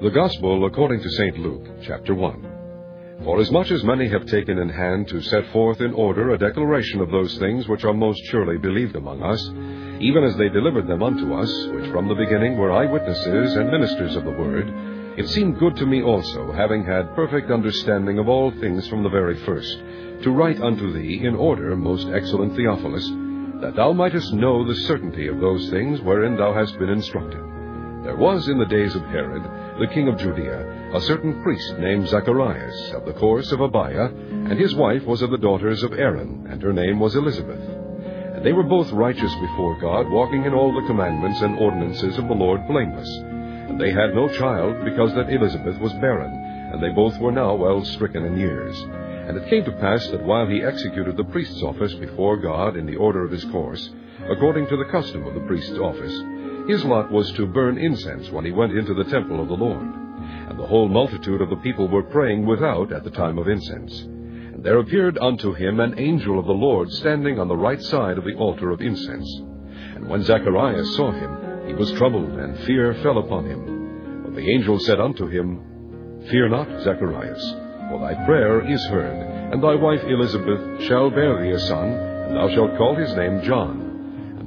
The Gospel according to St. Luke, chapter 1. For as much as many have taken in hand to set forth in order a declaration of those things which are most surely believed among us, even as they delivered them unto us, which from the beginning were eyewitnesses and ministers of the word, it seemed good to me also, having had perfect understanding of all things from the very first, to write unto thee in order, most excellent Theophilus, that thou mightest know the certainty of those things wherein thou hast been instructed. There was in the days of Herod, the king of Judea, a certain priest named Zacharias, of the course of Abia, and his wife was of the daughters of Aaron, and her name was Elizabeth. And they were both righteous before God, walking in all the commandments and ordinances of the Lord blameless. And they had no child, because that Elizabeth was barren, and they both were now well stricken in years. And it came to pass that while he executed the priest's office before God in the order of his course, according to the custom of the priest's office, his lot was to burn incense when he went into the temple of the Lord. And the whole multitude of the people were praying without at the time of incense. And there appeared unto him an angel of the Lord standing on the right side of the altar of incense. And when Zacharias saw him, he was troubled, and fear fell upon him. But the angel said unto him, Fear not, Zacharias for thy prayer is heard, and thy wife Elizabeth shall bear thee a son, and thou shalt call his name John.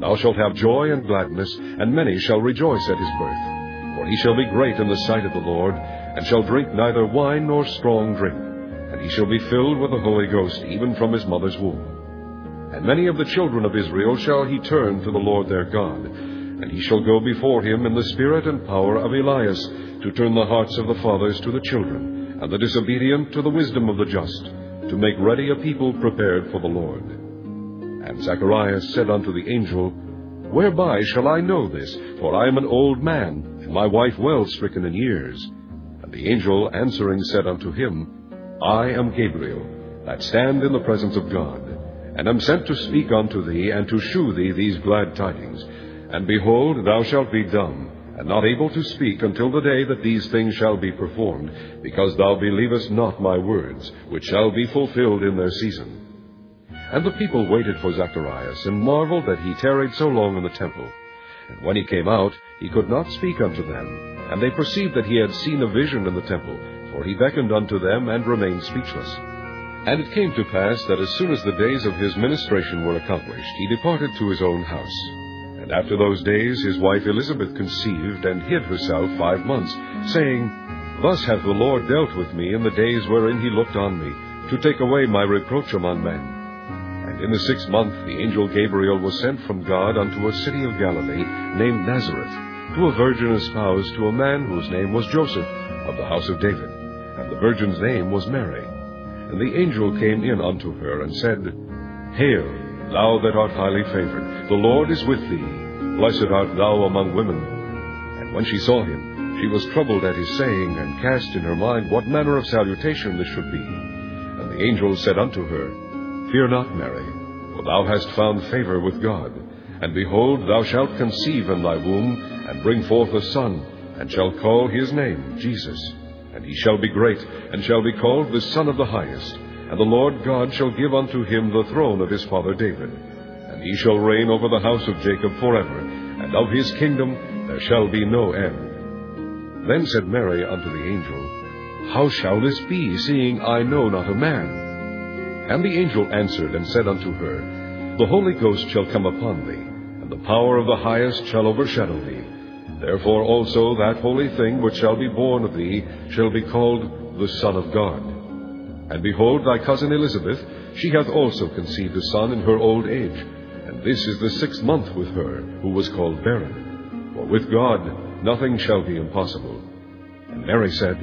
Thou shalt have joy and gladness, and many shall rejoice at his birth. For he shall be great in the sight of the Lord, and shall drink neither wine nor strong drink. And he shall be filled with the Holy Ghost, even from his mother's womb. And many of the children of Israel shall he turn to the Lord their God. And he shall go before him in the spirit and power of Elias, to turn the hearts of the fathers to the children and the disobedient to the wisdom of the just, to make ready a people prepared for the Lord. And Zacharias said unto the angel, Whereby shall I know this? For I am an old man, and my wife well stricken in years. And the angel answering said unto him, I am Gabriel, that stand in the presence of God, and am sent to speak unto thee, and to shew thee these glad tidings. And behold, thou shalt be dumb and not able to speak until the day that these things shall be performed, because thou believest not my words, which shall be fulfilled in their season. And the people waited for Zacharias, and marveled that he tarried so long in the temple. And when he came out, he could not speak unto them. And they perceived that he had seen a vision in the temple, for he beckoned unto them, and remained speechless. And it came to pass that as soon as the days of his ministration were accomplished, he departed to his own house. And after those days his wife Elizabeth conceived, and hid herself five months, saying, Thus hath the Lord dealt with me in the days wherein he looked on me, to take away my reproach among men. And in the sixth month the angel Gabriel was sent from God unto a city of Galilee, named Nazareth, to a virgin espoused to a man whose name was Joseph, of the house of David. And the virgin's name was Mary. And the angel came in unto her, and said, Hail, thou that art highly favored, the Lord is with thee. Blessed art thou among women. And when she saw him, she was troubled at his saying, and cast in her mind what manner of salutation this should be. And the angel said unto her, Fear not, Mary, for thou hast found favor with God. And behold, thou shalt conceive in thy womb, and bring forth a son, and shall call his name Jesus. And he shall be great, and shall be called the Son of the Highest. And the Lord God shall give unto him the throne of his father David. And he shall reign over the house of Jacob forever, and of his kingdom there shall be no end. Then said Mary unto the angel, How shall this be, seeing I know not a man? And the angel answered and said unto her, The Holy Ghost shall come upon thee, and the power of the highest shall overshadow thee. Therefore also that holy thing which shall be born of thee shall be called the Son of God. And behold, thy cousin Elizabeth, she hath also conceived a son in her old age, and this is the sixth month with her, who was called barren. For with God nothing shall be impossible. And Mary said,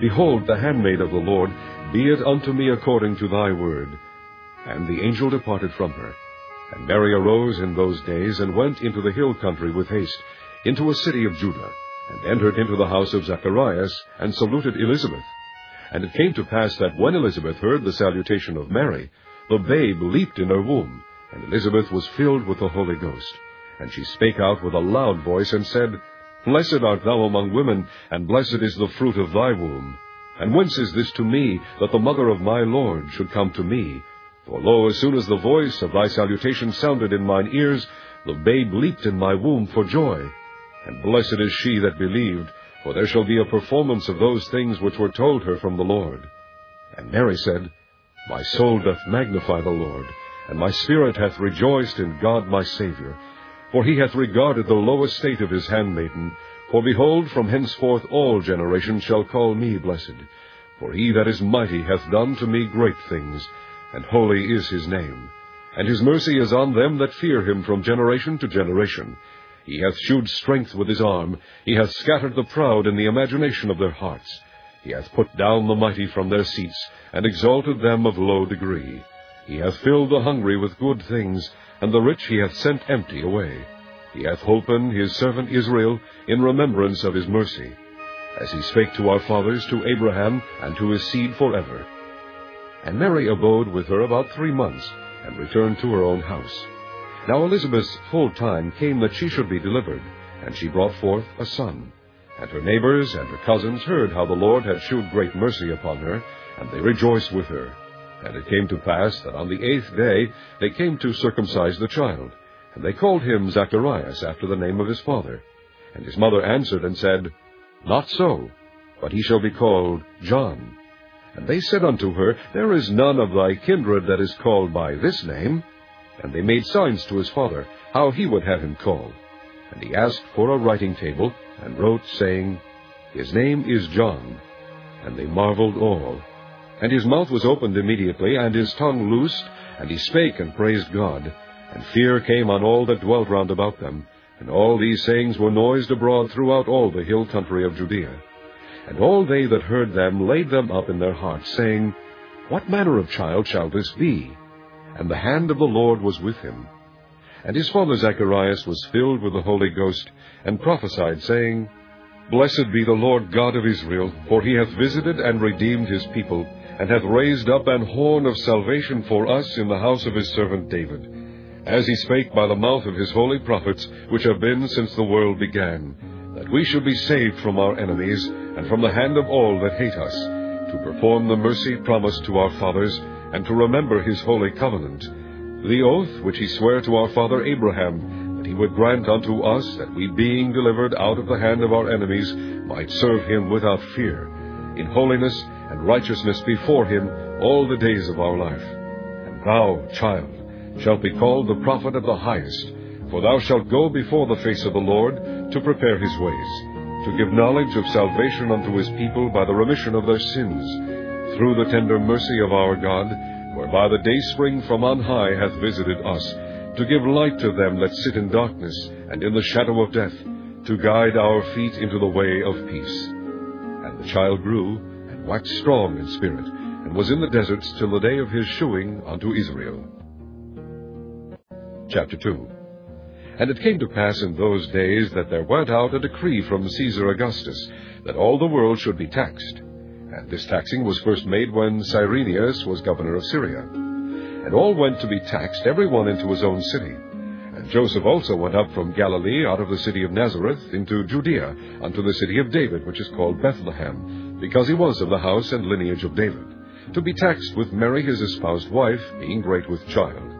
Behold, the handmaid of the Lord, be it unto me according to thy word. And the angel departed from her. And Mary arose in those days, and went into the hill country with haste, into a city of Juda, and entered into the house of Zacharias, and saluted Elizabeth. And it came to pass that when Elizabeth heard the salutation of Mary, the babe leaped in her womb, and Elizabeth was filled with the Holy Ghost. And she spake out with a loud voice, and said, Blessed art thou among women, and blessed is the fruit of thy womb. And whence is this to me, that the mother of my Lord should come to me? For lo, as soon as the voice of thy salutation sounded in mine ears, the babe leaped in my womb for joy. And blessed is she that believed, for there shall be a performance of those things which were told her from the Lord. And Mary said, My soul doth magnify the Lord, and my spirit hath rejoiced in God my Saviour, for he hath regarded the low estate of his handmaiden. For behold, from henceforth all generations shall call me blessed. For he that is mighty hath done to me great things, and holy is his name. And his mercy is on them that fear him from generation to generation. He hath shewed strength with his arm. He hath scattered the proud in the imagination of their hearts. He hath put down the mighty from their seats, and exalted them of low degree. He hath filled the hungry with good things, and the rich he hath sent empty away. He hath holpen his servant Israel in remembrance of his mercy, as he spake to our fathers, to Abraham, and to his seed for ever. And Mary abode with her about three months, and returned to her own house. Now Elizabeth's full time came that she should be delivered, and she brought forth a son. And her neighbors and her cousins heard how the Lord had shewed great mercy upon her, and they rejoiced with her. And it came to pass that on the eighth day they came to circumcise the child. And they called him Zacharias after the name of his father. And his mother answered and said, Not so, but he shall be called John. And they said unto her, There is none of thy kindred that is called by this name. And they made signs to his father, how he would have him called. And he asked for a writing table, and wrote, saying, His name is John. And they marveled all. And his mouth was opened immediately, and his tongue loosed, and he spake and praised God. And fear came on all that dwelt round about them. And all these sayings were noised abroad throughout all the hill country of Judea. And all they that heard them laid them up in their hearts, saying, What manner of child shall this be? And the hand of the Lord was with him. And his father Zacharias was filled with the Holy Ghost, and prophesied, saying, Blessed be the Lord God of Israel, for he hath visited and redeemed his people, and hath raised up an horn of salvation for us in the house of his servant David, as he spake by the mouth of his holy prophets, which have been since the world began, that we should be saved from our enemies, and from the hand of all that hate us, to perform the mercy promised to our fathers, and to remember his holy covenant, the oath which he sware to our father Abraham, that he would grant unto us that we, being delivered out of the hand of our enemies, might serve him without fear, in holiness and righteousness before him all the days of our life. And thou, child, shalt be called the prophet of the highest, for thou shalt go before the face of the Lord to prepare his ways, to give knowledge of salvation unto his people by the remission of their sins, through the tender mercy of our God, whereby the dayspring from on high hath visited us, to give light to them that sit in darkness and in the shadow of death, to guide our feet into the way of peace. And the child grew, and waxed strong in spirit, and was in the deserts till the day of his shewing unto Israel. Chapter 2 And it came to pass in those days that there went out a decree from Caesar Augustus, that all the world should be taxed. And this taxing was first made when Cyrenius was governor of Syria. And all went to be taxed, every one into his own city. And Joseph also went up from Galilee out of the city of Nazareth into Judea unto the city of David, which is called Bethlehem, because he was of the house and lineage of David, to be taxed with Mary his espoused wife, being great with child.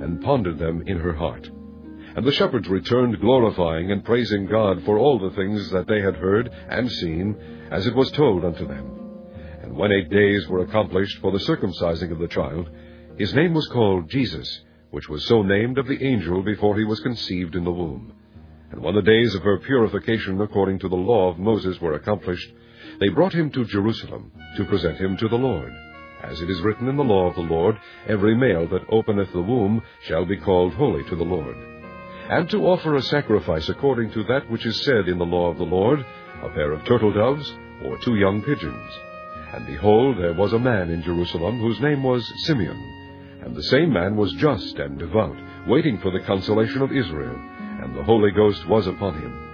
and pondered them in her heart. And the shepherds returned, glorifying and praising God for all the things that they had heard and seen, as it was told unto them. And when eight days were accomplished for the circumcising of the child, his name was called Jesus, which was so named of the angel before he was conceived in the womb. And when the days of her purification according to the law of Moses were accomplished, they brought him to Jerusalem to present him to the Lord. As it is written in the law of the Lord, every male that openeth the womb shall be called holy to the Lord. And to offer a sacrifice according to that which is said in the law of the Lord, a pair of turtle doves, or two young pigeons. And behold, there was a man in Jerusalem whose name was Simeon. And the same man was just and devout, waiting for the consolation of Israel, and the Holy Ghost was upon him.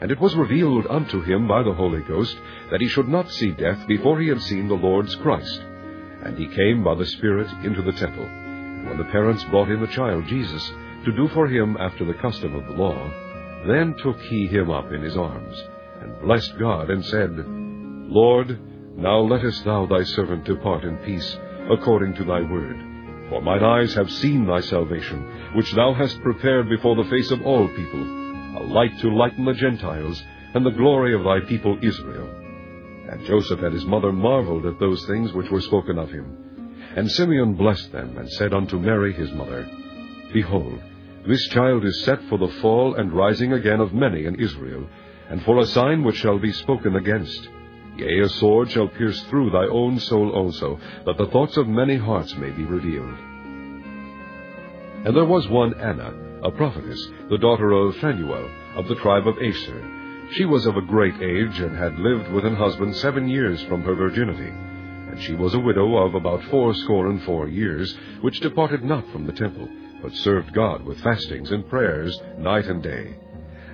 And it was revealed unto him by the Holy Ghost that he should not see death before he had seen the Lord's Christ. And he came by the Spirit into the temple. And when the parents brought in the child Jesus to do for him after the custom of the law, then took he him up in his arms, and blessed God, and said, Lord, now lettest thou thy servant depart in peace, according to thy word. For mine eyes have seen thy salvation, which thou hast prepared before the face of all people, a light to lighten the Gentiles, and the glory of thy people Israel. And Joseph and his mother marveled at those things which were spoken of him. And Simeon blessed them, and said unto Mary his mother, Behold, this child is set for the fall and rising again of many in Israel, and for a sign which shall be spoken against Yea, a sword shall pierce through thy own soul also, that the thoughts of many hearts may be revealed. And there was one Anna, a prophetess, the daughter of Phanuel, of the tribe of Aser. She was of a great age, and had lived with an husband seven years from her virginity. And she was a widow of about fourscore and four years, which departed not from the temple, but served God with fastings and prayers night and day.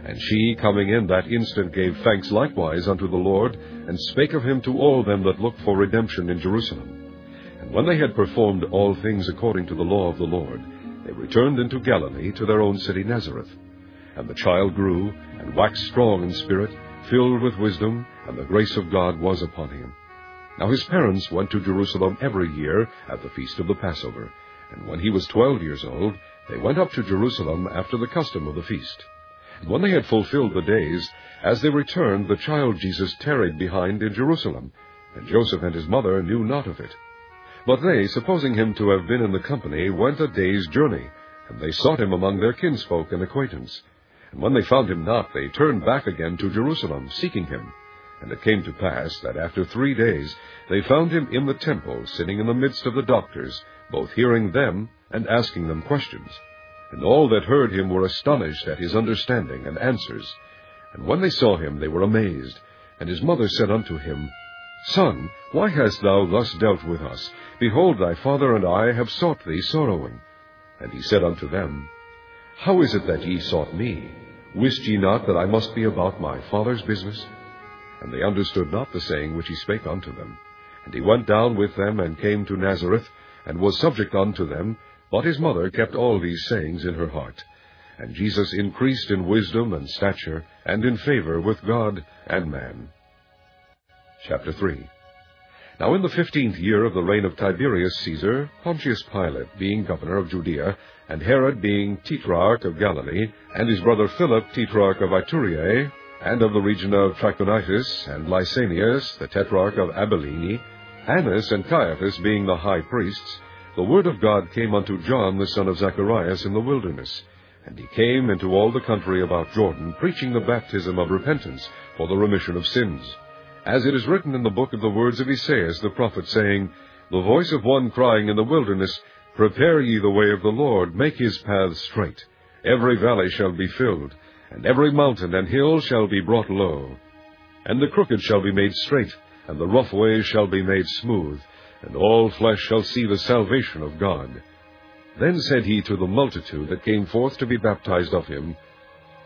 And she, coming in that instant, gave thanks likewise unto the Lord, and spake of him to all them that looked for redemption in Jerusalem. And when they had performed all things according to the law of the Lord, they returned into Galilee to their own city Nazareth. And the child grew, and waxed strong in spirit, filled with wisdom, and the grace of God was upon him. Now his parents went to Jerusalem every year at the feast of the Passover. And when he was twelve years old, they went up to Jerusalem after the custom of the feast. And when they had fulfilled the days, as they returned, the child Jesus tarried behind in Jerusalem, and Joseph and his mother knew not of it. But they, supposing him to have been in the company, went a day's journey, and they sought him among their kinsfolk and acquaintance. And when they found him not, they turned back again to Jerusalem, seeking him. And it came to pass that after three days they found him in the temple, sitting in the midst of the doctors, both hearing them and asking them questions. And all that heard him were astonished at his understanding and answers. And when they saw him, they were amazed. And his mother said unto him, Son, why hast thou thus dealt with us? Behold, thy father and I have sought thee sorrowing. And he said unto them, How is it that ye sought me? Wist ye not that I must be about my father's business? And they understood not the saying which he spake unto them. And he went down with them, and came to Nazareth, and was subject unto them, but his mother kept all these sayings in her heart. And Jesus increased in wisdom and stature, and in favor with God and man. Chapter 3 Now in the fifteenth year of the reign of Tiberius Caesar, Pontius Pilate being governor of Judea, and Herod being tetrarch of Galilee, and his brother Philip tetrarch of Ituraea, and of the region of Trachonitis, and Lysanias, the tetrarch of Abilene, Annas and Caiaphas being the high priests, the word of God came unto John the son of Zacharias in the wilderness. And he came into all the country about Jordan, preaching the baptism of repentance for the remission of sins. As it is written in the book of the words of Esaias the prophet, saying, The voice of one crying in the wilderness, Prepare ye the way of the Lord, make his paths straight. Every valley shall be filled, and every mountain and hill shall be brought low. And the crooked shall be made straight, and the rough ways shall be made smooth, and all flesh shall see the salvation of God. Then said he to the multitude that came forth to be baptized of him,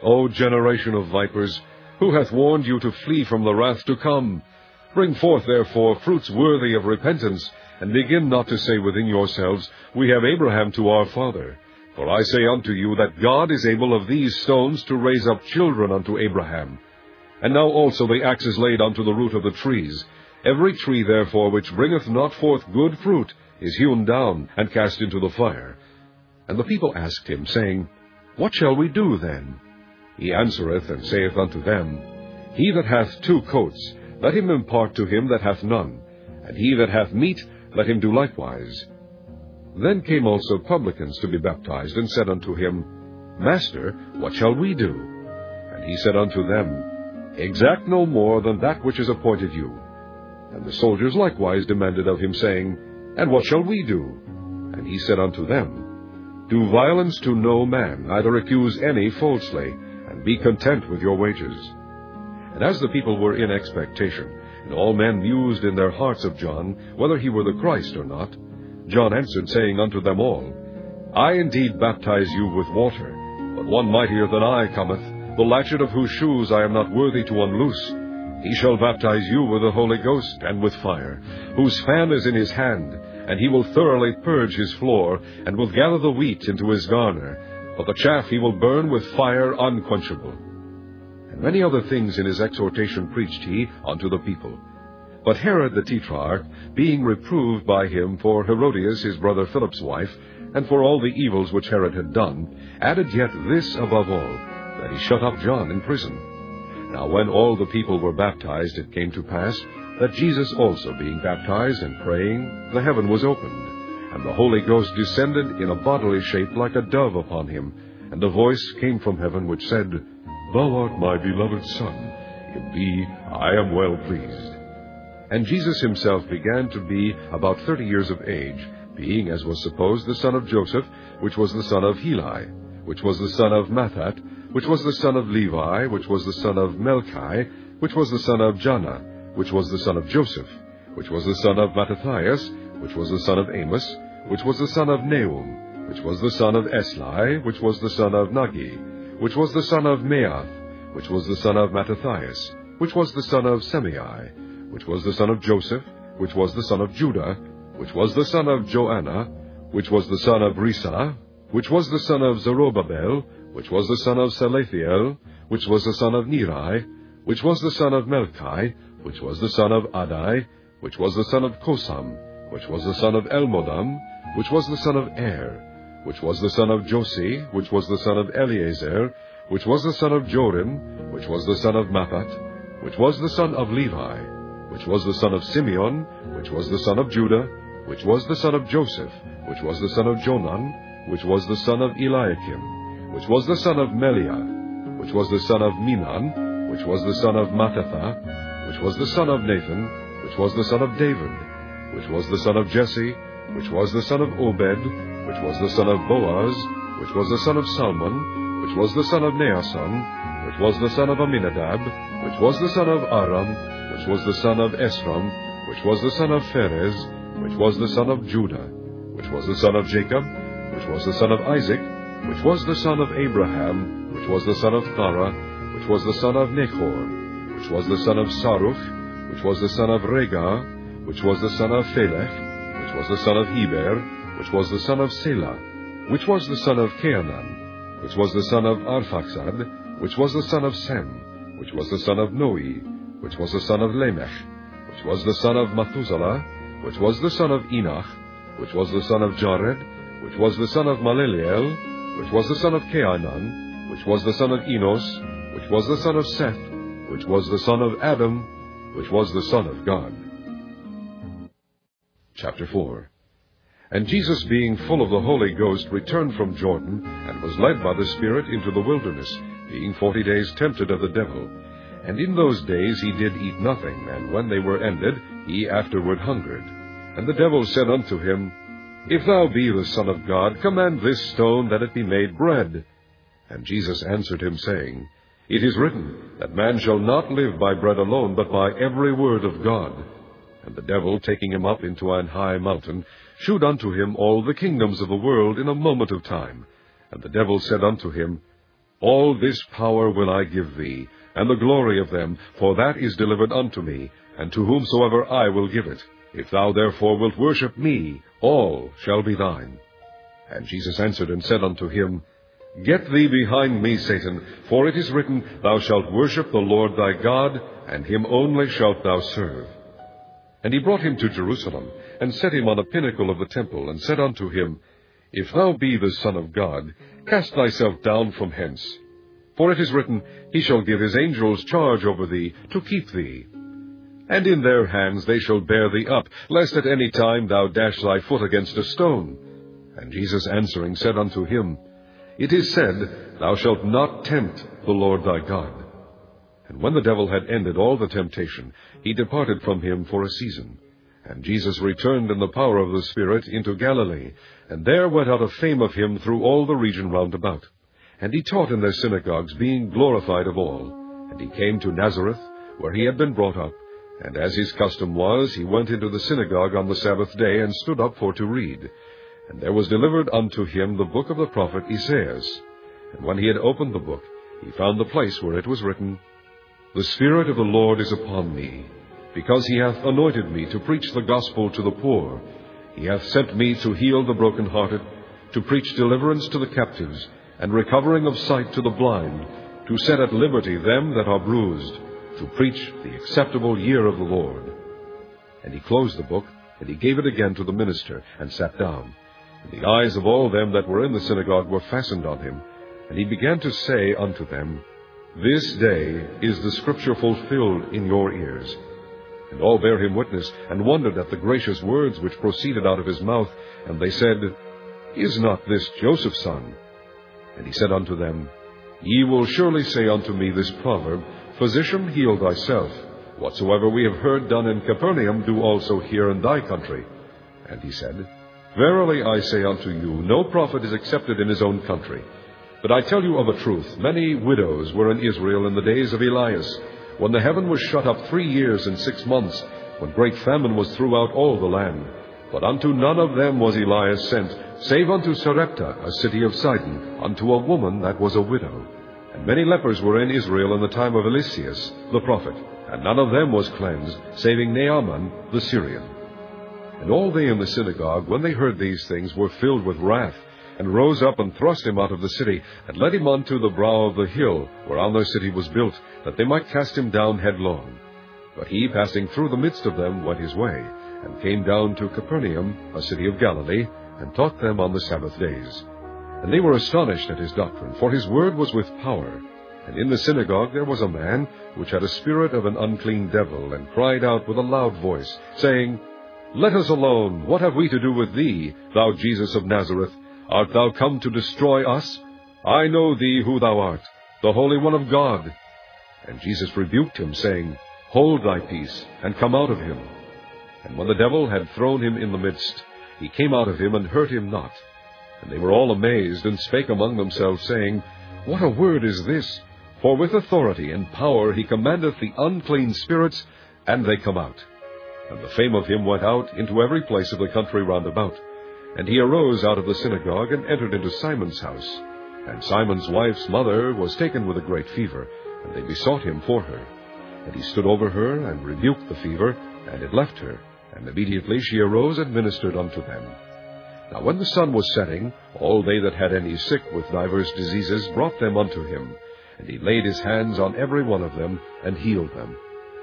O generation of vipers, who hath warned you to flee from the wrath to come? Bring forth, therefore, fruits worthy of repentance, and begin not to say within yourselves, We have Abraham to our father. For I say unto you that God is able of these stones to raise up children unto Abraham. And now also the axe is laid unto the root of the trees. Every tree, therefore, which bringeth not forth good fruit is hewn down and cast into the fire. And the people asked him, saying, What shall we do then? He answereth and saith unto them, He that hath two coats, let him impart to him that hath none, and he that hath meat, let him do likewise. Then came also publicans to be baptized, and said unto him, Master, what shall we do? And he said unto them, Exact no more than that which is appointed you. And the soldiers likewise demanded of him, saying, And what shall we do? And he said unto them, Do violence to no man, neither accuse any falsely, be content with your wages. And as the people were in expectation, and all men mused in their hearts of John, whether he were the Christ or not, John answered, saying unto them all, I indeed baptize you with water, but one mightier than I cometh, the latchet of whose shoes I am not worthy to unloose. He shall baptize you with the Holy Ghost and with fire, whose fan is in his hand, and he will thoroughly purge his floor, and will gather the wheat into his garner, but the chaff he will burn with fire unquenchable. And many other things in his exhortation preached he unto the people. But Herod the Tetrarch, being reproved by him for Herodias his brother Philip's wife, and for all the evils which Herod had done, added yet this above all, that he shut up John in prison. Now when all the people were baptized, it came to pass that Jesus also being baptized and praying, the heaven was opened, and the Holy Ghost descended in a bodily shape like a dove upon him, and a voice came from heaven which said, Thou art my beloved Son, in thee I am well pleased. And Jesus himself began to be about thirty years of age, being, as was supposed, the son of Joseph, which was the son of Heli, which was the son of Matthat, which was the son of Levi, which was the son of Melchi, which was the son of Janna, which was the son of Joseph, which was the son of Mattathias, which was the son of Amos, which was the son of Nahum, which was the son of Esli, which was the son of Nagge, which was the son of Maath, which was the son of Mattathias, which was the son of Semei, which was the son of Joseph, which was the son of Juda, which was the son of Joanna, which was the son of Rhesa, which was the son of Zerubbabel, which was the son of Salathiel, which was the son of Neri, which was the son of Melchi, which was the son of Addi, which was the son of Cosam, which was the son of Elmodam, which was the son of Er, which was the son of Jose, which was the son of Eleazar, which was the son of Jorim, which was the son of Matthat, which was the son of Levi, which was the son of Simeon, which was the son of Juda, which was the son of Joseph, which was the son of Jonan, which was the son of Eliakim, which was the son of Melea, which was the son of Menan, which was the son of Mattatha, which was the son of Nathan, which was the son of David, which was the son of Jesse, which was the son of Obed, which was the son of Boaz, which was the son of Salmon, which was the son of Naasson, which was the son of Aminadab, which was the son of Aram, which was the son of Esrom, which was the son of Phares, which was the son of Juda, which was the son of Jacob, which was the son of Isaac, which was the son of Abraham, which was the son of Thara, which was the son of Nahor, which was the son of Saruch, which was the son of Ragau, which was the son of Phalec, which was the son of Heber, which was the son of Sala, which was the son of Cainan, which was the son of Arphaxad, which was the son of Sem, which was the son of Noe, which was the son of Lamech, which was the son of Methuselah, which was the son of Enoch, which was the son of Jared, which was the son of Maleleel, which was the son of Cainan, which was the son of Enos, which was the son of Seth, which was the son of Adam, which was the son of God. Chapter 4 And Jesus, being full of the Holy Ghost, returned from Jordan, and was led by the Spirit into the wilderness, being forty days tempted of the devil. And in those days he did eat nothing, and when they were ended, he afterward hungered. And the devil said unto him, If thou be the Son of God, command this stone that it be made bread. And Jesus answered him, saying, It is written, that man shall not live by bread alone, but by every word of God. And the devil, taking him up into an high mountain, shewed unto him all the kingdoms of the world in a moment of time. And the devil said unto him, All this power will I give thee, and the glory of them, for that is delivered unto me, and to whomsoever I will give it. If thou therefore wilt worship me, all shall be thine. And Jesus answered and said unto him, Get thee behind me, Satan, for it is written, Thou shalt worship the Lord thy God, and him only shalt thou serve. And he brought him to Jerusalem, and set him on a pinnacle of the temple, and said unto him, If thou be the Son of God, cast thyself down from hence. For it is written, He shall give his angels charge over thee, to keep thee. And in their hands they shall bear thee up, lest at any time thou dash thy foot against a stone. And Jesus answering said unto him, It is said, Thou shalt not tempt the Lord thy God. And when the devil had ended all the temptation, he departed from him for a season. And Jesus returned in the power of the Spirit into Galilee, and there went out a fame of him through all the region round about. And he taught in their synagogues, being glorified of all. And he came to Nazareth, where he had been brought up. And as his custom was, he went into the synagogue on the Sabbath day, and stood up for to read. And there was delivered unto him the book of the prophet Esaias. And when he had opened the book, he found the place where it was written, the Spirit of the Lord is upon me, because he hath anointed me to preach the gospel to the poor. He hath sent me to heal the brokenhearted, to preach deliverance to the captives, and recovering of sight to the blind, to set at liberty them that are bruised, to preach the acceptable year of the Lord. And he closed the book, and he gave it again to the minister, and sat down. And the eyes of all them that were in the synagogue were fastened on him. And he began to say unto them, this day is the scripture fulfilled in your ears. And all bare him witness, and wondered at the gracious words which proceeded out of his mouth. And they said, Is not this Joseph's son? And he said unto them, Ye will surely say unto me this proverb, Physician, heal thyself. Whatsoever we have heard done in Capernaum, do also here in thy country. And he said, Verily I say unto you, no prophet is accepted in his own country. But I tell you of a truth, many widows were in Israel in the days of Elias, when the heaven was shut up three years and six months, when great famine was throughout all the land. But unto none of them was Elias sent, save unto Sarepta, a city of Sidon, unto a woman that was a widow. And many lepers were in Israel in the time of Eliseus the prophet, and none of them was cleansed, saving Naaman the Syrian. And all they in the synagogue, when they heard these things, were filled with wrath, and rose up and thrust him out of the city, and led him unto the brow of the hill whereon their city was built, that they might cast him down headlong. But he, passing through the midst of them, went his way, and came down to Capernaum, a city of Galilee, and taught them on the Sabbath days. And they were astonished at his doctrine, for his word was with power. And in the synagogue there was a man which had a spirit of an unclean devil, and cried out with a loud voice, saying, Let us alone, what have we to do with thee, thou Jesus of Nazareth? Art thou come to destroy us? I know thee who thou art, the Holy One of God. And Jesus rebuked him, saying, Hold thy peace, and come out of him. And when the devil had thrown him in the midst, he came out of him and hurt him not. And they were all amazed, and spake among themselves, saying, What a word is this! For with authority and power he commandeth the unclean spirits, and they come out. And the fame of him went out into every place of the country round about. And he arose out of the synagogue, and entered into Simon's house. And Simon's wife's mother was taken with a great fever, and they besought him for her. And he stood over her, and rebuked the fever, and it left her. And immediately she arose and ministered unto them. Now when the sun was setting, all they that had any sick with divers diseases brought them unto him. And he laid his hands on every one of them, and healed them.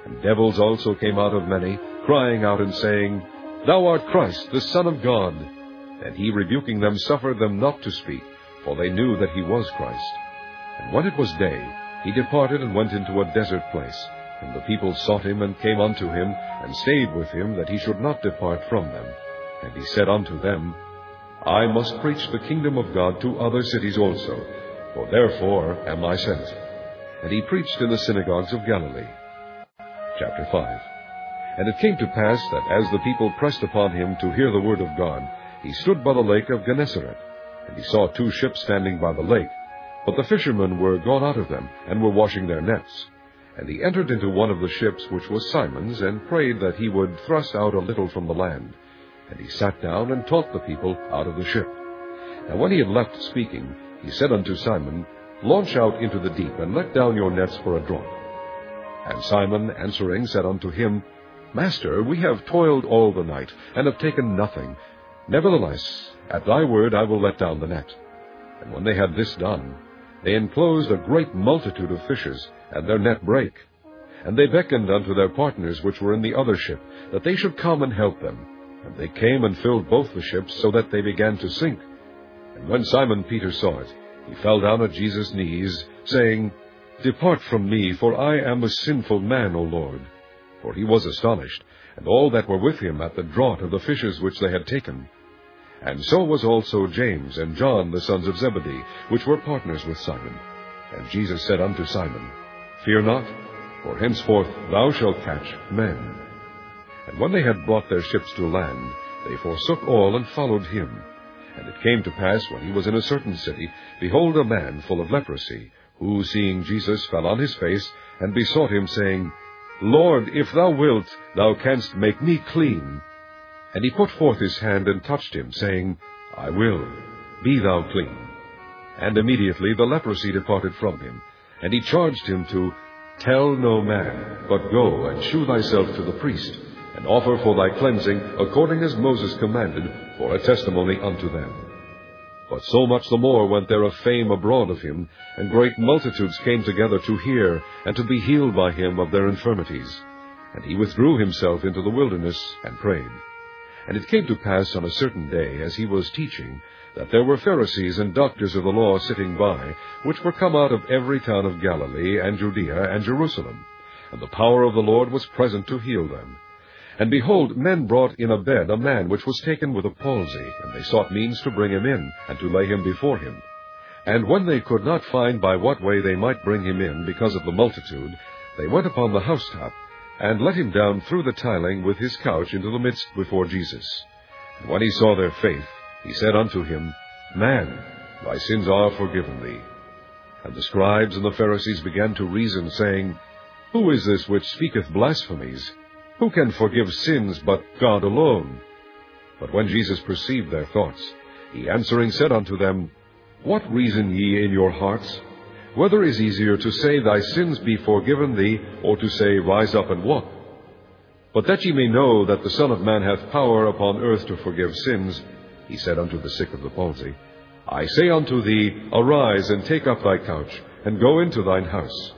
And devils also came out of many, crying out and saying, Thou art Christ, the Son of God. And he rebuking them suffered them not to speak, for they knew that he was Christ. And when it was day, he departed and went into a desert place. And the people sought him and came unto him, and stayed with him, that he should not depart from them. And he said unto them, I must preach the kingdom of God to other cities also, for therefore am I sent. And he preached in the synagogues of Galilee. Chapter 5 And it came to pass that as the people pressed upon him to hear the word of God, he stood by the lake of Gennesaret, and he saw two ships standing by the lake. But the fishermen were gone out of them, and were washing their nets. And he entered into one of the ships, which was Simon's, and prayed that he would thrust out a little from the land. And he sat down and taught the people out of the ship. And when he had left speaking, he said unto Simon, Launch out into the deep, and let down your nets for a draught. And Simon answering said unto him, Master, we have toiled all the night, and have taken nothing. Nevertheless, at thy word I will let down the net. And when they had this done, they enclosed a great multitude of fishes, and their net brake. And they beckoned unto their partners which were in the other ship, that they should come and help them. And they came and filled both the ships, so that they began to sink. And when Simon Peter saw it, he fell down at Jesus' knees, saying, Depart from me, for I am a sinful man, O Lord. For he was astonished, and all that were with him at the draught of the fishes which they had taken. And so was also James and John the sons of Zebedee, which were partners with Simon. And Jesus said unto Simon, Fear not, for henceforth thou shalt catch men. And when they had brought their ships to land, they forsook all and followed him. And it came to pass, when he was in a certain city, behold, a man full of leprosy, who, seeing Jesus, fell on his face, and besought him, saying, Lord, if thou wilt, thou canst make me clean. And he put forth his hand and touched him, saying, I will, be thou clean. And immediately the leprosy departed from him, and he charged him to tell no man, but go and shew thyself to the priest, and offer for thy cleansing according as Moses commanded, for a testimony unto them. But so much the more went there a fame abroad of him, and great multitudes came together to hear, and to be healed by him of their infirmities. And he withdrew himself into the wilderness, and prayed. And it came to pass on a certain day, as he was teaching, that there were Pharisees and doctors of the law sitting by, which were come out of every town of Galilee, and Judea, and Jerusalem. And the power of the Lord was present to heal them. And behold, men brought in a bed a man which was taken with a palsy, and they sought means to bring him in, and to lay him before him. And when they could not find by what way they might bring him in, because of the multitude, they went upon the housetop, and let him down through the tiling with his couch into the midst before Jesus. And when he saw their faith, he said unto him, Man, thy sins are forgiven thee. And the scribes and the Pharisees began to reason, saying, Who is this which speaketh blasphemies? Who can forgive sins but God alone? But when Jesus perceived their thoughts, he answering said unto them, What reason ye in your hearts? Whether is easier to say, Thy sins be forgiven thee, or to say, Rise up and walk? But that ye may know that the Son of Man hath power upon earth to forgive sins, he said unto the sick of the palsy, I say unto thee, Arise and take up thy couch, and go into thine house.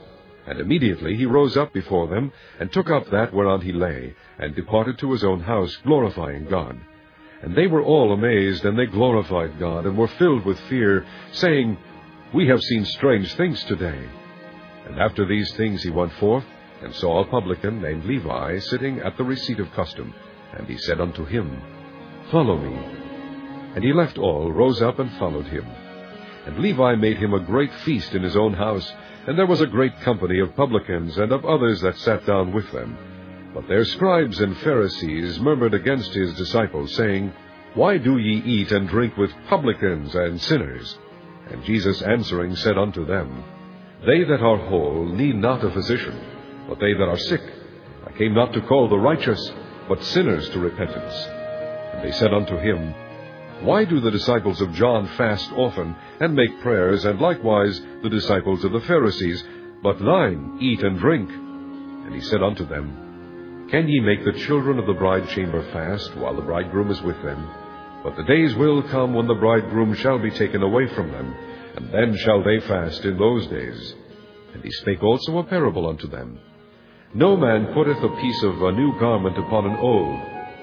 And immediately he rose up before them, and took up that whereon he lay, and departed to his own house, glorifying God. And they were all amazed, and they glorified God, and were filled with fear, saying, We have seen strange things today. And after these things he went forth, and saw a publican named Levi sitting at the receipt of custom. And he said unto him, Follow me. And he left all, rose up, and followed him. And Levi made him a great feast in his own house, and there was a great company of publicans and of others that sat down with them. But their scribes and Pharisees murmured against his disciples, saying, Why do ye eat and drink with publicans and sinners? And Jesus answering said unto them, They that are whole need not a physician, but they that are sick. I came not to call the righteous, but sinners to repentance. And they said unto him, why do the disciples of John fast often, and make prayers, and likewise the disciples of the Pharisees, but thine eat and drink? And he said unto them, Can ye make the children of the bride chamber fast, while the bridegroom is with them? But the days will come when the bridegroom shall be taken away from them, and then shall they fast in those days. And he spake also a parable unto them. No man putteth a piece of a new garment upon an old,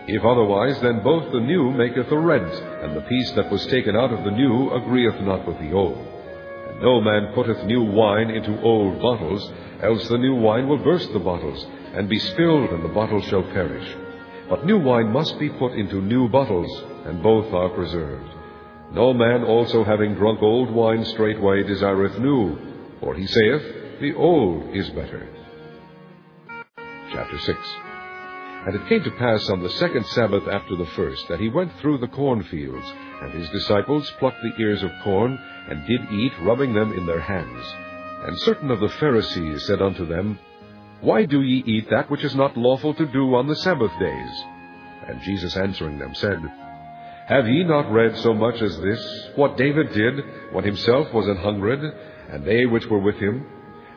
if otherwise, then both the new maketh a rent, and the piece that was taken out of the new agreeth not with the old. And no man putteth new wine into old bottles, else the new wine will burst the bottles, and be spilled, and the bottles shall perish. But new wine must be put into new bottles, and both are preserved. No man also having drunk old wine straightway desireth new, for he saith, The old is better. Chapter 6 and it came to pass on the second Sabbath after the first, that he went through the cornfields, and his disciples plucked the ears of corn, and did eat, rubbing them in their hands. And certain of the Pharisees said unto them, Why do ye eat that which is not lawful to do on the Sabbath days? And Jesus answering them said, Have ye not read so much as this, what David did, when himself was an hungered, and they which were with him,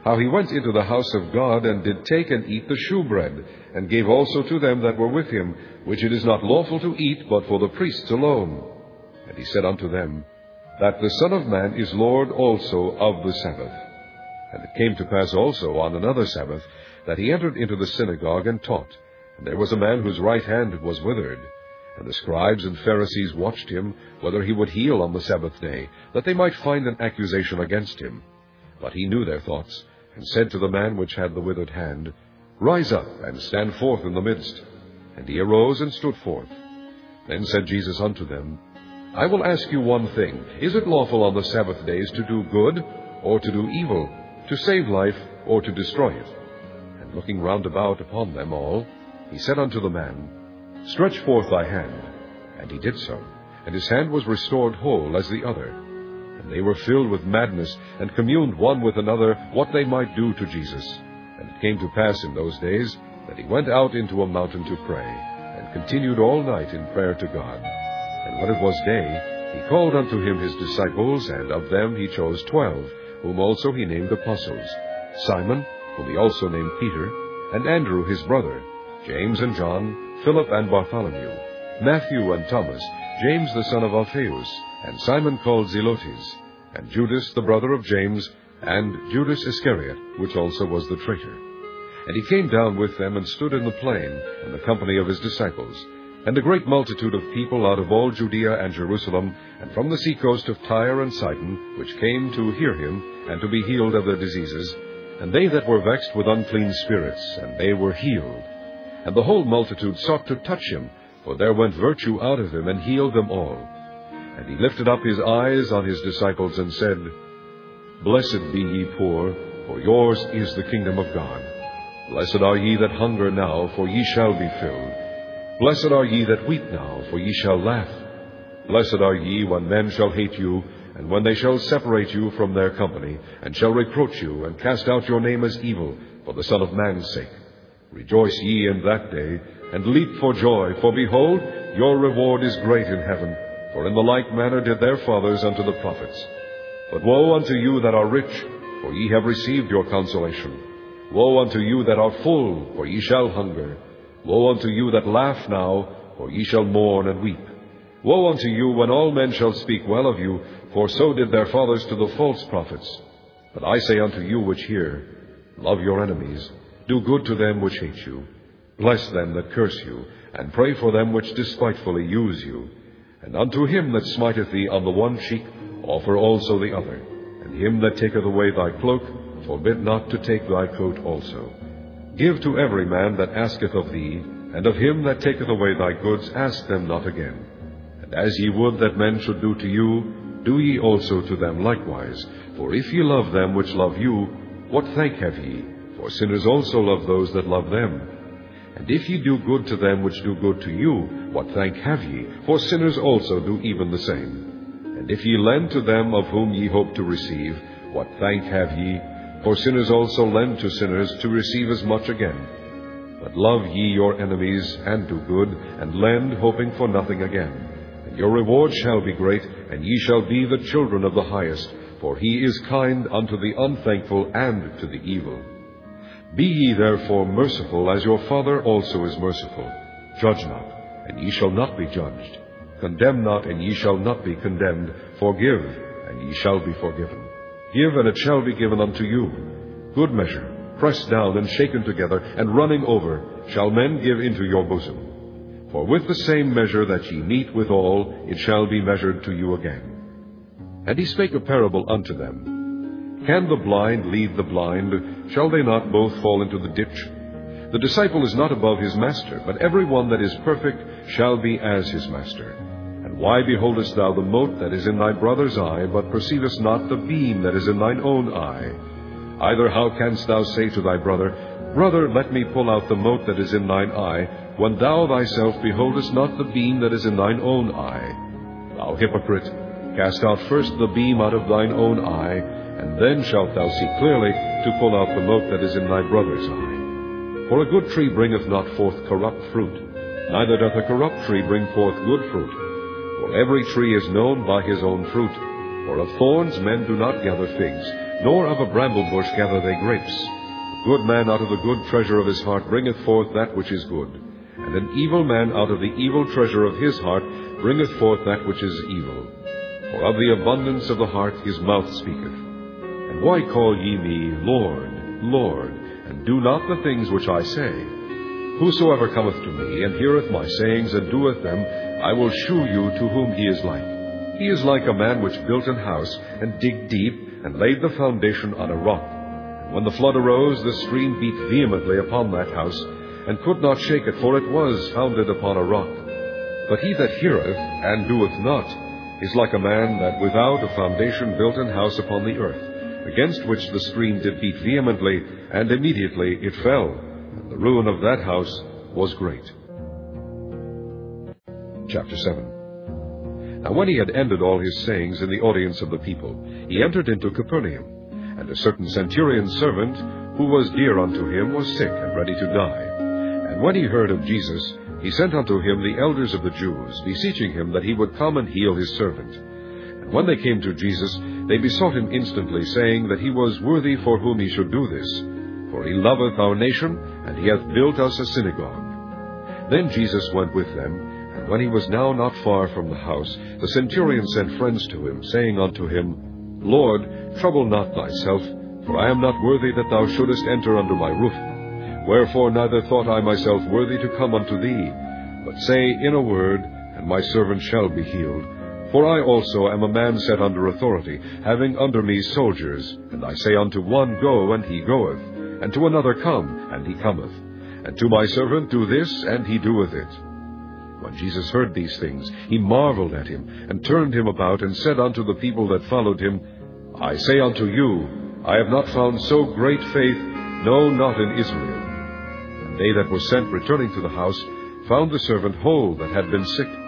how he went into the house of God, and did take and eat the shewbread, and gave also to them that were with him, which it is not lawful to eat, but for the priests alone. And he said unto them, That the Son of Man is Lord also of the Sabbath. And it came to pass also on another Sabbath, that he entered into the synagogue and taught, and there was a man whose right hand was withered. And the scribes and Pharisees watched him, whether he would heal on the Sabbath day, that they might find an accusation against him. But he knew their thoughts, and said to the man which had the withered hand, Rise up, and stand forth in the midst. And he arose and stood forth. Then said Jesus unto them, I will ask you one thing. Is it lawful on the Sabbath days to do good, or to do evil, to save life, or to destroy it? And looking round about upon them all, he said unto the man, Stretch forth thy hand. And he did so, and his hand was restored whole as the other. And they were filled with madness, and communed one with another what they might do to Jesus. And it came to pass in those days that he went out into a mountain to pray, and continued all night in prayer to God. And when it was day, he called unto him his disciples, and of them he chose twelve, whom also he named apostles Simon, whom he also named Peter, and Andrew his brother, James and John, Philip and Bartholomew, Matthew and Thomas, James the son of Alphaeus, and Simon called Zelotes, and Judas the brother of James, and Judas Iscariot, which also was the traitor. And he came down with them and stood in the plain, in the company of his disciples. And a great multitude of people out of all Judea and Jerusalem, and from the seacoast of Tyre and Sidon, which came to hear him, and to be healed of their diseases, and they that were vexed with unclean spirits, and they were healed. And the whole multitude sought to touch him, for there went virtue out of him, and healed them all. And he lifted up his eyes on his disciples, and said, Blessed be ye poor, for yours is the kingdom of God. Blessed are ye that hunger now, for ye shall be filled. Blessed are ye that weep now, for ye shall laugh. Blessed are ye when men shall hate you, and when they shall separate you from their company, and shall reproach you, and cast out your name as evil, for the Son of Man's sake. Rejoice ye in that day, and leap for joy, for behold, your reward is great in heaven. For in the like manner did their fathers unto the prophets. But woe unto you that are rich, for ye have received your consolation. Woe unto you that are full, for ye shall hunger. Woe unto you that laugh now, for ye shall mourn and weep. Woe unto you when all men shall speak well of you, for so did their fathers to the false prophets. But I say unto you which hear, Love your enemies, do good to them which hate you. Bless them that curse you, and pray for them which despitefully use you. And unto him that smiteth thee on the one cheek, offer also the other. And him that taketh away thy cloak, forbid not to take thy coat also. Give to every man that asketh of thee, and of him that taketh away thy goods ask them not again. And as ye would that men should do to you, do ye also to them likewise. For if ye love them which love you, what thank have ye? For sinners also love those that love them. And if ye do good to them which do good to you, what thank have ye? For sinners also do even the same. And if ye lend to them of whom ye hope to receive, what thank have ye? For sinners also lend to sinners to receive as much again. But love ye your enemies, and do good, and lend, hoping for nothing again. And your reward shall be great, and ye shall be the children of the highest, for he is kind unto the unthankful and to the evil. Be ye therefore merciful, as your Father also is merciful. Judge not, and ye shall not be judged. Condemn not, and ye shall not be condemned. Forgive, and ye shall be forgiven. Give, and it shall be given unto you. Good measure, pressed down and shaken together, and running over, shall men give into your bosom. For with the same measure that ye meet withal, it shall be measured to you again. And he spake a parable unto them. Can the blind lead the blind? Shall they not both fall into the ditch? The disciple is not above his master, but every one that is perfect shall be as his master. And why beholdest thou the mote that is in thy brother's eye, but perceivest not the beam that is in thine own eye? Either how canst thou say to thy brother, Brother, let me pull out the mote that is in thine eye, when thou thyself beholdest not the beam that is in thine own eye? Thou hypocrite, cast out first the beam out of thine own eye, and then shalt thou see clearly to pull out the mote that is in thy brother's eye. For a good tree bringeth not forth corrupt fruit, neither doth a corrupt tree bring forth good fruit. For every tree is known by his own fruit. For of thorns men do not gather figs, nor of a bramble bush gather they grapes. A good man out of the good treasure of his heart bringeth forth that which is good, and an evil man out of the evil treasure of his heart bringeth forth that which is evil. For of the abundance of the heart his mouth speaketh. And why call ye me Lord, Lord, and do not the things which I say. Whosoever cometh to me, and heareth my sayings, and doeth them, I will shew you to whom he is like. He is like a man which built an house, and digged deep, and laid the foundation on a rock. And when the flood arose, the stream beat vehemently upon that house, and could not shake it, for it was founded upon a rock. But he that heareth, and doeth not, is like a man that without a foundation built an house upon the earth, against which the stream did beat vehemently, and immediately it fell. And the ruin of that house was great. Chapter 7 now when he had ended all his sayings in the audience of the people, he entered into Capernaum. And a certain centurion's servant, who was dear unto him, was sick and ready to die. And when he heard of Jesus, he sent unto him the elders of the Jews, beseeching him that he would come and heal his servant. And when they came to Jesus, they besought him instantly, saying that he was worthy for whom he should do this. For he loveth our nation, and he hath built us a synagogue. Then Jesus went with them, and when he was now not far from the house, the centurion sent friends to him, saying unto him, Lord, trouble not thyself, for I am not worthy that thou shouldest enter under my roof. Wherefore neither thought I myself worthy to come unto thee, but say in a word, and my servant shall be healed. For I also am a man set under authority, having under me soldiers, and I say unto one, Go, and he goeth, and to another, Come, and he cometh, and to my servant, Do this, and he doeth it. When Jesus heard these things, he marveled at him, and turned him about, and said unto the people that followed him, I say unto you, I have not found so great faith, no, not in Israel. And they that were sent returning to the house found the servant whole that had been sick.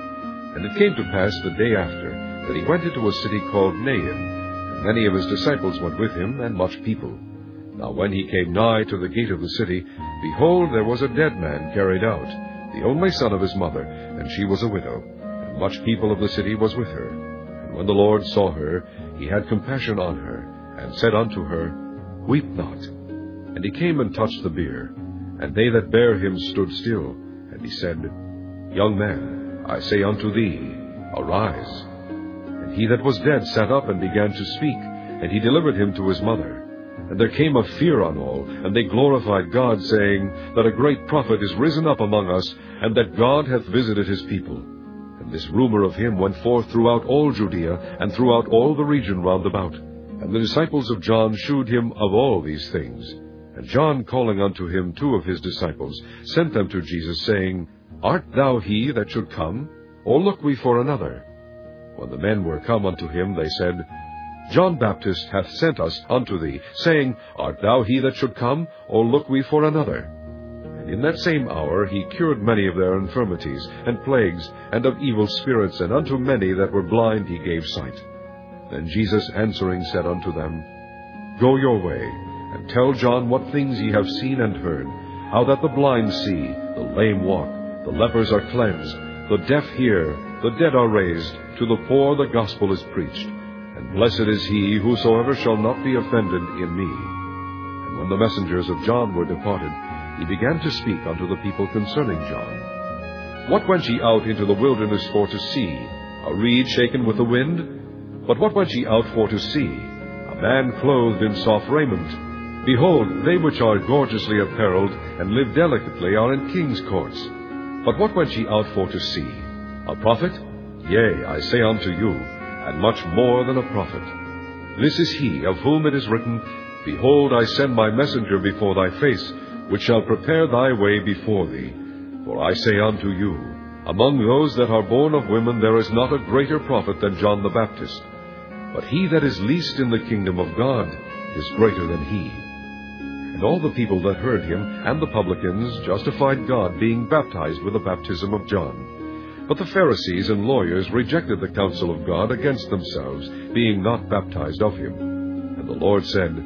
And it came to pass the day after that he went into a city called Nain, and many of his disciples went with him, and much people. Now when he came nigh to the gate of the city, behold, there was a dead man carried out the only son of his mother, and she was a widow, and much people of the city was with her. And when the Lord saw her, he had compassion on her, and said unto her, Weep not. And he came and touched the bier, and they that bare him stood still. And he said, Young man, I say unto thee, Arise. And he that was dead sat up and began to speak, and he delivered him to his mother. And there came a fear on all, and they glorified God, saying, That a great prophet is risen up among us, and that God hath visited his people. And this rumor of him went forth throughout all Judea, and throughout all the region round about. And the disciples of John shewed him of all these things. And John, calling unto him two of his disciples, sent them to Jesus, saying, Art thou he that should come, or look we for another? When the men were come unto him, they said, John Baptist hath sent us unto thee, saying, Art thou he that should come, or look we for another? And in that same hour he cured many of their infirmities, and plagues, and of evil spirits, and unto many that were blind he gave sight. Then Jesus answering said unto them, Go your way, and tell John what things ye have seen and heard, how that the blind see, the lame walk, the lepers are cleansed, the deaf hear, the dead are raised, to the poor the gospel is preached. And blessed is he whosoever shall not be offended in me. And when the messengers of John were departed, he began to speak unto the people concerning John. What went ye out into the wilderness for to see? A reed shaken with the wind? But what went ye out for to see? A man clothed in soft raiment. Behold, they which are gorgeously apparelled and live delicately are in king's courts. But what went ye out for to see? A prophet? Yea, I say unto you, and much more than a prophet. This is he of whom it is written, Behold, I send my messenger before thy face, which shall prepare thy way before thee. For I say unto you, Among those that are born of women there is not a greater prophet than John the Baptist. But he that is least in the kingdom of God is greater than he. And all the people that heard him and the publicans justified God, being baptized with the baptism of John. But the Pharisees and lawyers rejected the counsel of God against themselves, being not baptized of him. And the Lord said,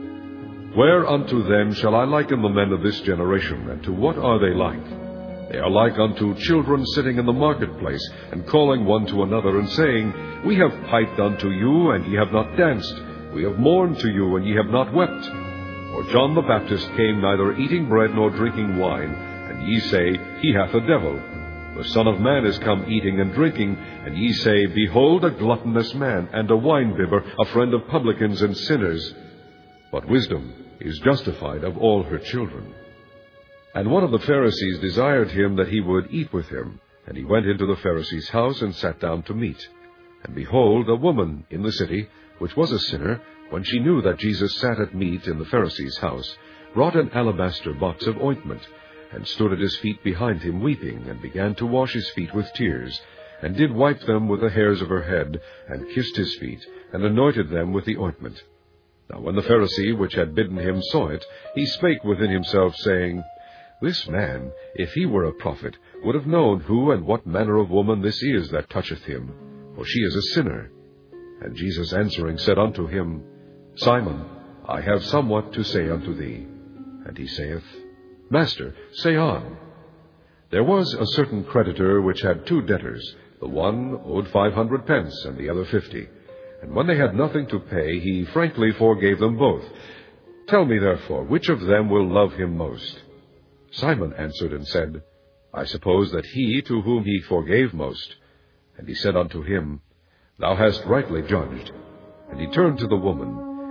Whereunto then shall I liken the men of this generation, and to what are they like? They are like unto children sitting in the marketplace, and calling one to another, and saying, We have piped unto you, and ye have not danced. We have mourned to you, and ye have not wept. For John the Baptist came neither eating bread nor drinking wine, and ye say, He hath a devil. The Son of Man is come eating and drinking, and ye say, Behold a gluttonous man, and a winebibber, a friend of publicans and sinners. But wisdom is justified of all her children. And one of the Pharisees desired him that he would eat with him. And he went into the Pharisee's house and sat down to meat. And behold, a woman in the city, which was a sinner, when she knew that Jesus sat at meat in the Pharisee's house, brought an alabaster box of ointment, and stood at his feet behind him weeping, and began to wash his feet with tears, and did wipe them with the hairs of her head, and kissed his feet, and anointed them with the ointment. Now when the Pharisee which had bidden him saw it, he spake within himself, saying, This man, if he were a prophet, would have known who and what manner of woman this is that toucheth him, for she is a sinner. And Jesus answering said unto him, Simon, I have somewhat to say unto thee. And he saith, Master, say on. There was a certain creditor which had two debtors. The one owed five hundred pence, and the other fifty. And when they had nothing to pay, he frankly forgave them both. Tell me therefore, which of them will love him most? Simon answered and said, I suppose that he to whom he forgave most. And he said unto him, Thou hast rightly judged. And he turned to the woman,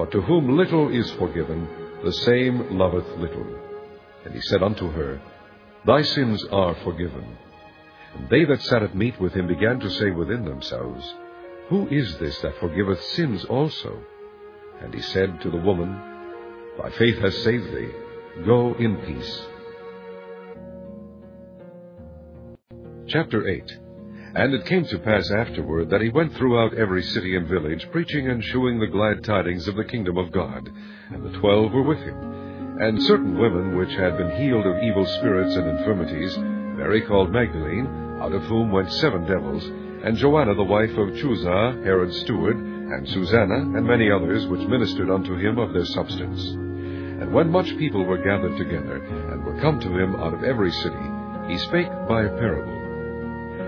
but to whom little is forgiven, the same loveth little. And he said unto her, Thy sins are forgiven. And they that sat at meat with him began to say within themselves, Who is this that forgiveth sins also? And he said to the woman, Thy faith has saved thee. Go in peace. Chapter 8 And it came to pass afterward that he went throughout every city and village, preaching and shewing the glad tidings of the kingdom of God. And the twelve were with him. And certain women which had been healed of evil spirits and infirmities, Mary called Magdalene, out of whom went seven devils, and Joanna the wife of Chuza, Herod's steward, and Susanna, and many others which ministered unto him of their substance. And when much people were gathered together, and were come to him out of every city, he spake by a parable.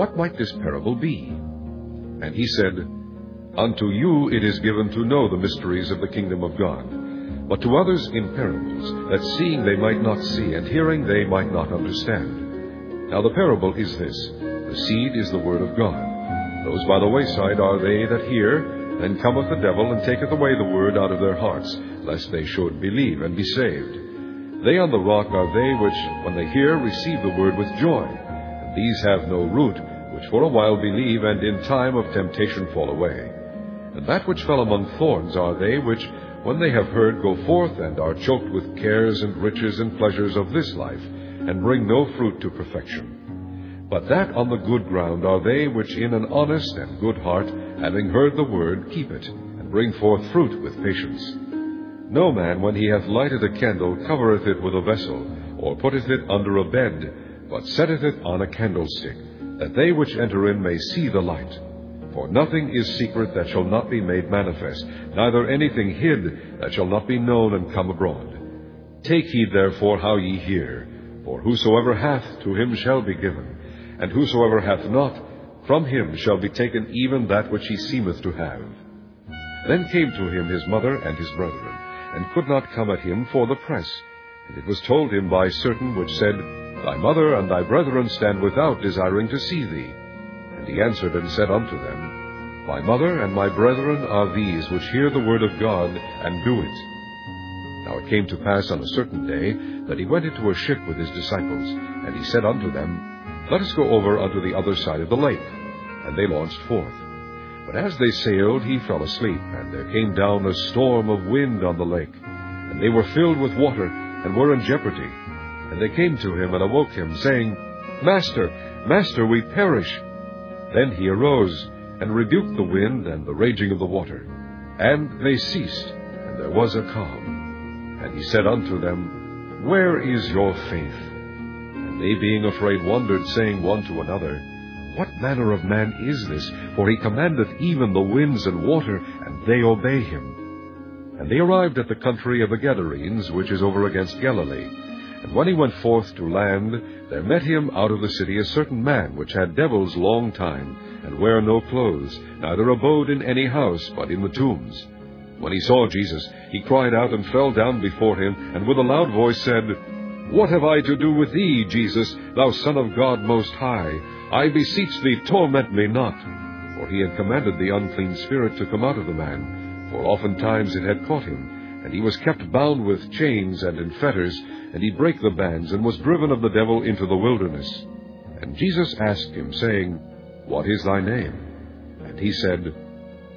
what might this parable be? And he said, Unto you it is given to know the mysteries of the kingdom of God, but to others in parables, that seeing they might not see, and hearing they might not understand. Now the parable is this The seed is the word of God. Those by the wayside are they that hear, then cometh the devil, and taketh away the word out of their hearts, lest they should believe and be saved. They on the rock are they which, when they hear, receive the word with joy And these have no root, which for a while believe, and in time of temptation fall away. And that which fell among thorns are they which, when they have heard, go forth and are choked with cares and riches and pleasures of this life, and bring no fruit to perfection. But that on the good ground are they which in an honest and good heart, having heard the word, keep it, and bring forth fruit with patience. No man, when he hath lighted a candle, covereth it with a vessel, or putteth it under a bed, but setteth it on a candlestick, that they which enter in may see the light. For nothing is secret that shall not be made manifest, neither anything hid that shall not be known and come abroad. Take heed therefore how ye hear, for whosoever hath, to him shall be given, and whosoever hath not, from him shall be taken even that which he seemeth to have. Then came to him his mother and his brethren, and could not come at him for the press. And it was told him by certain which said, Thy mother and thy brethren stand without, desiring to see thee. And he answered and said unto them, My mother and my brethren are these which hear the word of God, and do it. Now it came to pass on a certain day that he went into a ship with his disciples, and he said unto them, Let us go over unto the other side of the lake. And they launched forth. But as they sailed, he fell asleep, and there came down a storm of wind on the lake and they were filled with water, and were in jeopardy. And they came to him and awoke him, saying, Master, Master, we perish. Then he arose, and rebuked the wind and the raging of the water. And they ceased, and there was a calm. And he said unto them, Where is your faith? And they being afraid wondered, saying one to another, What manner of man is this? For he commandeth even the winds and water, and they obey him. And they arrived at the country of the Gadarenes, which is over against Galilee. And when he went forth to land, there met him out of the city a certain man which had devils long time, and wear no clothes, neither abode in any house, but in the tombs. When he saw Jesus, he cried out and fell down before him, and with a loud voice said, What have I to do with thee, Jesus, thou Son of God Most High? I beseech thee, torment me not. For he had commanded the unclean spirit to come out of the man, for oftentimes it had caught him, and he was kept bound with chains and in fetters, and he brake the bands, and was driven of the devil into the wilderness. And Jesus asked him, saying, what is thy name? And he said,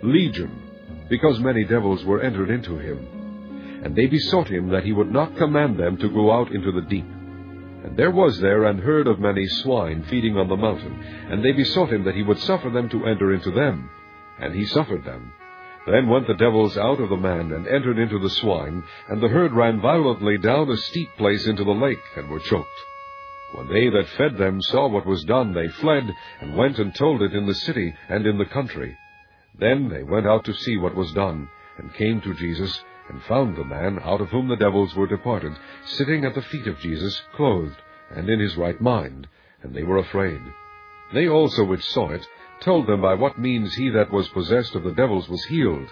Legion, because many devils were entered into him. And they besought him that he would not command them to go out into the deep. And there was there an herd of many swine feeding on the mountain, and they besought him that he would suffer them to enter into them. And he suffered them. Then went the devils out of the man, and entered into the swine, and the herd ran violently down a steep place into the lake, and were choked. When they that fed them saw what was done, they fled, and went and told it in the city and in the country. Then they went out to see what was done, and came to Jesus, and found the man, out of whom the devils were departed, sitting at the feet of Jesus, clothed, and in his right mind, and they were afraid. They also which saw it told them by what means he that was possessed of the devils was healed.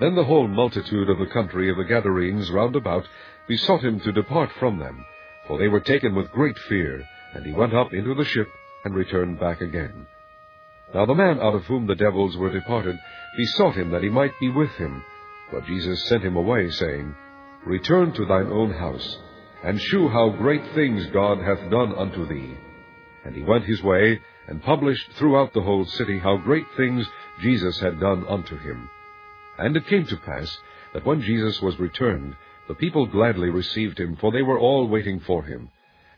Then the whole multitude of the country of the Gadarenes round about besought him to depart from them, for they were taken with great fear, and he went up into the ship, and returned back again. Now the man out of whom the devils were departed besought him that he might be with him. But Jesus sent him away, saying, Return to thine own house, and shew how great things God hath done unto thee. And he went his way, and published throughout the whole city how great things Jesus had done unto him. And it came to pass, that when Jesus was returned, the people gladly received him, for they were all waiting for him.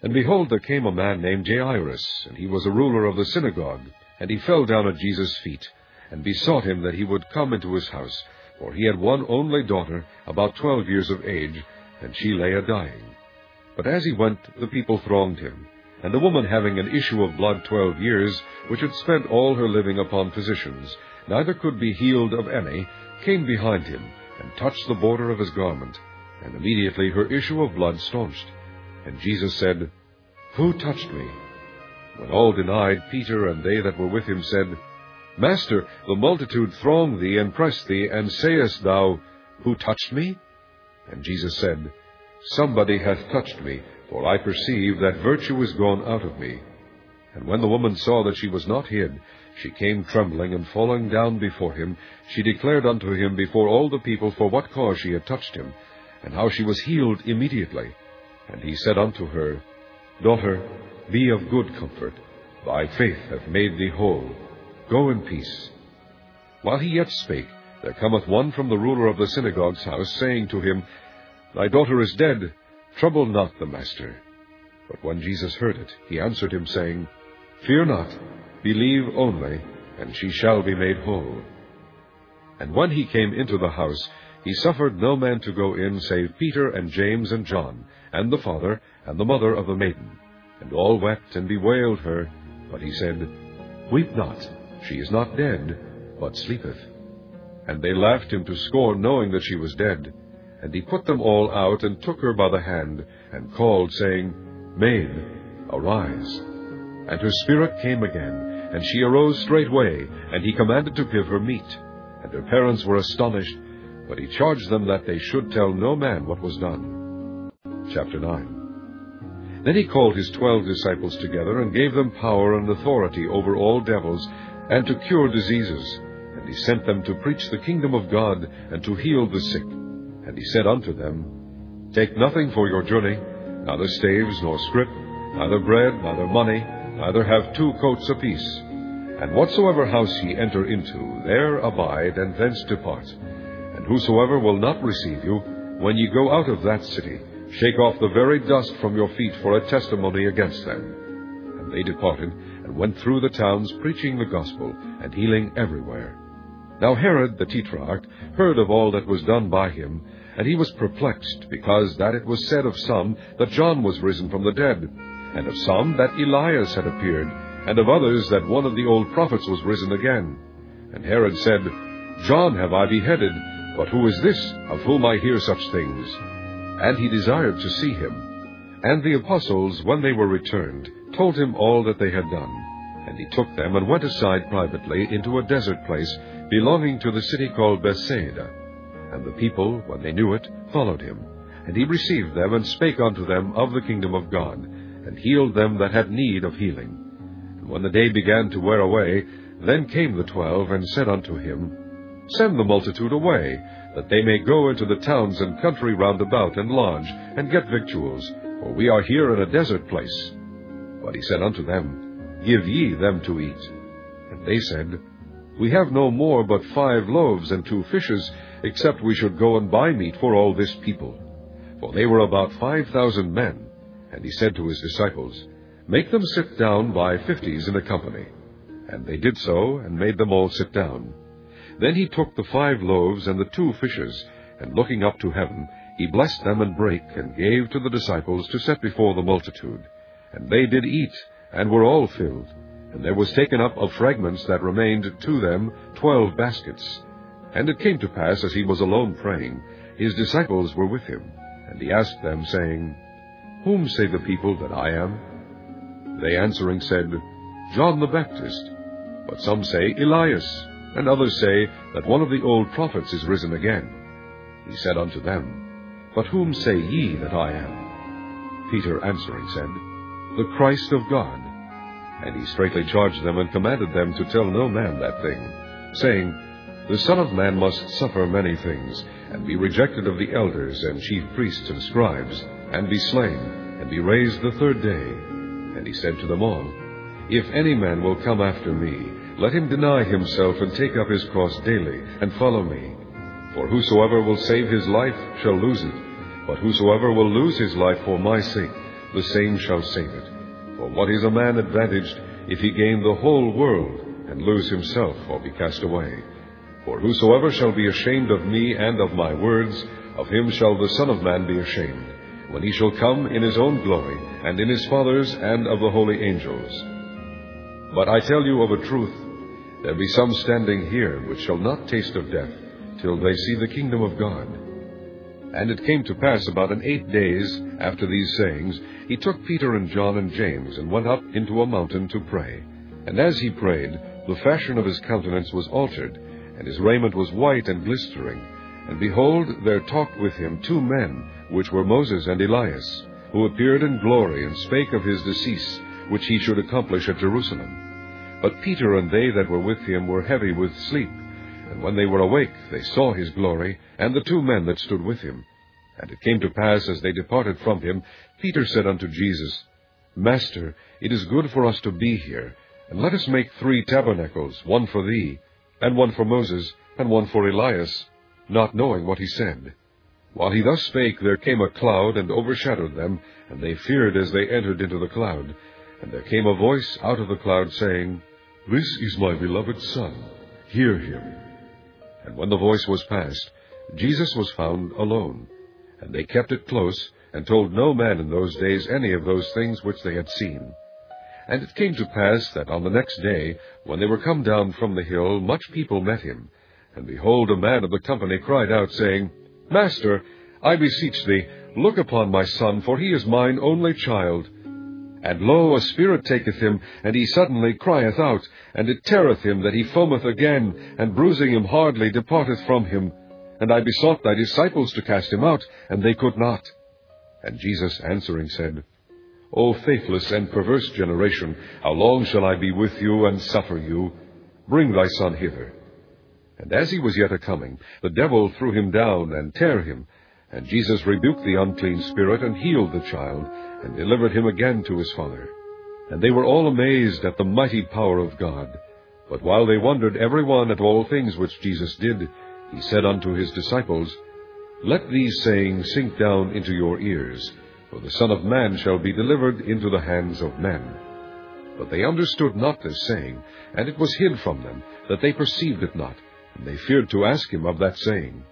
And behold, there came a man named Jairus, and he was a ruler of the synagogue. And he fell down at Jesus' feet, and besought him that he would come into his house, for he had one only daughter, about twelve years of age, and she lay a dying. But as he went, the people thronged him. And a woman having an issue of blood twelve years, which had spent all her living upon physicians, neither could be healed of any, came behind him, and touched the border of his garment and immediately her issue of blood staunched. And Jesus said, Who touched me? When all denied, Peter and they that were with him said, Master, the multitude throng thee and press thee, and sayest thou, Who touched me? And Jesus said, Somebody hath touched me, for I perceive that virtue is gone out of me. And when the woman saw that she was not hid, she came trembling, and falling down before him, she declared unto him before all the people for what cause she had touched him, and how she was healed immediately. And he said unto her, Daughter, be of good comfort. Thy faith hath made thee whole. Go in peace. While he yet spake, there cometh one from the ruler of the synagogue's house, saying to him, Thy daughter is dead. Trouble not the master. But when Jesus heard it, he answered him, saying, Fear not, believe only, and she shall be made whole. And when he came into the house, he suffered no man to go in save Peter and James and John, and the father and the mother of the maiden. And all wept and bewailed her. But he said, Weep not, she is not dead, but sleepeth. And they laughed him to scorn, knowing that she was dead. And he put them all out, and took her by the hand, and called, saying, Maid, arise. And her spirit came again, and she arose straightway, and he commanded to give her meat. And her parents were astonished, but he charged them that they should tell no man what was done. Chapter 9 Then he called his twelve disciples together, and gave them power and authority over all devils, and to cure diseases. And he sent them to preach the kingdom of God, and to heal the sick. And he said unto them, Take nothing for your journey, neither staves, nor scrip, neither bread, neither money, neither have two coats apiece. And whatsoever house ye enter into, there abide, and thence depart. And whosoever will not receive you, When ye go out of that city, shake off the very dust from your feet for a testimony against them. And they departed, and went through the towns, preaching the gospel, and healing everywhere. Now Herod the Tetrarch heard of all that was done by him, and he was perplexed, because that it was said of some that John was risen from the dead, and of some that Elias had appeared, and of others that one of the old prophets was risen again. And Herod said, John have I beheaded, but who is this of whom I hear such things? And he desired to see him. And the apostles, when they were returned, told him all that they had done. And he took them and went aside privately into a desert place belonging to the city called Bethsaida. And the people, when they knew it, followed him. And he received them and spake unto them of the kingdom of God, and healed them that had need of healing. And when the day began to wear away, then came the twelve, and said unto him, Send the multitude away, that they may go into the towns and country round about, and lodge, and get victuals, for we are here in a desert place. But he said unto them, Give ye them to eat. And they said, We have no more but five loaves and two fishes, except we should go and buy meat for all this people. For they were about five thousand men. And he said to his disciples, Make them sit down by fifties in a company. And they did so, and made them all sit down. Then he took the five loaves and the two fishes, and looking up to heaven, he blessed them and brake, and gave to the disciples to set before the multitude. And they did eat, and were all filled. And there was taken up of fragments that remained to them twelve baskets. And it came to pass, as he was alone praying, his disciples were with him. And he asked them, saying, Whom say the people that I am? They answering said, John the Baptist. But some say Elias, and others say that one of the old prophets is risen again. He said unto them, But whom say ye that I am? Peter answering said, The Christ of God. And he straitly charged them and commanded them to tell no man that thing, saying, The Son of Man must suffer many things, and be rejected of the elders and chief priests and scribes, and be slain, and be raised the third day. And he said to them all, If any man will come after me, let him deny himself and take up his cross daily, and follow me. For whosoever will save his life shall lose it, but whosoever will lose his life for my sake, the same shall save it. For what is a man advantaged if he gain the whole world, and lose himself, or be cast away? For whosoever shall be ashamed of me and of my words, of him shall the Son of Man be ashamed, when he shall come in his own glory, and in his Father's and of the holy angels. But I tell you of a truth, there be some standing here which shall not taste of death till they see the kingdom of God. And it came to pass about an eight days after these sayings, he took Peter and John and James, and went up into a mountain to pray. And as he prayed, the fashion of his countenance was altered, and his raiment was white and glistering. And behold, there talked with him two men, which were Moses and Elias, who appeared in glory, and spake of his decease, which he should accomplish at Jerusalem. But Peter and they that were with him were heavy with sleep. And when they were awake, they saw his glory, and the two men that stood with him. And it came to pass, as they departed from him, Peter said unto Jesus, Master, it is good for us to be here, and let us make three tabernacles, one for thee, and one for Moses, and one for Elias, not knowing what he said. While he thus spake, there came a cloud, and overshadowed them, and they feared as they entered into the cloud. And there came a voice out of the cloud, saying, this is my beloved Son. Hear him. And when the voice was past, Jesus was found alone. And they kept it close, and told no man in those days any of those things which they had seen. And it came to pass that on the next day, when they were come down from the hill, much people met him. And behold, a man of the company cried out, saying, Master, I beseech thee, look upon my son, for he is mine only child and lo, a spirit taketh him, and he suddenly crieth out, and it teareth him that he foameth again, and bruising him hardly departeth from him. And I besought thy disciples to cast him out, and they could not. And Jesus answering said, O faithless and perverse generation, how long shall I be with you and suffer you? Bring thy son hither. And as he was yet a coming, the devil threw him down and tare him. And Jesus rebuked the unclean spirit and healed the child and delivered him again to his father. And they were all amazed at the mighty power of God. But while they wondered every one at all things which Jesus did, he said unto his disciples, Let these sayings sink down into your ears, for the Son of Man shall be delivered into the hands of men. But they understood not this saying, and it was hid from them, that they perceived it not, and they feared to ask him of that saying.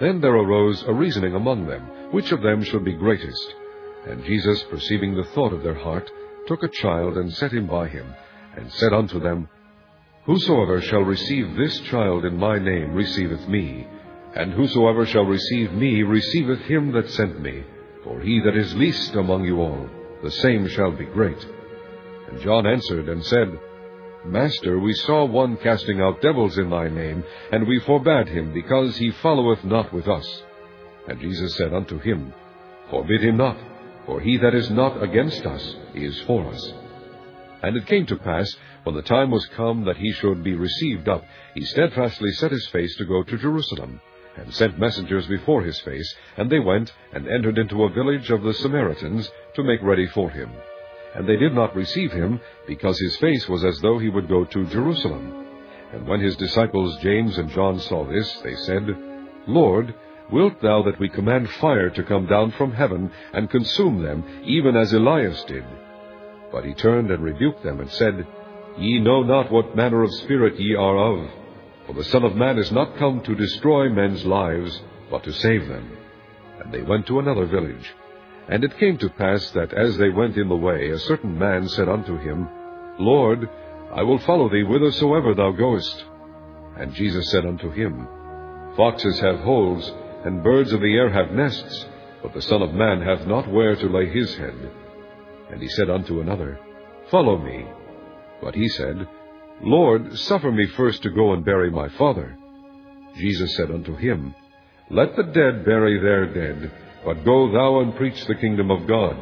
Then there arose a reasoning among them, which of them should be greatest. And Jesus, perceiving the thought of their heart, took a child and set him by him, and said unto them, Whosoever shall receive this child in my name receiveth me, and whosoever shall receive me receiveth him that sent me. For he that is least among you all, the same shall be great. And John answered and said, Master, we saw one casting out devils in thy name, and we forbade him, because he followeth not with us. And Jesus said unto him, Forbid him not, for he that is not against us is for us. And it came to pass, when the time was come that he should be received up, he steadfastly set his face to go to Jerusalem, and sent messengers before his face, and they went and entered into a village of the Samaritans to make ready for him. And they did not receive him, because his face was as though he would go to Jerusalem. And when his disciples James and John saw this, they said, Lord, wilt thou that we command fire to come down from heaven and consume them, even as Elias did? But he turned and rebuked them, and said, Ye know not what manner of spirit ye are of. For the Son of Man is not come to destroy men's lives, but to save them. And they went to another village. And it came to pass that as they went in the way, a certain man said unto him, Lord, I will follow thee whithersoever thou goest. And Jesus said unto him, Foxes have holes, and birds of the air have nests, but the Son of Man hath not where to lay his head. And he said unto another, Follow me. But he said, Lord, suffer me first to go and bury my father. Jesus said unto him, Let the dead bury their dead, but go thou and preach the kingdom of God.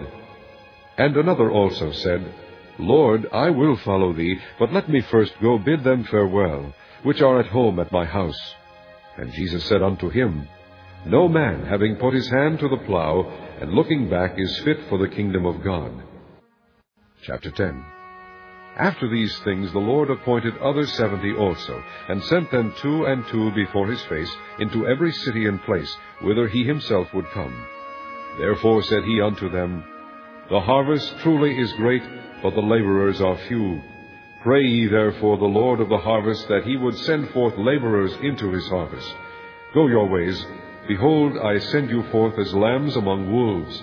And another also said, Lord, I will follow thee, but let me first go bid them farewell, which are at home at my house. And Jesus said unto him, No man, having put his hand to the plough, and looking back, is fit for the kingdom of God. Chapter 10 After these things the Lord appointed other seventy also, and sent them two and two before his face into every city and place, whither he himself would come. Therefore said he unto them, The harvest truly is great, but the laborers are few. Pray ye therefore the Lord of the harvest that he would send forth laborers into his harvest. Go your ways. Behold, I send you forth as lambs among wolves.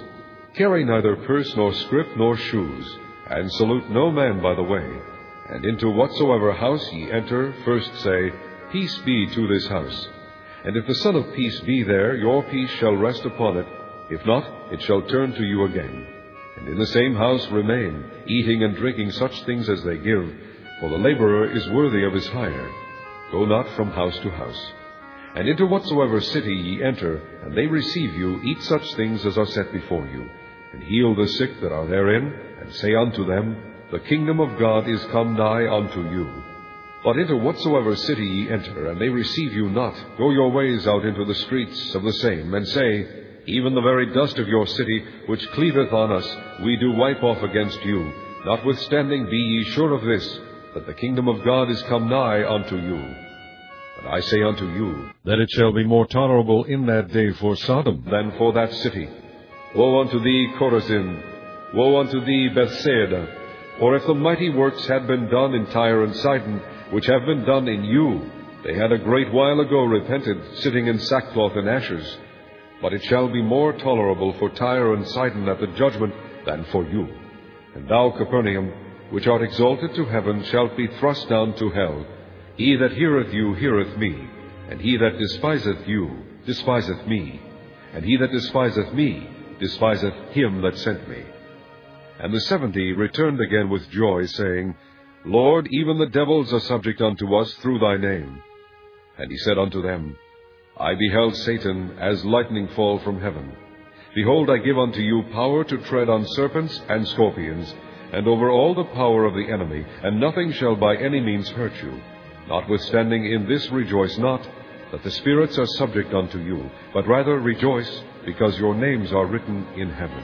Carry neither purse nor scrip nor shoes, and salute no man by the way. And into whatsoever house ye enter, first say, Peace be to this house. And if the Son of Peace be there, your peace shall rest upon it. If not, it shall turn to you again. And in the same house remain, eating and drinking such things as they give, for the laborer is worthy of his hire. Go not from house to house. And into whatsoever city ye enter, and they receive you, eat such things as are set before you, and heal the sick that are therein, and say unto them, The kingdom of God is come nigh unto you. But into whatsoever city ye enter, and they receive you not, go your ways out into the streets of the same, and say, Even the very dust of your city, which cleaveth on us, we do wipe off against you. Notwithstanding, be ye sure of this, that the kingdom of God is come nigh unto you. But I say unto you, that it shall be more tolerable in that day for Sodom than for that city. Woe unto thee, Chorazin! Woe unto thee, Bethsaida! For if the mighty works had been done in Tyre and Sidon, which have been done in you, they had a great while ago repented, sitting in sackcloth and ashes. But it shall be more tolerable for Tyre and Sidon at the judgment than for you. And thou, Capernaum, which art exalted to heaven, shalt be thrust down to hell. He that heareth you heareth me, and he that despiseth you despiseth me, and he that despiseth me despiseth him that sent me. And the seventy returned again with joy, saying, Lord, even the devils are subject unto us through thy name. And he said unto them, I beheld Satan as lightning fall from heaven. Behold, I give unto you power to tread on serpents and scorpions, and over all the power of the enemy, and nothing shall by any means hurt you. Notwithstanding in this rejoice not, that the spirits are subject unto you, but rather rejoice, because your names are written in heaven.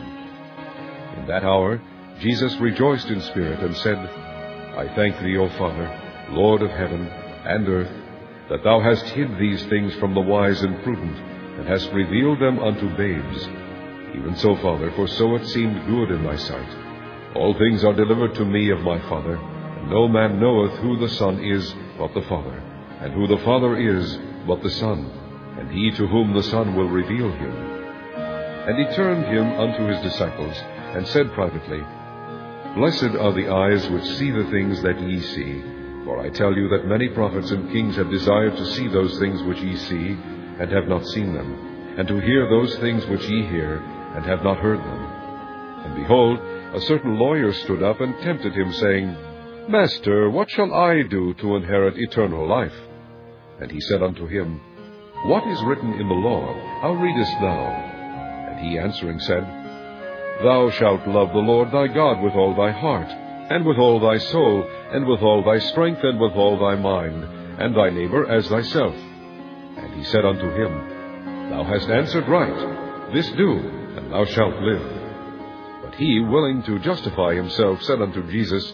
In that hour Jesus rejoiced in spirit, and said, I thank thee, O Father, Lord of heaven and earth, that thou hast hid these things from the wise and prudent, and hast revealed them unto babes. Even so, Father, for so it seemed good in thy sight. All things are delivered to me of my Father, no man knoweth who the Son is but the Father, and who the Father is but the Son, and he to whom the Son will reveal him. And he turned him unto his disciples, and said privately, Blessed are the eyes which see the things that ye see. For I tell you that many prophets and kings have desired to see those things which ye see, and have not seen them, and to hear those things which ye hear, and have not heard them. And behold, a certain lawyer stood up and tempted him, saying, Master, what shall I do to inherit eternal life? And he said unto him, What is written in the law? How readest thou? And he answering said, Thou shalt love the Lord thy God with all thy heart, and with all thy soul, and with all thy strength, and with all thy mind, and thy neighbor as thyself. And he said unto him, Thou hast answered right. This do, and thou shalt live. But he, willing to justify himself, said unto Jesus,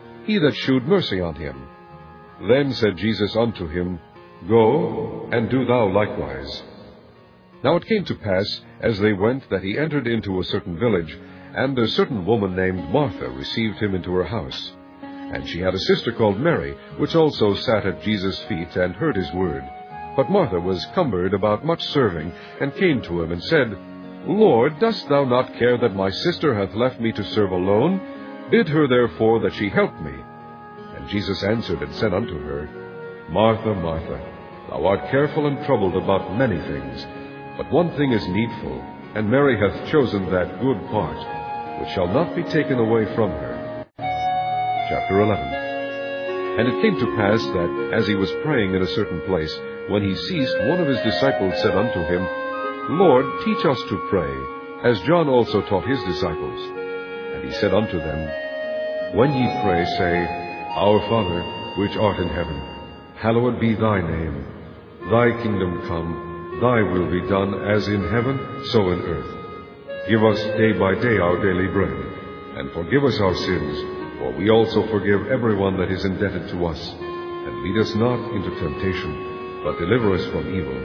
He that shewed mercy on him. Then said Jesus unto him, Go, and do thou likewise. Now it came to pass, as they went, that he entered into a certain village, and a certain woman named Martha received him into her house. And she had a sister called Mary, which also sat at Jesus' feet, and heard his word. But Martha was cumbered about much serving, and came to him, and said, Lord, dost thou not care that my sister hath left me to serve alone? Bid her therefore that she help me. And Jesus answered and said unto her, Martha, Martha, thou art careful and troubled about many things, but one thing is needful, and Mary hath chosen that good part, which shall not be taken away from her. Chapter 11 and it came to pass that, as he was praying in a certain place, when he ceased, one of his disciples said unto him, Lord, teach us to pray, as John also taught his disciples. And he said unto them, When ye pray, say, Our Father, which art in heaven, hallowed be thy name. Thy kingdom come, thy will be done, as in heaven, so in earth. Give us day by day our daily bread, and forgive us our sins, for we also forgive everyone that is indebted to us. And lead us not into temptation, but deliver us from evil.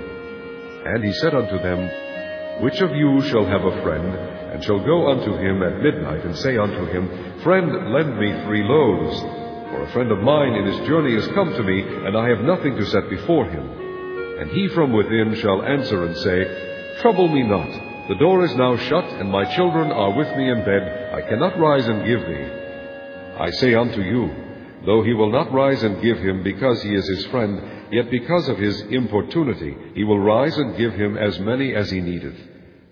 And he said unto them, Which of you shall have a friend, and shall go unto him at midnight, and say unto him, Friend, lend me three loaves? For a friend of mine in his journey is come to me, and I have nothing to set before him. And he from within shall answer and say, Trouble me not. The door is now shut, and my children are with me in bed. I cannot rise and give thee. I say unto you, though he will not rise and give him because he is his friend, yet because of his importunity he will rise and give him as many as he needeth.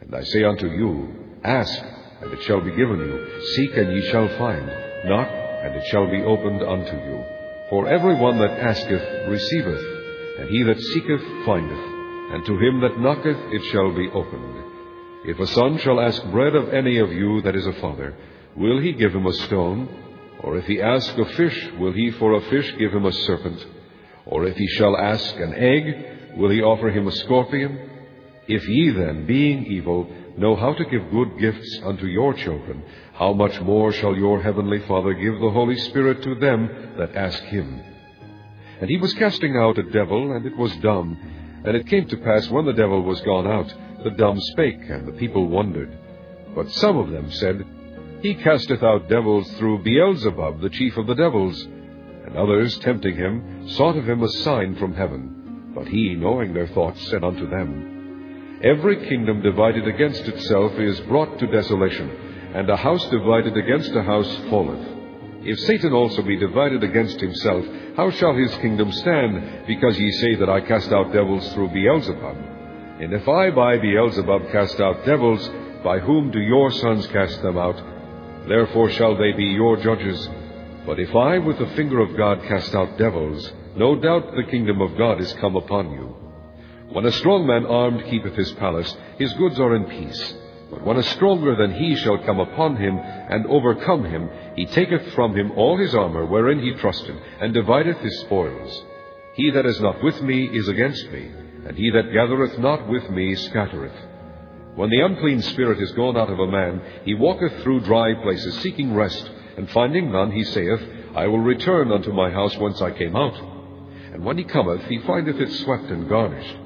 And I say unto you, Ask, and it shall be given you. Seek, and ye shall find. Knock, and it shall be opened unto you. For every one that asketh receiveth, and he that seeketh findeth, and to him that knocketh it shall be opened. If a son shall ask bread of any of you that is a father, will he give him a stone? Or if he ask a fish, will he for a fish give him a serpent? Or if he shall ask an egg, will he offer him a scorpion? If ye then, being evil, know how to give good gifts unto your children, how much more shall your heavenly Father give the Holy Spirit to them that ask him? And he was casting out a devil, and it was dumb. And it came to pass, when the devil was gone out, the dumb spake, and the people wondered. But some of them said, he casteth out devils through Beelzebub, the chief of the devils. And others, tempting him, sought of him a sign from heaven. But he, knowing their thoughts, said unto them, Every kingdom divided against itself is brought to desolation, and a house divided against a house falleth. If Satan also be divided against himself, how shall his kingdom stand, because ye say that I cast out devils through Beelzebub? And if I by Beelzebub cast out devils, by whom do your sons cast them out? Therefore shall they be your judges. But if I with the finger of God cast out devils, no doubt the kingdom of God is come upon you. When a strong man armed keepeth his palace, his goods are in peace. But when a stronger than he shall come upon him, and overcome him, he taketh from him all his armour wherein he trusted, and divideth his spoils. He that is not with me is against me, and he that gathereth not with me scattereth. When the unclean spirit is gone out of a man, he walketh through dry places, seeking rest, and finding none, he saith, I will return unto my house whence I came out. And when he cometh, he findeth it swept and garnished.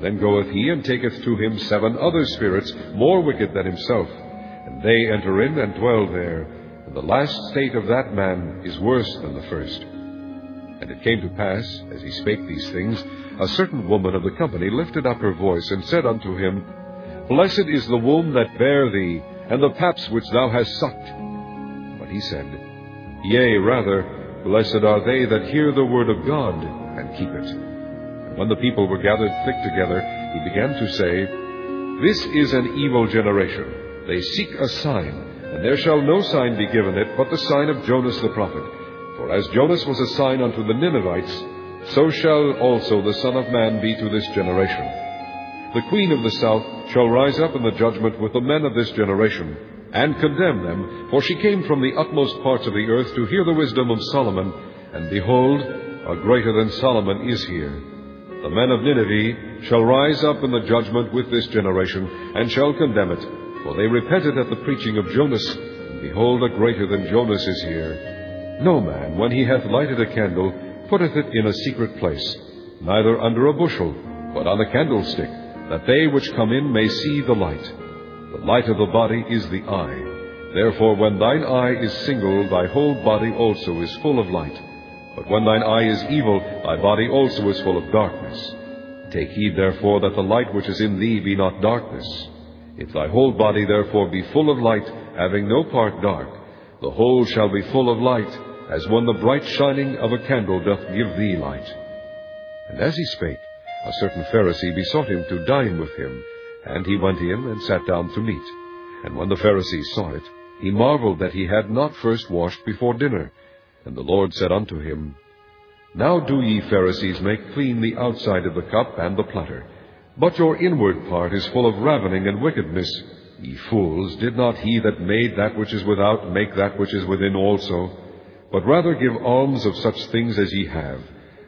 Then goeth he and taketh to him seven other spirits, more wicked than himself, and they enter in and dwell there. And the last state of that man is worse than the first. And it came to pass, as he spake these things, a certain woman of the company lifted up her voice, and said unto him, Blessed is the womb that bare thee, and the paps which thou hast sucked. But he said, Yea, rather, blessed are they that hear the word of God, and keep it. When the people were gathered thick together, he began to say, This is an evil generation. They seek a sign, and there shall no sign be given it but the sign of Jonas the prophet. For as Jonas was a sign unto the Ninevites, so shall also the Son of Man be to this generation. The queen of the south shall rise up in the judgment with the men of this generation, and condemn them, for she came from the utmost parts of the earth to hear the wisdom of Solomon, and behold, a greater than Solomon is here. The men of Nineveh shall rise up in the judgment with this generation, and shall condemn it. For they repented at the preaching of Jonas, and behold, a greater than Jonas is here. No man, when he hath lighted a candle, putteth it in a secret place, neither under a bushel, but on a candlestick, that they which come in may see the light. The light of the body is the eye. Therefore, when thine eye is single, thy whole body also is full of light. But when thine eye is evil, thy body also is full of darkness. Take heed therefore that the light which is in thee be not darkness. If thy whole body therefore be full of light, having no part dark, the whole shall be full of light, as when the bright shining of a candle doth give thee light. And as he spake, a certain Pharisee besought him to dine with him, and he went in and sat down to meat. And when the Pharisee saw it, he marveled that he had not first washed before dinner. And the Lord said unto him, Now do ye Pharisees make clean the outside of the cup and the platter, but your inward part is full of ravening and wickedness. Ye fools, did not he that made that which is without make that which is within also? But rather give alms of such things as ye have.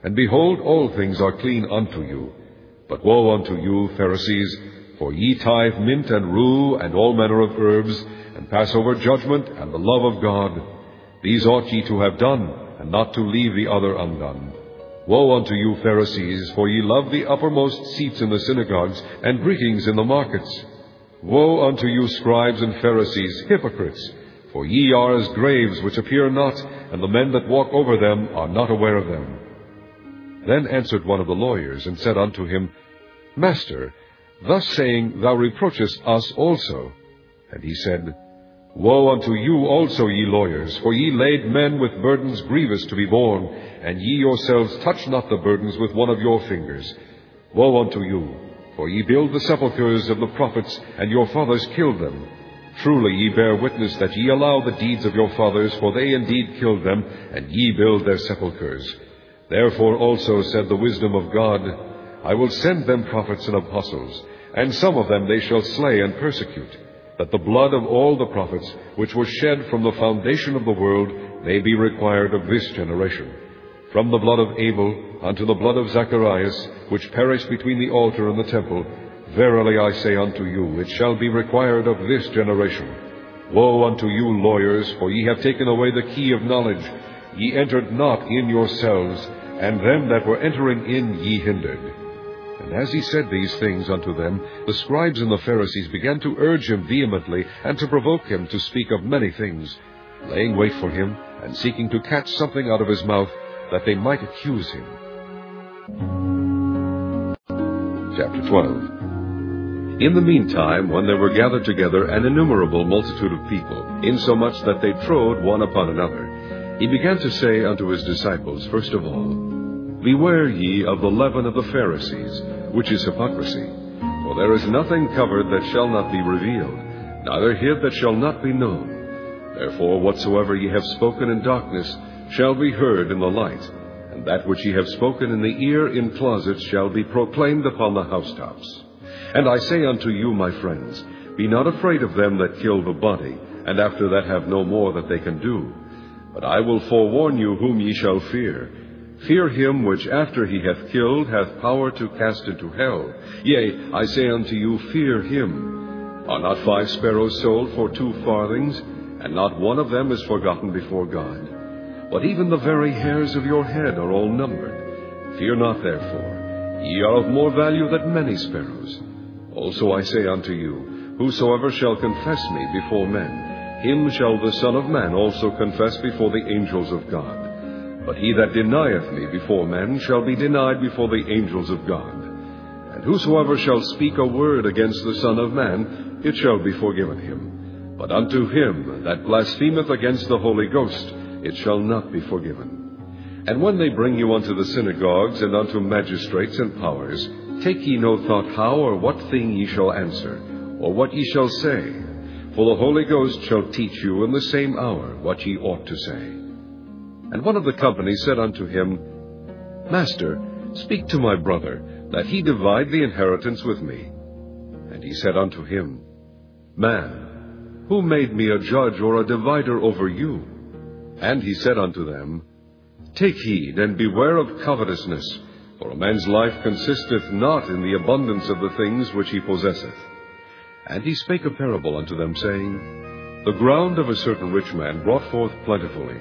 And behold, all things are clean unto you. But woe unto you, Pharisees, for ye tithe mint and rue and all manner of herbs, and pass over judgment and the love of God. These ought ye to have done, and not to leave the other undone. Woe unto you, Pharisees, for ye love the uppermost seats in the synagogues, and greetings in the markets. Woe unto you, scribes and Pharisees, hypocrites! For ye are as graves which appear not, and the men that walk over them are not aware of them. Then answered one of the lawyers, and said unto him, Master, thus saying, thou reproachest us also. And he said, Woe unto you also, ye lawyers, for ye laid men with burdens grievous to be borne, and ye yourselves touch not the burdens with one of your fingers. Woe unto you, for ye build the sepulchres of the prophets, and your fathers killed them. Truly ye bear witness that ye allow the deeds of your fathers, for they indeed killed them, and ye build their sepulchres. Therefore also said the wisdom of God, I will send them prophets and apostles, and some of them they shall slay and persecute that the blood of all the prophets, which was shed from the foundation of the world, may be required of this generation. From the blood of Abel unto the blood of Zacharias, which perished between the altar and the temple, verily I say unto you, it shall be required of this generation. Woe unto you, lawyers, for ye have taken away the key of knowledge. Ye entered not in yourselves, and them that were entering in ye hindered. And as he said these things unto them, the scribes and the Pharisees began to urge him vehemently, and to provoke him to speak of many things, laying wait for him, and seeking to catch something out of his mouth, that they might accuse him. Chapter 12 In the meantime, when there were gathered together an innumerable multitude of people, insomuch that they trode one upon another, he began to say unto his disciples, first of all, Beware ye of the leaven of the Pharisees, which is hypocrisy. For there is nothing covered that shall not be revealed, neither hid that shall not be known. Therefore whatsoever ye have spoken in darkness shall be heard in the light, and that which ye have spoken in the ear in closets shall be proclaimed upon the housetops. And I say unto you, my friends, be not afraid of them that kill the body, and after that have no more that they can do. But I will forewarn you whom ye shall fear. Fear him which after he hath killed hath power to cast into hell. Yea, I say unto you, fear him. Are not five sparrows sold for two farthings, and not one of them is forgotten before God? But even the very hairs of your head are all numbered. Fear not therefore, ye are of more value than many sparrows. Also I say unto you, Whosoever shall confess me before men, him shall the Son of Man also confess before the angels of God. But he that denieth me before men shall be denied before the angels of God. And whosoever shall speak a word against the Son of Man, it shall be forgiven him. But unto him that blasphemeth against the Holy Ghost, it shall not be forgiven. And when they bring you unto the synagogues and unto magistrates and powers, take ye no thought how or what thing ye shall answer, or what ye shall say. For the Holy Ghost shall teach you in the same hour what ye ought to say. And one of the company said unto him, Master, speak to my brother, that he divide the inheritance with me. And he said unto him, Man, who made me a judge or a divider over you? And he said unto them, Take heed, and beware of covetousness, for a man's life consisteth not in the abundance of the things which he possesseth. And he spake a parable unto them, saying, The ground of a certain rich man brought forth plentifully.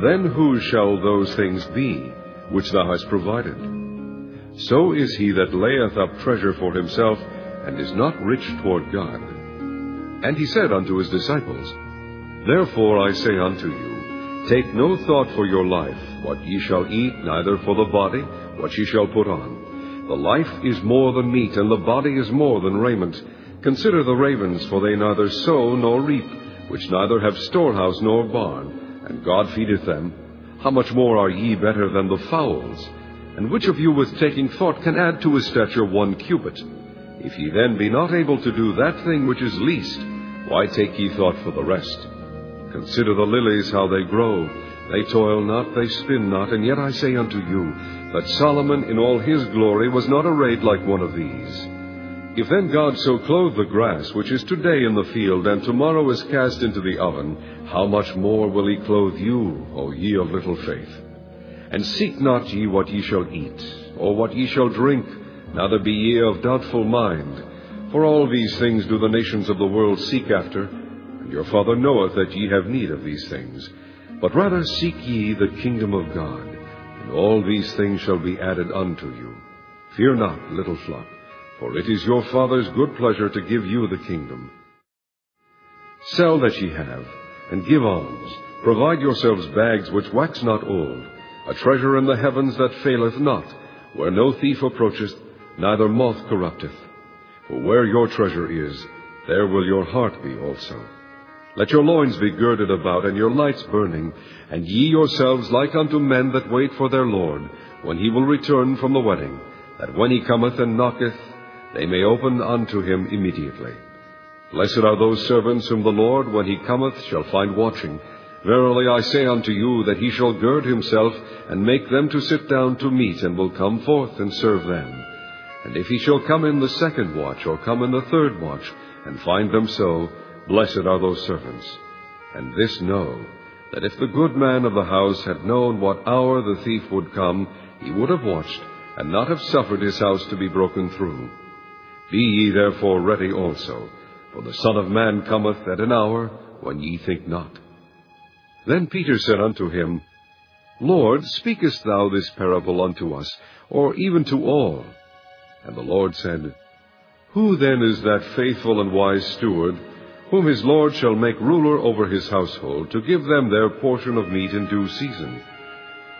Then whose shall those things be which thou hast provided? So is he that layeth up treasure for himself, and is not rich toward God. And he said unto his disciples, Therefore I say unto you, Take no thought for your life, what ye shall eat, neither for the body, what ye shall put on. The life is more than meat, and the body is more than raiment. Consider the ravens, for they neither sow nor reap, which neither have storehouse nor barn, and God feedeth them. How much more are ye better than the fowls? And which of you with taking thought can add to his stature one cubit? If ye then be not able to do that thing which is least, why take ye thought for the rest? Consider the lilies how they grow. They toil not, they spin not, and yet I say unto you, that Solomon in all his glory was not arrayed like one of these. If then God so clothe the grass, which is today in the field, and tomorrow is cast into the oven, how much more will he clothe you, O ye of little faith? And seek not ye what ye shall eat, or what ye shall drink, neither be ye of doubtful mind. For all these things do the nations of the world seek after, and your Father knoweth that ye have need of these things. But rather seek ye the kingdom of God, and all these things shall be added unto you. Fear not, little flock, for it is your Father's good pleasure to give you the kingdom. Sell that ye have, and give alms. Provide yourselves bags which wax not old, a treasure in the heavens that faileth not, where no thief approacheth, neither moth corrupteth. For where your treasure is, there will your heart be also. Let your loins be girded about, and your lights burning, and ye yourselves like unto men that wait for their Lord, when he will return from the wedding, that when he cometh and knocketh, they may open unto him immediately. Blessed are those servants whom the Lord, when he cometh, shall find watching. Verily I say unto you, that he shall gird himself, and make them to sit down to meat, and will come forth and serve them. And if he shall come in the second watch, or come in the third watch, and find them so, Blessed are those servants. And this know, that if the good man of the house had known what hour the thief would come, he would have watched, and not have suffered his house to be broken through. Be ye therefore ready also, For the Son of Man cometh at an hour when ye think not. Then Peter said unto him, Lord, speakest thou this parable unto us, or even to all? And the Lord said, Who then is that faithful and wise steward, whom his Lord shall make ruler over his household, to give them their portion of meat in due season?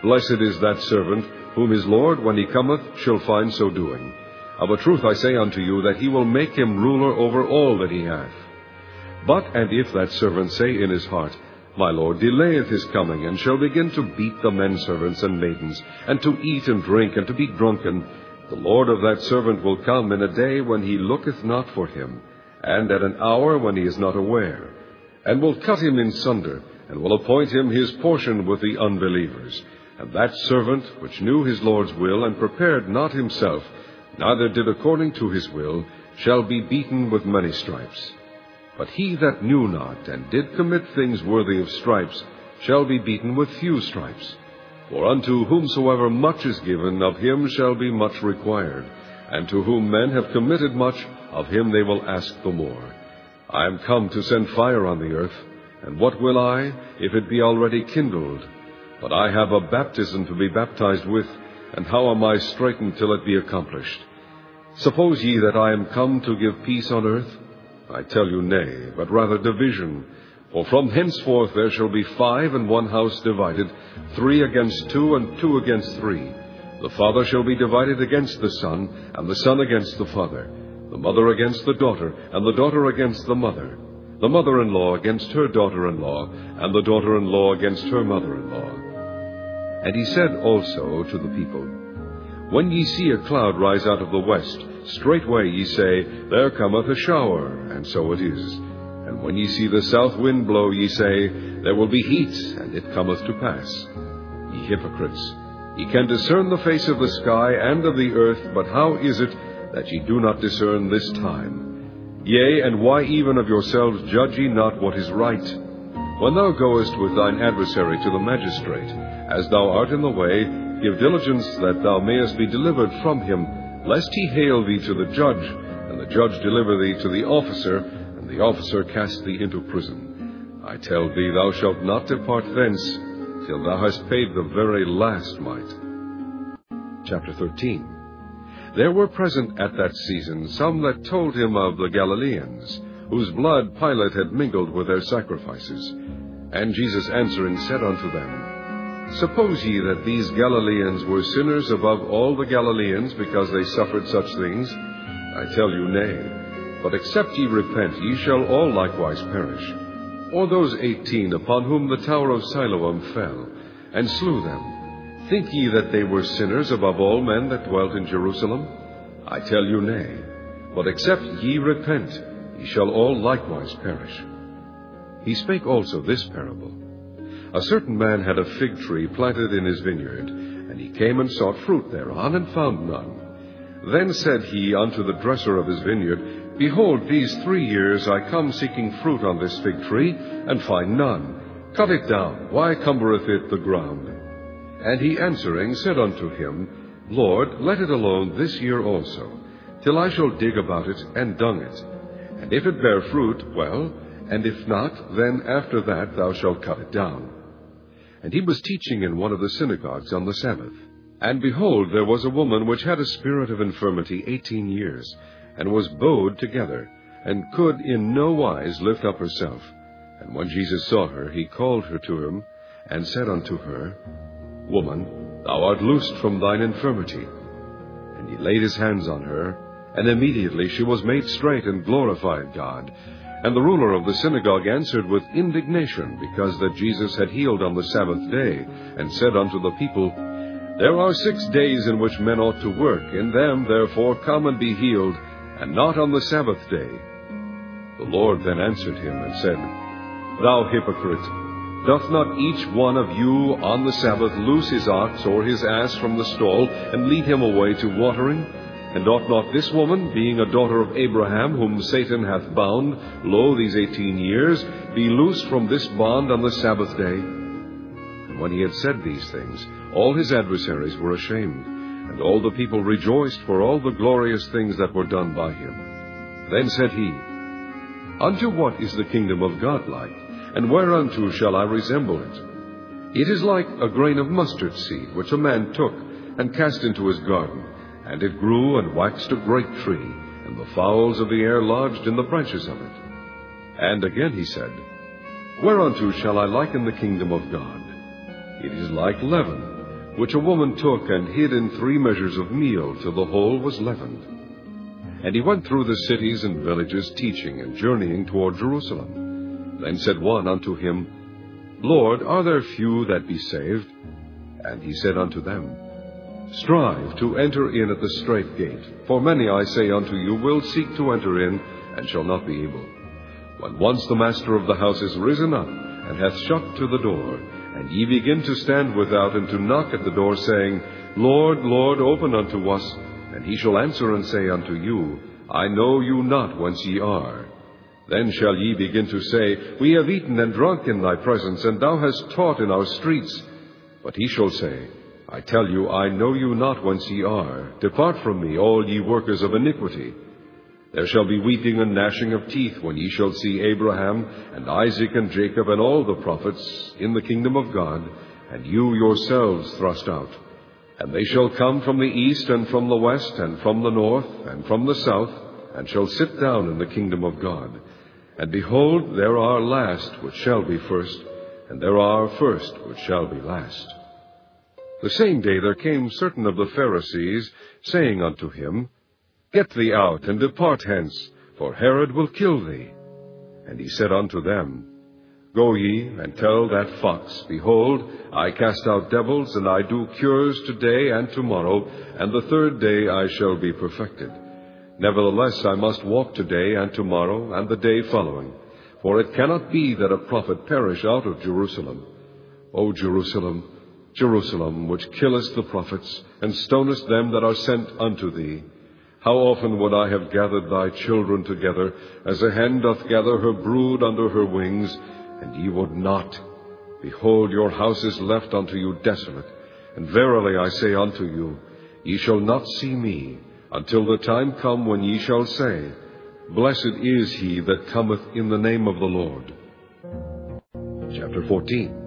Blessed is that servant, whom his Lord, when he cometh, shall find so doing. Of a truth I say unto you, that he will make him ruler over all that he hath. But and if that servant say in his heart, My Lord delayeth his coming, and shall begin to beat the men servants and maidens, and to eat and drink, and to be drunken, the Lord of that servant will come in a day when he looketh not for him, and at an hour when he is not aware, and will cut him in sunder, and will appoint him his portion with the unbelievers. And that servant which knew his Lord's will, and prepared not himself, neither did according to his will, shall be beaten with many stripes. But he that knew not, and did commit things worthy of stripes, shall be beaten with few stripes. For unto whomsoever much is given, of him shall be much required. And to whom men have committed much, of him they will ask the more. I am come to send fire on the earth, and what will I, if it be already kindled? But I have a baptism to be baptized with, and how am I straitened till it be accomplished? Suppose ye that I am come to give peace on earth? I tell you, nay, but rather division. For from henceforth there shall be five in one house divided, three against two, and two against three. The father shall be divided against the son, and the son against the father, the mother against the daughter, and the daughter against the mother, the mother in law against her daughter in law, and the daughter in law against her mother in law. And he said also to the people, When ye see a cloud rise out of the west, straightway ye say, There cometh a shower, and so it is. And when ye see the south wind blow, ye say, There will be heat, and it cometh to pass. Ye hypocrites, ye can discern the face of the sky and of the earth, but how is it that ye do not discern this time? Yea, and why even of yourselves judge ye not what is right? When thou goest with thine adversary to the magistrate, as thou art in the way, give diligence that thou mayest be delivered from him, lest he hale thee to the judge, and the judge deliver thee to the officer, and the officer cast thee into prison. I tell thee, thou shalt not depart thence till thou hast paid the very last mite. Chapter 13 There were present at that season some that told him of the Galileans, whose blood Pilate had mingled with their sacrifices. And Jesus answering said unto them, Suppose ye that these Galileans were sinners above all the Galileans because they suffered such things? I tell you, nay. But except ye repent, ye shall all likewise perish. Or those eighteen upon whom the tower of Siloam fell, and slew them, think ye that they were sinners above all men that dwelt in Jerusalem? I tell you, nay. But except ye repent, ye shall all likewise perish. He spake also this parable. A certain man had a fig tree planted in his vineyard, and he came and sought fruit thereon, and found none. Then said he unto the dresser of his vineyard, Behold, these three years I come seeking fruit on this fig tree, and find none. Cut it down, why cumbereth it the ground? And he answering said unto him, Lord, let it alone this year also, till I shall dig about it and dung it. And if it bear fruit, well, and if not, then after that thou shalt cut it down. And he was teaching in one of the synagogues on the Sabbath. And behold, there was a woman which had a spirit of infirmity eighteen years, and was bowed together, and could in no wise lift up herself. And when Jesus saw her, he called her to him, and said unto her, Woman, thou art loosed from thine infirmity. And he laid his hands on her, and immediately she was made straight and glorified God. And the ruler of the synagogue answered with indignation, because that Jesus had healed on the Sabbath day, and said unto the people, There are six days in which men ought to work. In them, therefore, come and be healed, and not on the Sabbath day. The Lord then answered him and said, Thou hypocrite, doth not each one of you on the Sabbath loose his ox or his ass from the stall, and lead him away to watering? And ought not this woman, being a daughter of Abraham, whom Satan hath bound, lo, these eighteen years, be loosed from this bond on the Sabbath day? And when he had said these things, all his adversaries were ashamed, and all the people rejoiced for all the glorious things that were done by him. Then said he, Unto what is the kingdom of God like, and whereunto shall I resemble it? It is like a grain of mustard seed, which a man took and cast into his garden, and it grew and waxed a great tree, and the fowls of the air lodged in the branches of it. And again he said, Whereunto shall I liken the kingdom of God? It is like leaven, which a woman took and hid in three measures of meal till the whole was leavened. And he went through the cities and villages, teaching and journeying toward Jerusalem. Then said one unto him, Lord, are there few that be saved? And he said unto them, Strive to enter in at the strait gate, for many, I say unto you, will seek to enter in, and shall not be able. When once the master of the house is risen up, and hath shut to the door, and ye begin to stand without, and to knock at the door, saying, Lord, Lord, open unto us, and he shall answer and say unto you, I know you not whence ye are. Then shall ye begin to say, We have eaten and drunk in thy presence, and thou hast taught in our streets. But he shall say, I tell you, I know you not whence ye are. Depart from me, all ye workers of iniquity. There shall be weeping and gnashing of teeth when ye shall see Abraham and Isaac and Jacob and all the prophets in the kingdom of God, and you yourselves thrust out. And they shall come from the east and from the west and from the north and from the south, and shall sit down in the kingdom of God. And behold, there are last which shall be first, and there are first which shall be last. The same day there came certain of the Pharisees, saying unto him, Get thee out, and depart hence, for Herod will kill thee. And he said unto them, Go ye, and tell that fox, Behold, I cast out devils, and I do cures today and tomorrow, and the third day I shall be perfected. Nevertheless I must walk today and tomorrow, and the day following. For it cannot be that a prophet perish out of Jerusalem. O Jerusalem, Jerusalem, which killest the prophets, and stonest them that are sent unto thee. How often would I have gathered thy children together, as a hen doth gather her brood under her wings, and ye would not. Behold, your house is left unto you desolate. And verily I say unto you, ye shall not see me, until the time come when ye shall say, Blessed is he that cometh in the name of the Lord. Chapter 14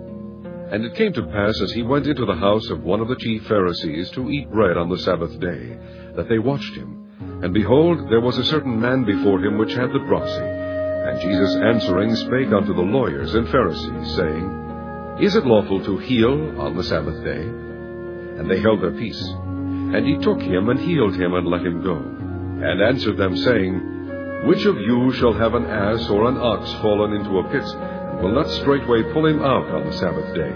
and it came to pass, as he went into the house of one of the chief Pharisees to eat bread on the Sabbath day, that they watched him. And behold, there was a certain man before him which had the dropsy. And Jesus answering spake unto the lawyers and Pharisees, saying, Is it lawful to heal on the Sabbath day? And they held their peace. And he took him and healed him and let him go. And answered them, saying, Which of you shall have an ass or an ox fallen into a pit, will not straightway pull him out on the Sabbath day.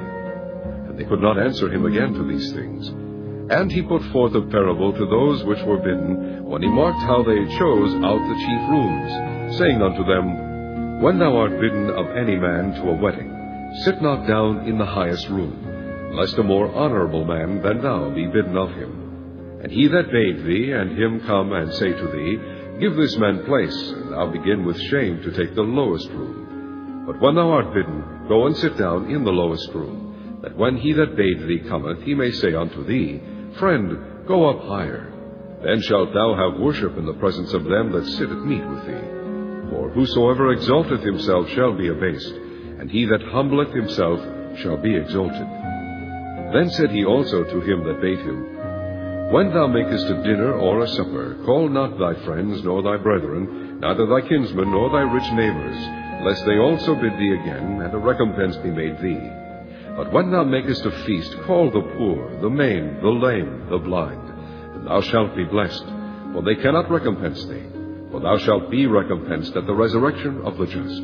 And they could not answer him again to these things. And he put forth a parable to those which were bidden, when he marked how they chose out the chief rooms, saying unto them, When thou art bidden of any man to a wedding, sit not down in the highest room, lest a more honorable man than thou be bidden of him. And he that bade thee, and him come and say to thee, Give this man place, and thou begin with shame to take the lowest room. But when thou art bidden, go and sit down in the lowest room, that when he that bade thee cometh, he may say unto thee, Friend, go up higher. Then shalt thou have worship in the presence of them that sit at meat with thee. For whosoever exalteth himself shall be abased, and he that humbleth himself shall be exalted. Then said he also to him that bade him, When thou makest a dinner or a supper, call not thy friends, nor thy brethren, neither thy kinsmen, nor thy rich neighbors, lest they also bid thee again, and a recompense be made thee. But when thou makest a feast, call the poor, the maimed, the lame, the blind, and thou shalt be blessed, for they cannot recompense thee, for thou shalt be recompensed at the resurrection of the just.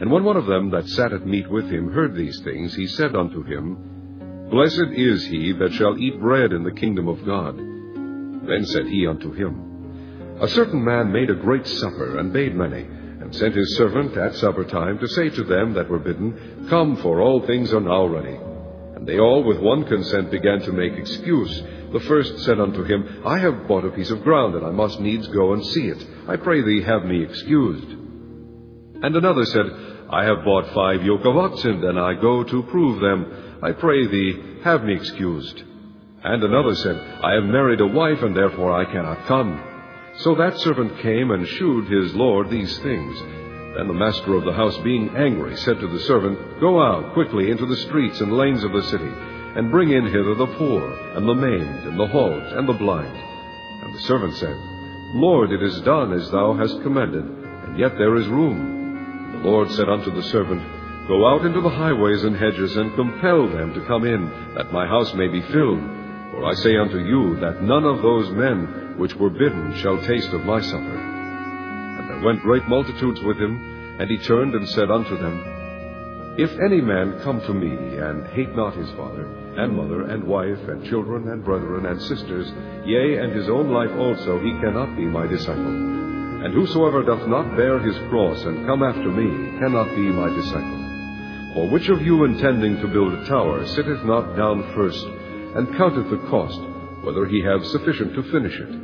And when one of them that sat at meat with him heard these things, he said unto him, Blessed is he that shall eat bread in the kingdom of God. Then said he unto him, A certain man made a great supper, and bade many sent his servant at supper time to say to them that were bidden, Come, for all things are now ready. And they all with one consent began to make excuse. The first said unto him, I have bought a piece of ground, and I must needs go and see it. I pray thee, have me excused. And another said, I have bought five yoke of oxen, and I go to prove them. I pray thee, have me excused. And another said, I have married a wife, and therefore I cannot come. So that servant came and shewed his lord these things. Then the master of the house, being angry, said to the servant, Go out quickly into the streets and lanes of the city, and bring in hither the poor, and the maimed, and the halt, and the blind. And the servant said, Lord, it is done as thou hast commanded, and yet there is room. And the Lord said unto the servant, Go out into the highways and hedges, and compel them to come in, that my house may be filled. For I say unto you, that none of those men which were bidden shall taste of my supper. And there went great multitudes with him, and he turned and said unto them, If any man come to me, and hate not his father, and mother, and wife, and children, and brethren, and sisters, yea, and his own life also, he cannot be my disciple. And whosoever doth not bear his cross, and come after me, cannot be my disciple. For which of you intending to build a tower sitteth not down first, and counteth the cost, whether he have sufficient to finish it?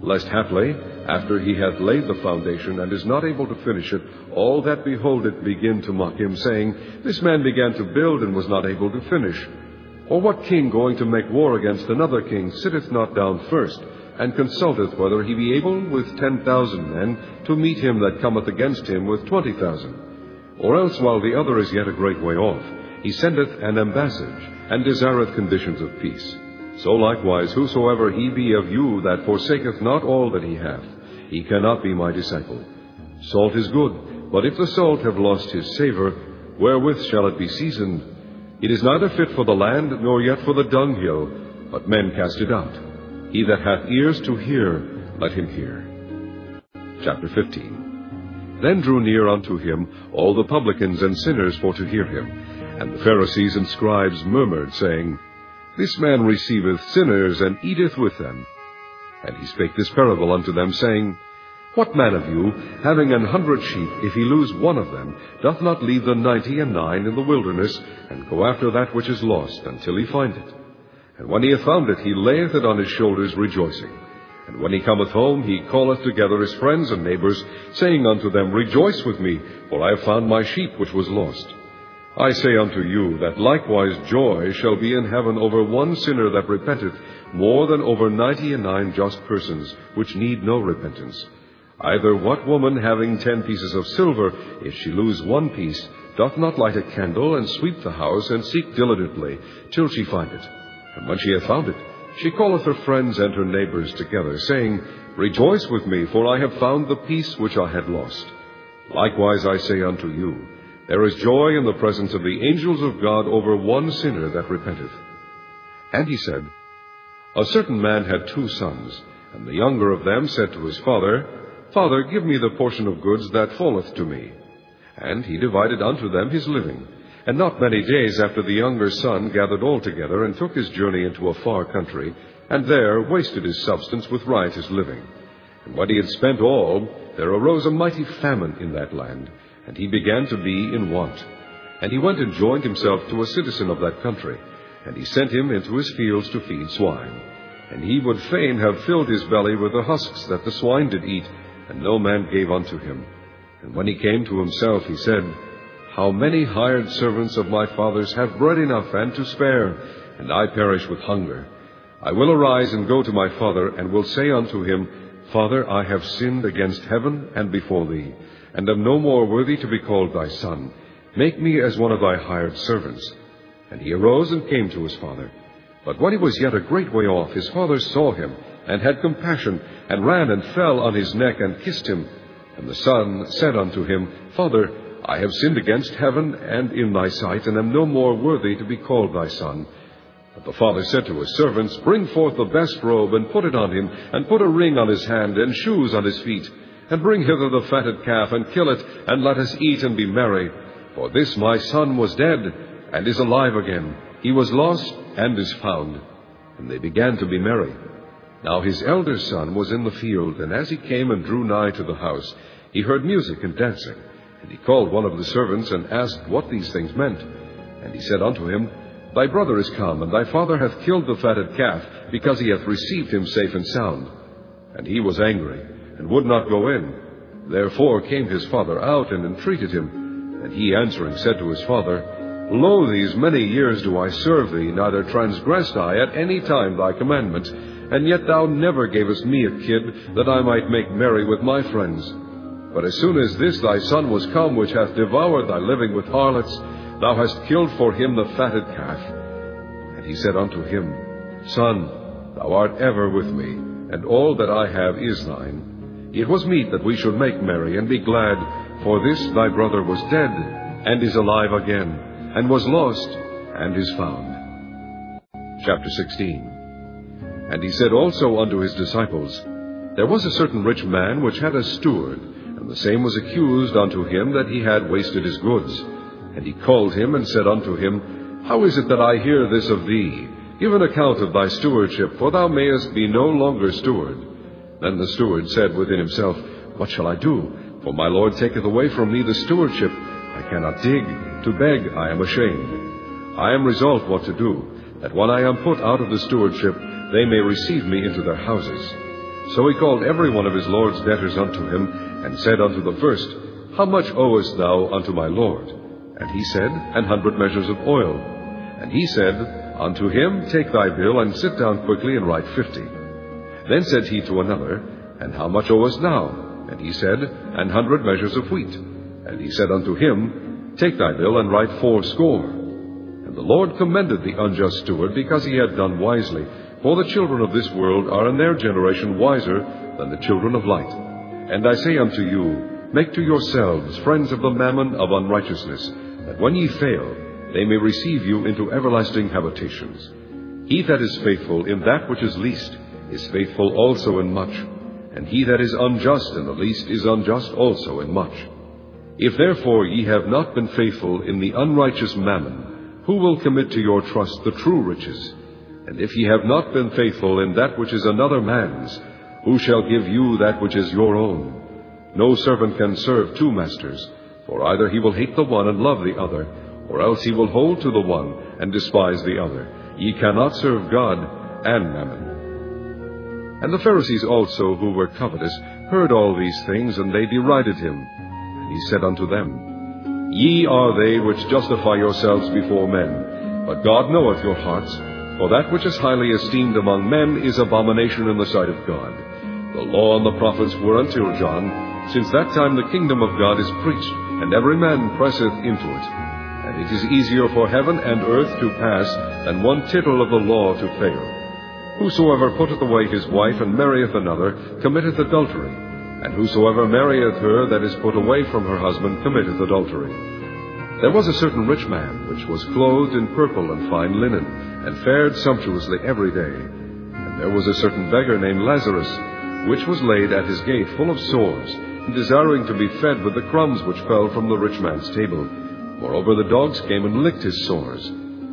Lest haply, after he hath laid the foundation, and is not able to finish it, all that behold it begin to mock him, saying, This man began to build, and was not able to finish. Or what king going to make war against another king sitteth not down first, and consulteth whether he be able with ten thousand men to meet him that cometh against him with twenty thousand? Or else, while the other is yet a great way off, he sendeth an ambassage, and desireth conditions of peace. So likewise, whosoever he be of you that forsaketh not all that he hath, he cannot be my disciple. Salt is good, but if the salt have lost his savour, wherewith shall it be seasoned? It is neither fit for the land, nor yet for the dunghill, but men cast it out. He that hath ears to hear, let him hear. Chapter 15 then drew near unto him all the publicans and sinners for to hear him. And the Pharisees and scribes murmured, saying, This man receiveth sinners and eateth with them. And he spake this parable unto them, saying, What man of you, having an hundred sheep, if he lose one of them, doth not leave the ninety and nine in the wilderness, and go after that which is lost, until he find it? And when he hath found it, he layeth it on his shoulders, rejoicing. And when he cometh home, he calleth together his friends and neighbors, saying unto them, Rejoice with me, for I have found my sheep which was lost. I say unto you that likewise joy shall be in heaven over one sinner that repenteth, more than over ninety and nine just persons, which need no repentance. Either what woman having ten pieces of silver, if she lose one piece, doth not light a candle, and sweep the house, and seek diligently, till she find it? And when she hath found it, she calleth her friends and her neighbors together, saying, Rejoice with me, for I have found the piece which I had lost. Likewise I say unto you, there is joy in the presence of the angels of God over one sinner that repenteth. And he said, A certain man had two sons, and the younger of them said to his father, Father, give me the portion of goods that falleth to me. And he divided unto them his living. And not many days after the younger son gathered all together and took his journey into a far country, and there wasted his substance with riotous living. And when he had spent all, there arose a mighty famine in that land, and he began to be in want. And he went and joined himself to a citizen of that country, and he sent him into his fields to feed swine. And he would fain have filled his belly with the husks that the swine did eat, and no man gave unto him. And when he came to himself, he said, how many hired servants of my father's have bread enough and to spare, and I perish with hunger. I will arise and go to my father, and will say unto him, Father, I have sinned against heaven and before thee, and am no more worthy to be called thy son. Make me as one of thy hired servants. And he arose and came to his father. But when he was yet a great way off, his father saw him, and had compassion, and ran and fell on his neck and kissed him. And the son said unto him, Father, I have sinned against heaven and in thy sight, and am no more worthy to be called thy son. But the father said to his servants, Bring forth the best robe, and put it on him, and put a ring on his hand, and shoes on his feet. And bring hither the fatted calf, and kill it, and let us eat and be merry. For this my son was dead, and is alive again. He was lost, and is found. And they began to be merry. Now his elder son was in the field, and as he came and drew nigh to the house, he heard music and dancing. And he called one of the servants and asked what these things meant. And he said unto him, Thy brother is come, and thy father hath killed the fatted calf, because he hath received him safe and sound. And he was angry, and would not go in. Therefore came his father out and entreated him. And he answering said to his father, Lo, these many years do I serve thee, neither transgressed I at any time thy commandment. and yet thou never gavest me a kid, that I might make merry with my friends. But as soon as this thy son was come, which hath devoured thy living with harlots, thou hast killed for him the fatted calf. And he said unto him, Son, thou art ever with me, and all that I have is thine. It was meet that we should make merry and be glad, for this thy brother was dead, and is alive again, and was lost, and is found. Chapter 16 And he said also unto his disciples, There was a certain rich man which had a steward, and the same was accused unto him that he had wasted his goods. And he called him and said unto him, How is it that I hear this of thee? Give an account of thy stewardship, for thou mayest be no longer steward. Then the steward said within himself, What shall I do? For my Lord taketh away from me the stewardship. I cannot dig. To beg I am ashamed. I am resolved what to do that when I am put out of the stewardship, they may receive me into their houses. So he called every one of his Lord's debtors unto him, and said unto the first, How much owest thou unto my Lord? And he said, An hundred measures of oil. And he said, Unto him, Take thy bill, and sit down quickly, and write fifty. Then said he to another, And how much owest thou? And he said, An hundred measures of wheat. And he said unto him, Take thy bill, and write fourscore. And the Lord commended the unjust steward because he had done wisely. For the children of this world are in their generation wiser than the children of light. And I say unto you, Make to yourselves friends of the mammon of unrighteousness, that when ye fail, they may receive you into everlasting habitations. He that is faithful in that which is least is faithful also in much, and he that is unjust in the least is unjust also in much. If therefore ye have not been faithful in the unrighteous mammon, who will commit to your trust the true riches? And if ye have not been faithful in that which is another man's, who shall give you that which is your own? No servant can serve two masters, for either he will hate the one and love the other, or else he will hold to the one and despise the other. Ye cannot serve God and mammon. And the Pharisees also, who were covetous, heard all these things, and they derided him. And he said unto them, Ye are they which justify yourselves before men, but God knoweth your hearts. For that which is highly esteemed among men is abomination in the sight of God. The law and the prophets were until John. Since that time the kingdom of God is preached, and every man presseth into it. And it is easier for heaven and earth to pass than one tittle of the law to fail. Whosoever putteth away his wife and marrieth another committeth adultery. And whosoever marrieth her that is put away from her husband committeth adultery. There was a certain rich man, which was clothed in purple and fine linen, and fared sumptuously every day. And there was a certain beggar named Lazarus, which was laid at his gate full of sores, and desiring to be fed with the crumbs which fell from the rich man's table. Moreover, the dogs came and licked his sores.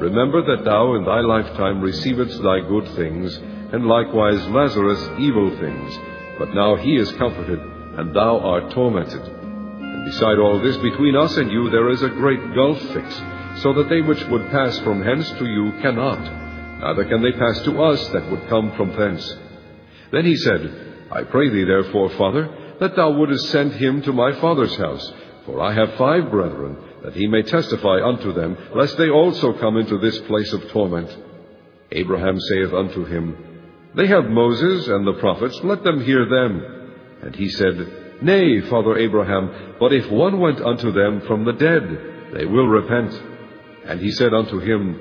remember that thou in thy lifetime receivedst thy good things, and likewise Lazarus evil things. But now he is comforted, and thou art tormented. And beside all this, between us and you there is a great gulf fixed, so that they which would pass from hence to you cannot, neither can they pass to us that would come from thence. Then he said, I pray thee therefore, Father, that thou wouldest send him to my father's house, for I have five brethren, that he may testify unto them, lest they also come into this place of torment. Abraham saith unto him, they have Moses and the prophets, let them hear them. And he said, Nay, Father Abraham, but if one went unto them from the dead, they will repent. And he said unto him,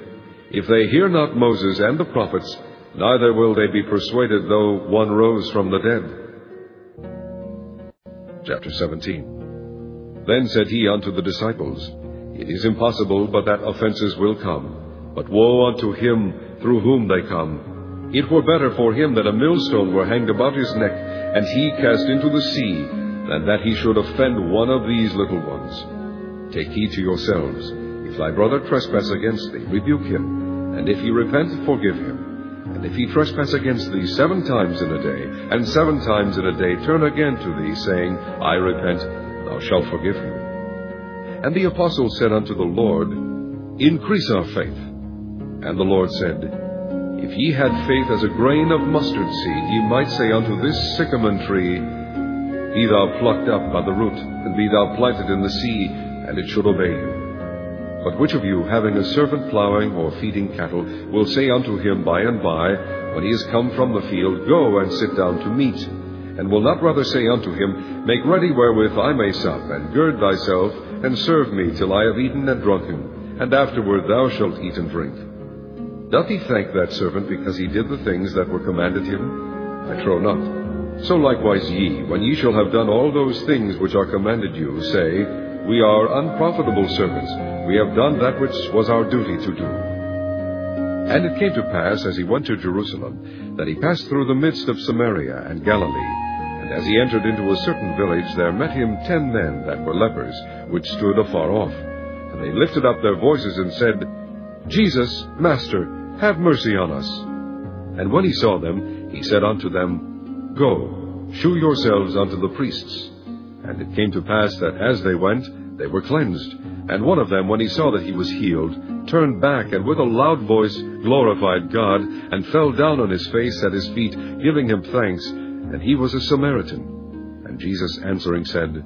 If they hear not Moses and the prophets, neither will they be persuaded though one rose from the dead. Chapter 17 Then said he unto the disciples, It is impossible but that offenses will come, but woe unto him through whom they come. It were better for him that a millstone were hanged about his neck, and he cast into the sea, than that he should offend one of these little ones. Take heed to yourselves. If thy brother trespass against thee, rebuke him, and if he repent, forgive him. And if he trespass against thee seven times in a day, and seven times in a day turn again to thee, saying, I repent, thou shalt forgive him. And the apostle said unto the Lord, Increase our faith. And the Lord said, If ye had faith as a grain of mustard seed, ye might say unto this sycamore tree, Be thou plucked up by the root, and be thou planted in the sea, and it should obey you. But which of you, having a servant plowing or feeding cattle, will say unto him by and by, when he is come from the field, Go and sit down to meat? And will not rather say unto him, Make ready wherewith I may sup, and gird thyself, and serve me till I have eaten and drunken, and afterward thou shalt eat and drink? Doth he thank that servant because he did the things that were commanded him? I trow not. So likewise ye, when ye shall have done all those things which are commanded you, say, we are unprofitable servants. We have done that which was our duty to do. And it came to pass, as he went to Jerusalem, that he passed through the midst of Samaria and Galilee. And as he entered into a certain village, there met him ten men that were lepers, which stood afar off. And they lifted up their voices and said, Jesus, Master, have mercy on us. And when he saw them, he said unto them, Go, shew yourselves unto the priests. And it came to pass that as they went, they were cleansed. And one of them, when he saw that he was healed, turned back and with a loud voice glorified God, and fell down on his face at his feet, giving him thanks. And he was a Samaritan. And Jesus answering said,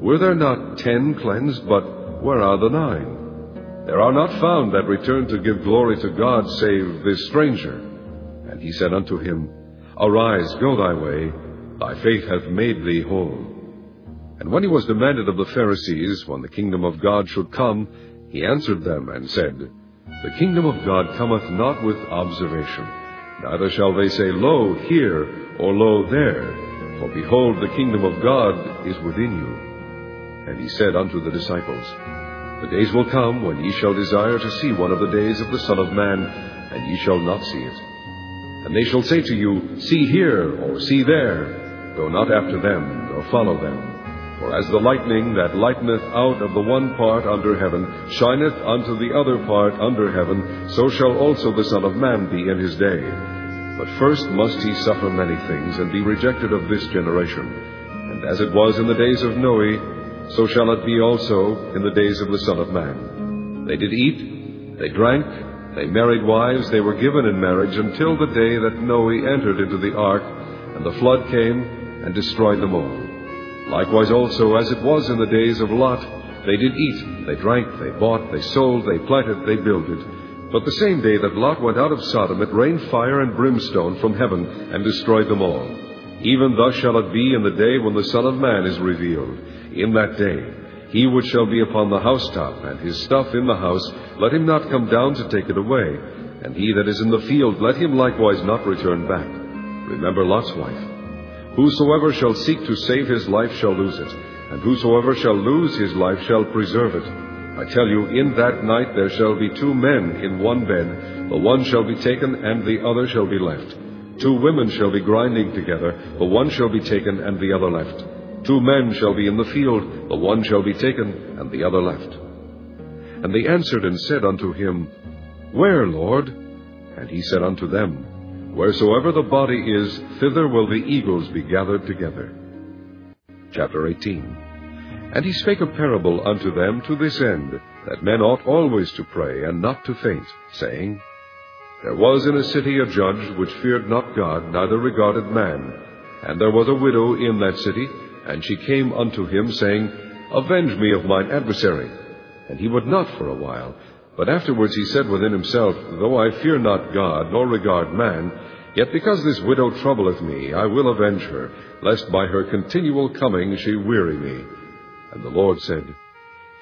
Were there not ten cleansed, but where are the nine? There are not found that return to give glory to God, save this stranger. And he said unto him, Arise, go thy way, thy faith hath made thee whole. And when he was demanded of the Pharisees when the kingdom of God should come, he answered them and said, The kingdom of God cometh not with observation, neither shall they say, Lo, here, or Lo, there. For behold, the kingdom of God is within you. And he said unto the disciples, The days will come when ye shall desire to see one of the days of the Son of Man, and ye shall not see it. And they shall say to you, See here, or see there. Go not after them, nor follow them. For as the lightning that lighteneth out of the one part under heaven shineth unto the other part under heaven, so shall also the Son of Man be in his day. But first must he suffer many things, and be rejected of this generation. And as it was in the days of Noe, so shall it be also in the days of the Son of Man. They did eat, they drank, they married wives, they were given in marriage until the day that Noe entered into the ark, and the flood came and destroyed them all. Likewise also, as it was in the days of Lot, they did eat, they drank, they bought, they sold, they planted, they builded. But the same day that Lot went out of Sodom, it rained fire and brimstone from heaven, and destroyed them all. Even thus shall it be in the day when the Son of Man is revealed. In that day, he which shall be upon the housetop, and his stuff in the house, let him not come down to take it away. And he that is in the field, let him likewise not return back. Remember Lot's wife. Whosoever shall seek to save his life shall lose it, and whosoever shall lose his life shall preserve it. I tell you, in that night there shall be two men in one bed, the one shall be taken, and the other shall be left. Two women shall be grinding together, the one shall be taken, and the other left. Two men shall be in the field, the one shall be taken, and the other left. And they answered and said unto him, Where, Lord? And he said unto them, Wheresoever the body is, thither will the eagles be gathered together. Chapter 18 And he spake a parable unto them to this end, that men ought always to pray, and not to faint, saying, There was in a city a judge which feared not God, neither regarded man. And there was a widow in that city, and she came unto him, saying, Avenge me of mine adversary. And he would not for a while. But afterwards he said within himself, Though I fear not God, nor regard man, yet because this widow troubleth me, I will avenge her, lest by her continual coming she weary me. And the Lord said,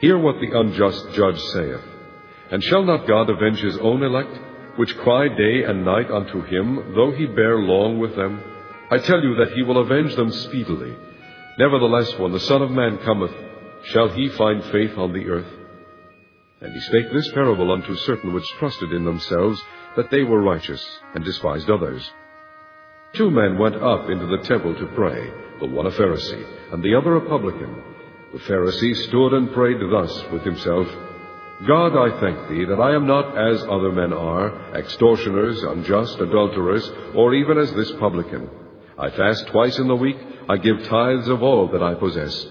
Hear what the unjust judge saith. And shall not God avenge his own elect, which cry day and night unto him, though he bear long with them? I tell you that he will avenge them speedily. Nevertheless, when the Son of Man cometh, shall he find faith on the earth? And he spake this parable unto certain which trusted in themselves that they were righteous, and despised others. Two men went up into the temple to pray, the one a Pharisee, and the other a publican. The Pharisee stood and prayed thus with himself, God, I thank thee that I am not as other men are, extortioners, unjust, adulterers, or even as this publican. I fast twice in the week, I give tithes of all that I possess.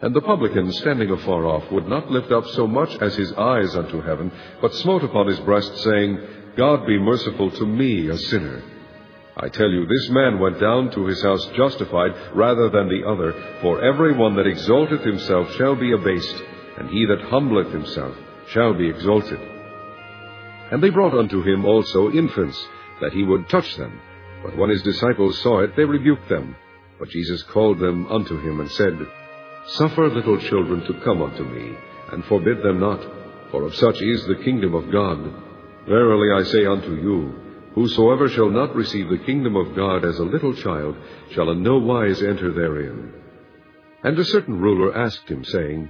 And the publican, standing afar off, would not lift up so much as his eyes unto heaven, but smote upon his breast, saying, God be merciful to me, a sinner. I tell you, this man went down to his house justified rather than the other, for every one that exalteth himself shall be abased, and he that humbleth himself shall be exalted. And they brought unto him also infants, that he would touch them. But when his disciples saw it, they rebuked them. But Jesus called them unto him, and said, Suffer little children to come unto me, and forbid them not, for of such is the kingdom of God. Verily I say unto you, Whosoever shall not receive the kingdom of God as a little child shall in no wise enter therein. And a certain ruler asked him, saying,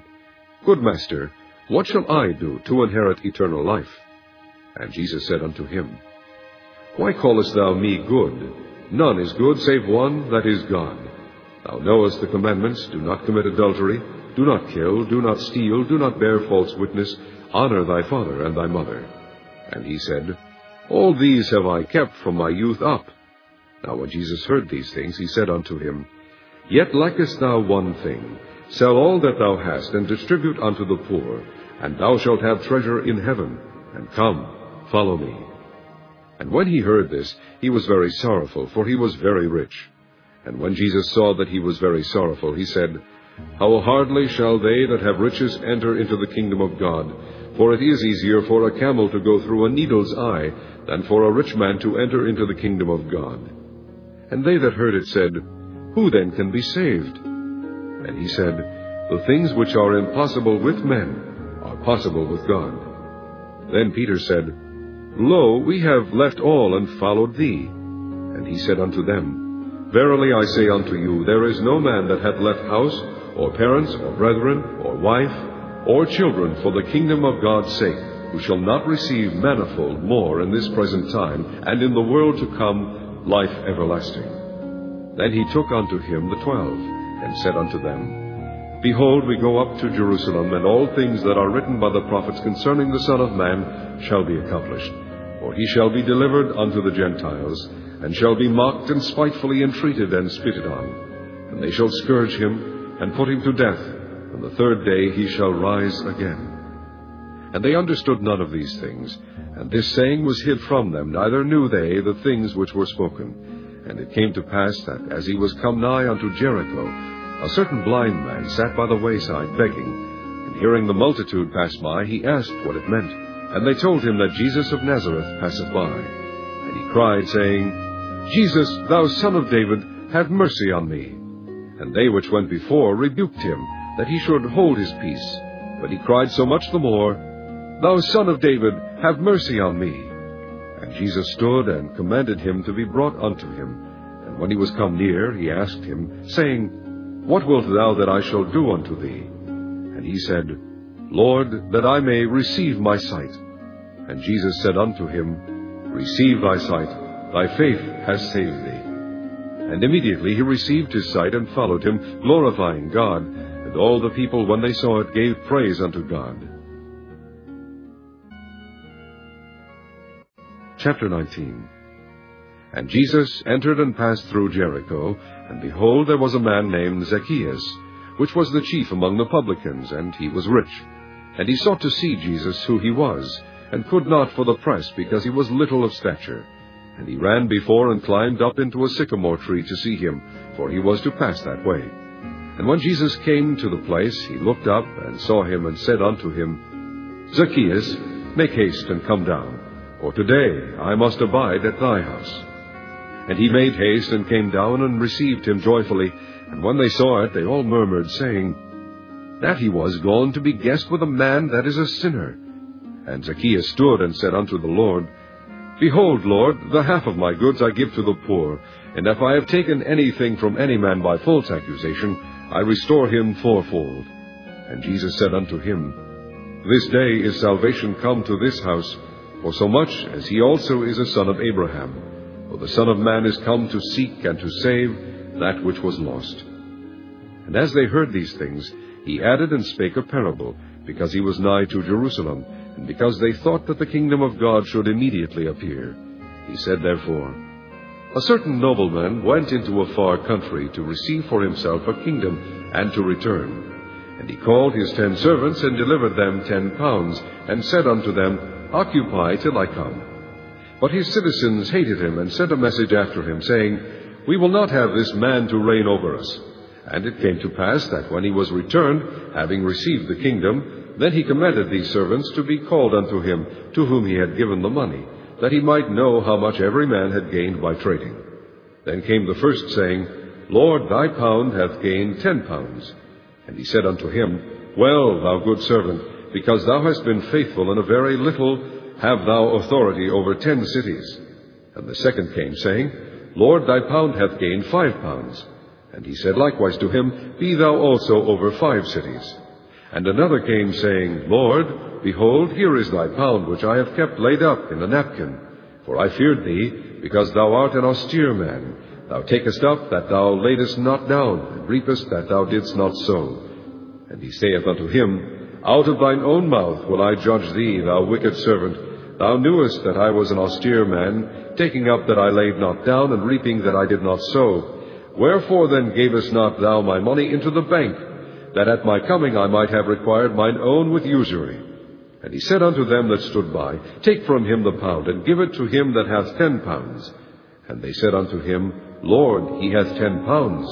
Good master, what shall I do to inherit eternal life? And Jesus said unto him, Why callest thou me good? None is good save one, that is God. Thou knowest the commandments, do not commit adultery, do not kill, do not steal, do not bear false witness, honor thy father and thy mother. And he said, All these have I kept from my youth up. Now when Jesus heard these things, he said unto him, Yet lackest thou one thing. Sell all that thou hast, and distribute unto the poor, and thou shalt have treasure in heaven. And come, follow me. And when he heard this, he was very sorrowful, for he was very rich. And when Jesus saw that he was very sorrowful, he said, How hardly shall they that have riches enter into the kingdom of God? For it is easier for a camel to go through a needle's eye than for a rich man to enter into the kingdom of God. And they that heard it said, Who then can be saved? And he said, The things which are impossible with men are possible with God. Then Peter said, Lo, we have left all and followed thee. And he said unto them, Verily I say unto you, there is no man that hath left house, or parents, or brethren, or wife, or children for the kingdom of God's sake, who shall not receive manifold more in this present time, and in the world to come life everlasting. Then he took unto him the twelve, and said unto them, Behold, we go up to Jerusalem, and all things that are written by the prophets concerning the Son of Man shall be accomplished. For he shall be delivered unto the Gentiles, and shall be mocked and spitefully entreated and spitted on. And they shall scourge him, and put him to death, and the third day he shall rise again. And they understood none of these things, and this saying was hid from them, neither knew they the things which were spoken. And it came to pass that, as he was come nigh unto Jericho, a certain blind man sat by the wayside begging. And hearing the multitude pass by, he asked what it meant. And they told him that Jesus of Nazareth passeth by. And he cried, saying, Jesus, thou son of David, have mercy on me. And they which went before rebuked him, that he should hold his peace. But he cried so much the more, Thou son of David, have mercy on me. And Jesus stood and commanded him to be brought unto him. And when he was come near, he asked him, saying, What wilt thou that I shall do unto thee? And he said, Lord, that I may receive my sight. And Jesus said unto him, Receive thy sight, thy faith has saved thee. And immediately he received his sight and followed him, glorifying God. And all the people, when they saw it, gave praise unto God. Chapter 19 And Jesus entered and passed through Jericho, and behold, there was a man named Zacchaeus, which was the chief among the publicans, and he was rich. And he sought to see Jesus who he was, and could not for the press, because he was little of stature. And he ran before and climbed up into a sycamore tree to see him, for he was to pass that way. And when Jesus came to the place, he looked up and saw him, and said unto him, Zacchaeus, make haste and come down for today I must abide at thy house. And he made haste and came down and received him joyfully. And when they saw it, they all murmured, saying, That he was gone to be guest with a man that is a sinner. And Zacchaeus stood and said unto the Lord, Behold, Lord, the half of my goods I give to the poor, and if I have taken anything from any man by false accusation, I restore him fourfold. And Jesus said unto him, This day is salvation come to this house, for so much as he also is a son of Abraham. For the Son of Man is come to seek and to save that which was lost. And as they heard these things, he added and spake a parable, because he was nigh to Jerusalem, and because they thought that the kingdom of God should immediately appear. He said therefore, A certain nobleman went into a far country to receive for himself a kingdom, and to return. And he called his ten servants, and delivered them ten pounds, and said unto them, Occupy till I come. But his citizens hated him, and sent a message after him, saying, We will not have this man to reign over us. And it came to pass that when he was returned, having received the kingdom, then he commanded these servants to be called unto him, to whom he had given the money, that he might know how much every man had gained by trading. Then came the first, saying, Lord, thy pound hath gained ten pounds. And he said unto him, Well, thou good servant, because thou hast been faithful in a very little, have thou authority over ten cities. And the second came, saying, Lord, thy pound hath gained five pounds. And he said likewise to him, Be thou also over five cities. And another came, saying, Lord, behold, here is thy pound, which I have kept laid up in a napkin. For I feared thee, because thou art an austere man. Thou takest up that thou laidest not down, and reapest that thou didst not sow. And he saith unto him, Out of thine own mouth will I judge thee, thou wicked servant. Thou knewest that I was an austere man, taking up that I laid not down, and reaping that I did not sow. Wherefore then gavest not thou my money into the bank, that at my coming I might have required mine own with usury? And he said unto them that stood by, Take from him the pound, and give it to him that hath ten pounds. And they said unto him, Lord, he hath ten pounds.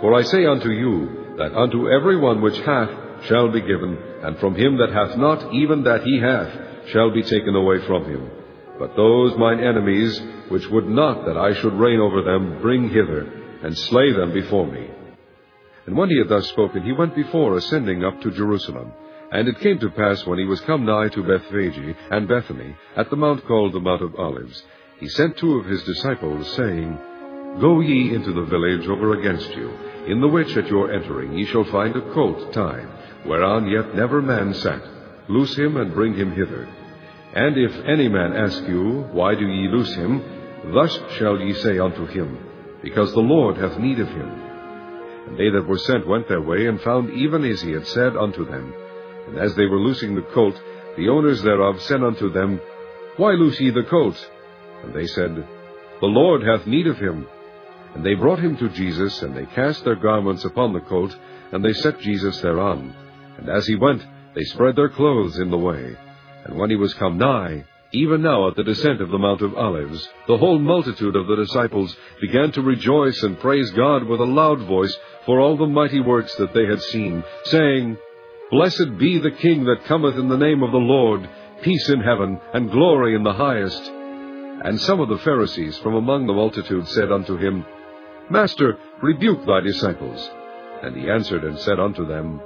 For I say unto you, that unto every one which hath shall be given, and from him that hath not, even that he hath, shall be taken away from him. But those mine enemies, which would not that I should reign over them, bring hither, and slay them before me. And when he had thus spoken, he went before, ascending up to Jerusalem. And it came to pass, when he was come nigh to Bethphage and Bethany, at the mount called the Mount of Olives, he sent two of his disciples, saying, Go ye into the village over against you, in the which at your entering ye shall find a colt tied, whereon yet never man sat. Loose him and bring him hither. And if any man ask you, Why do ye loose him? Thus shall ye say unto him, because the Lord hath need of him. And they that were sent went their way, and found even as he had said unto them. And as they were loosing the colt, the owners thereof said unto them, Why loose ye the colt? And they said, The Lord hath need of him. And they brought him to Jesus, and they cast their garments upon the colt, and they set Jesus thereon. And as he went, they spread their clothes in the way. And when he was come nigh, even now at the descent of the Mount of Olives, the whole multitude of the disciples began to rejoice and praise God with a loud voice for all the mighty works that they had seen, saying, Blessed be the King that cometh in the name of the Lord, peace in heaven, and glory in the highest. And some of the Pharisees from among the multitude said unto him, Master, rebuke thy disciples. And he answered and said unto them,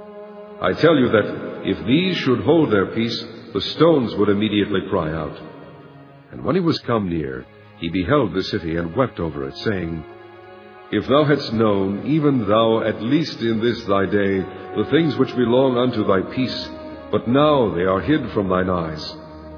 I tell you that if these should hold their peace, the stones would immediately cry out. And when he was come near, he beheld the city and wept over it, saying, If thou hadst known, even thou at least in this thy day, the things which belong unto thy peace, but now they are hid from thine eyes.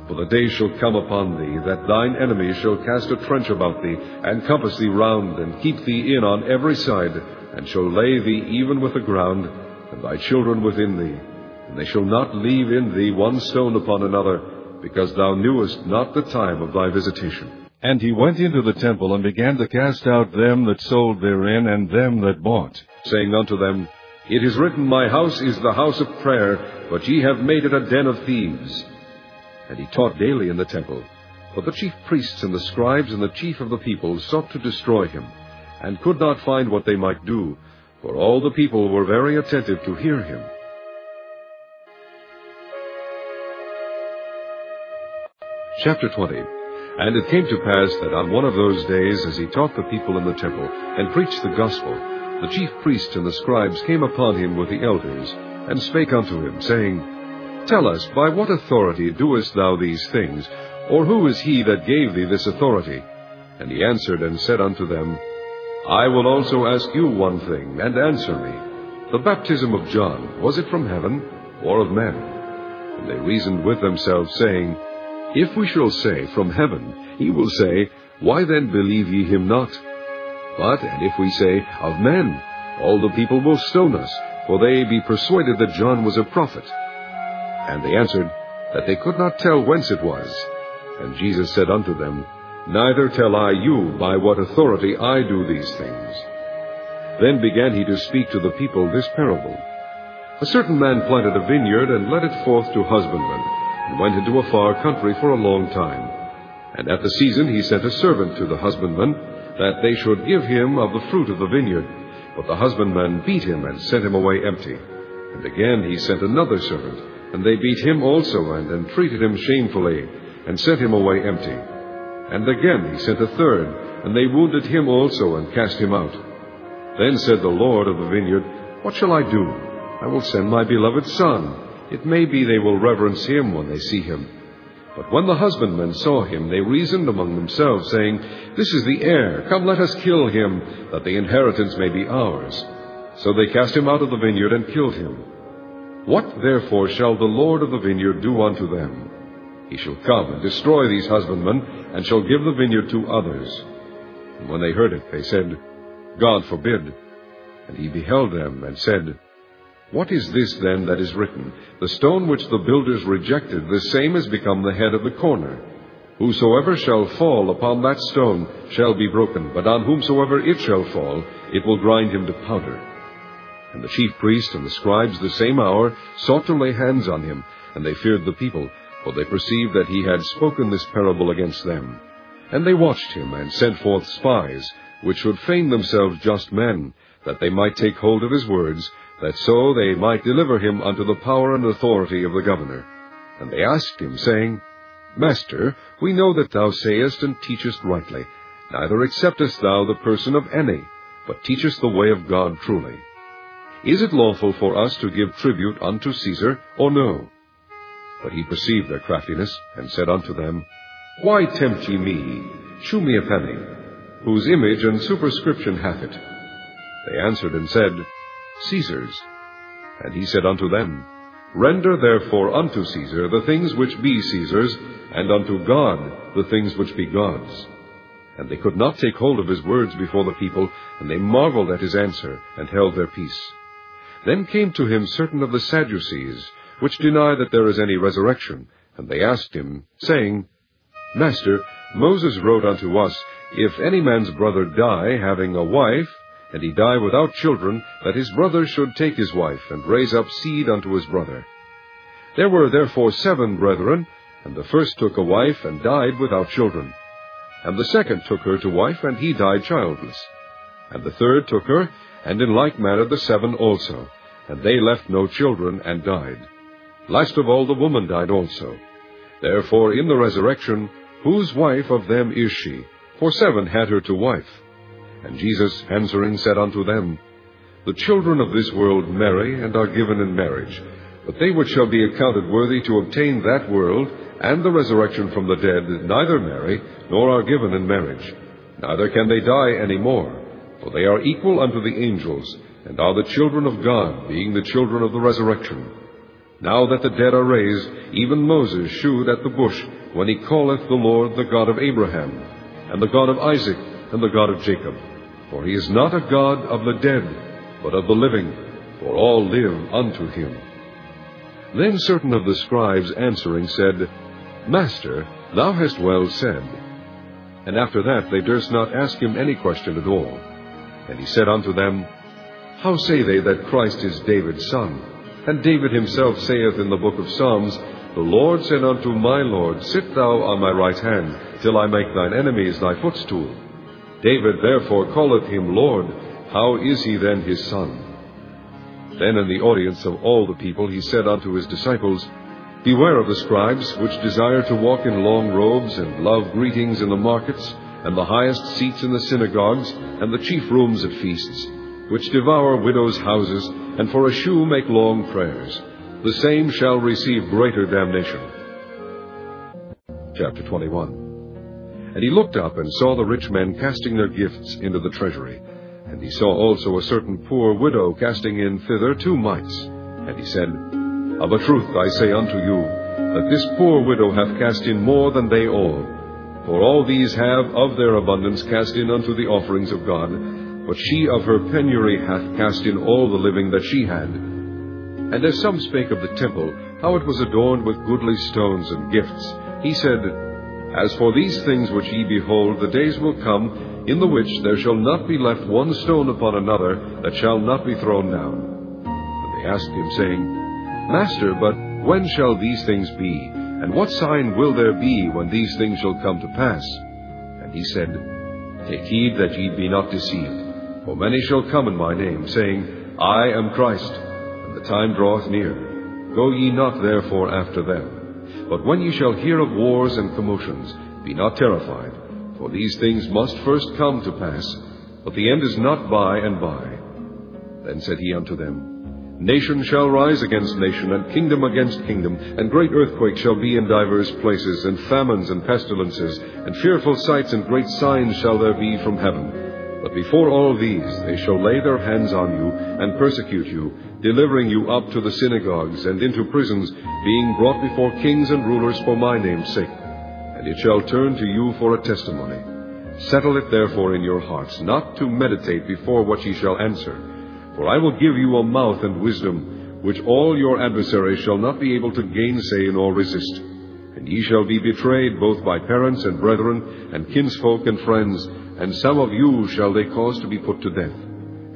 For the day shall come upon thee, that thine enemies shall cast a trench about thee, and compass thee round, and keep thee in on every side, and shall lay thee even with the ground, and thy children within thee and they shall not leave in thee one stone upon another, because thou knewest not the time of thy visitation. And he went into the temple, and began to cast out them that sold therein, and them that bought, saying unto them, It is written, My house is the house of prayer, but ye have made it a den of thieves. And he taught daily in the temple. But the chief priests and the scribes and the chief of the people sought to destroy him, and could not find what they might do, for all the people were very attentive to hear him. Chapter 20 And it came to pass that on one of those days, as he taught the people in the temple, and preached the gospel, the chief priests and the scribes came upon him with the elders, and spake unto him, saying, Tell us, by what authority doest thou these things? Or who is he that gave thee this authority? And he answered and said unto them, I will also ask you one thing, and answer me. The baptism of John, was it from heaven, or of men? And they reasoned with themselves, saying, if we shall say, From heaven, he will say, Why then believe ye him not? But, and if we say, Of men, all the people will stone us, for they be persuaded that John was a prophet. And they answered, That they could not tell whence it was. And Jesus said unto them, Neither tell I you by what authority I do these things. Then began he to speak to the people this parable. A certain man planted a vineyard and let it forth to husbandmen, and went into a far country for a long time. And at the season he sent a servant to the husbandmen, that they should give him of the fruit of the vineyard. But the husbandmen beat him and sent him away empty. And again he sent another servant, and they beat him also, and entreated him shamefully, and sent him away empty. And again he sent a third, and they wounded him also, and cast him out. Then said the Lord of the vineyard, What shall I do? I will send my beloved son. It may be they will reverence him when they see him. But when the husbandmen saw him, they reasoned among themselves, saying, This is the heir. Come, let us kill him, that the inheritance may be ours. So they cast him out of the vineyard and killed him. What therefore shall the Lord of the vineyard do unto them? He shall come and destroy these husbandmen, and shall give the vineyard to others. And when they heard it, they said, God forbid. And he beheld them, and said, What is this then that is written? The stone which the builders rejected, the same is become the head of the corner. Whosoever shall fall upon that stone shall be broken, but on whomsoever it shall fall, it will grind him to powder. And the chief priests and the scribes the same hour sought to lay hands on him, and they feared the people, for they perceived that he had spoken this parable against them. And they watched him, and sent forth spies, which should feign themselves just men, that they might take hold of his words, that so they might deliver him unto the power and authority of the governor. And they asked him, saying, Master, we know that thou sayest and teachest rightly, neither acceptest thou the person of any, but teachest the way of God truly. Is it lawful for us to give tribute unto Caesar, or no? But he perceived their craftiness, and said unto them, Why tempt ye me? Shew me a penny. Whose image and superscription hath it? They answered and said, Caesar's. And he said unto them, Render therefore unto Caesar the things which be Caesar's, and unto God the things which be God's. And they could not take hold of his words before the people, and they marveled at his answer, and held their peace. Then came to him certain of the Sadducees, which deny that there is any resurrection, and they asked him, saying, Master, Moses wrote unto us, If any man's brother die, having a wife, and he die without children, that his brother should take his wife, and raise up seed unto his brother. There were therefore seven brethren, and the first took a wife, and died without children. And the second took her to wife, and he died childless. And the third took her, and in like manner the seven also, and they left no children, and died. Last of all the woman died also. Therefore in the resurrection, whose wife of them is she? For seven had her to wife. And Jesus answering said unto them, The children of this world marry, and are given in marriage. But they which shall be accounted worthy to obtain that world, and the resurrection from the dead, neither marry, nor are given in marriage. Neither can they die any more, for they are equal unto the angels, and are the children of God, being the children of the resurrection. Now that the dead are raised, even Moses shewed at the bush, when he calleth the Lord the God of Abraham, and the God of Isaac, and the God of Jacob. For he is not a God of the dead, but of the living, for all live unto him. Then certain of the scribes answering said, Master, thou hast well said. And after that they durst not ask him any question at all. And he said unto them, How say they that Christ is David's son? And David himself saith in the book of Psalms, The Lord said unto my Lord, Sit thou on my right hand, till I make thine enemies thy footstool. David therefore calleth him Lord. How is he then his son? Then in the audience of all the people he said unto his disciples, Beware of the scribes, which desire to walk in long robes, and love greetings in the markets, and the highest seats in the synagogues, and the chief rooms at feasts, which devour widows' houses, and for a shoe make long prayers. The same shall receive greater damnation. Chapter 21 And he looked up and saw the rich men casting their gifts into the treasury. And he saw also a certain poor widow casting in thither two mites. And he said, Of a truth I say unto you, that this poor widow hath cast in more than they all. For all these have of their abundance cast in unto the offerings of God, but she of her penury hath cast in all the living that she had. And as some spake of the temple, how it was adorned with goodly stones and gifts, he said, As for these things which ye behold, the days will come, in the which there shall not be left one stone upon another that shall not be thrown down. And they asked him, saying, Master, but when shall these things be? And what sign will there be when these things shall come to pass? And he said, Take heed that ye be not deceived. For many shall come in my name, saying, I am Christ, and the time draweth near. Go ye not therefore after them. But when ye shall hear of wars and commotions, be not terrified, for these things must first come to pass, but the end is not by and by. Then said he unto them, Nation shall rise against nation, and kingdom against kingdom, and great earthquakes shall be in divers places, and famines and pestilences, and fearful sights and great signs shall there be from heaven. But before all these they shall lay their hands on you, and persecute you, delivering you up to the synagogues and into prisons, being brought before kings and rulers for my name's sake. And it shall turn to you for a testimony. Settle it therefore in your hearts, not to meditate before what ye shall answer. For I will give you a mouth and wisdom, which all your adversaries shall not be able to gainsay nor resist. And ye shall be betrayed both by parents and brethren, and kinsfolk and friends, and some of you shall they cause to be put to death.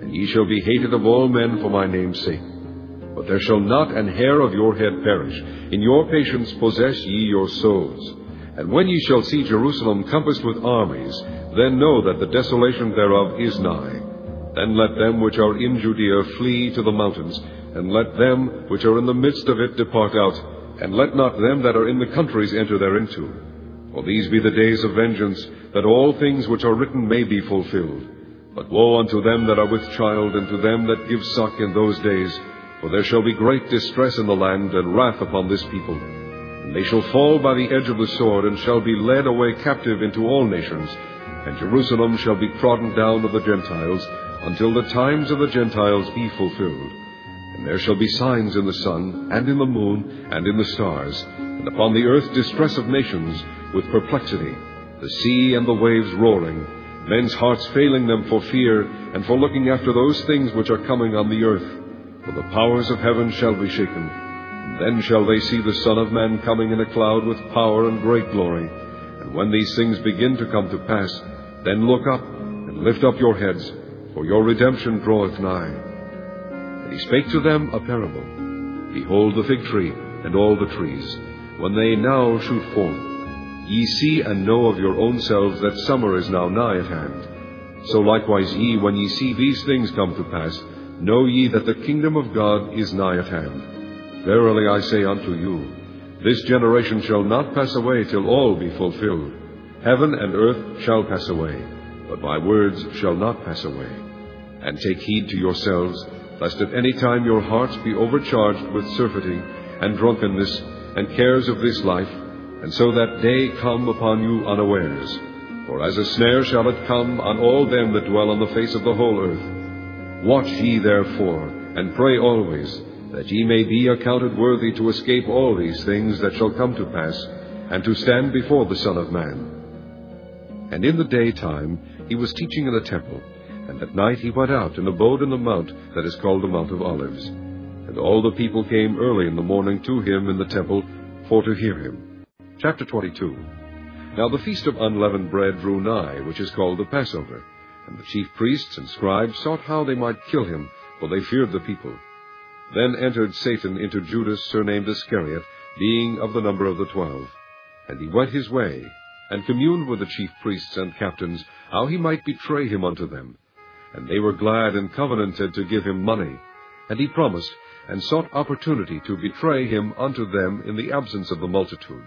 And ye shall be hated of all men for my name's sake. But there shall not an hair of your head perish. In your patience possess ye your souls. And when ye shall see Jerusalem compassed with armies, then know that the desolation thereof is nigh. Then let them which are in Judea flee to the mountains, and let them which are in the midst of it depart out, and let not them that are in the countries enter thereinto. For these be the days of vengeance, that all things which are written may be fulfilled. But woe unto them that are with child, and to them that give suck in those days, for there shall be great distress in the land, and wrath upon this people. And they shall fall by the edge of the sword, and shall be led away captive into all nations, and Jerusalem shall be trodden down of the Gentiles, until the times of the Gentiles be fulfilled. And there shall be signs in the sun, and in the moon, and in the stars, and upon the earth distress of nations, with perplexity, the sea and the waves roaring, men's hearts failing them for fear, and for looking after those things which are coming on the earth. For the powers of heaven shall be shaken. And then shall they see the Son of Man coming in a cloud with power and great glory. And when these things begin to come to pass, then look up and lift up your heads, for your redemption draweth nigh. And he spake to them a parable. Behold the fig tree and all the trees when they now shoot forth. Ye see and know of your own selves that summer is now nigh at hand. So likewise ye, when ye see these things come to pass, know ye that the kingdom of God is nigh at hand. Verily I say unto you, this generation shall not pass away till all be fulfilled. Heaven and earth shall pass away, but my words shall not pass away. And take heed to yourselves, lest at any time your hearts be overcharged with surfeiting and drunkenness and cares of this life, and so that day come upon you unawares. For as a snare shall it come on all them that dwell on the face of the whole earth. Watch ye therefore, and pray always, that ye may be accounted worthy to escape all these things that shall come to pass, and to stand before the Son of Man. And in the daytime he was teaching in the temple, and at night he went out and abode in the mount that is called the Mount of Olives. And all the people came early in the morning to him in the temple for to hear him. Chapter 22 Now the feast of unleavened bread drew nigh, which is called the Passover. And the chief priests and scribes sought how they might kill him, for they feared the people. Then entered Satan into Judas, surnamed Iscariot, being of the number of the twelve. And he went his way, and communed with the chief priests and captains, how he might betray him unto them. And they were glad and covenanted to give him money. And he promised, and sought opportunity to betray him unto them in the absence of the multitude.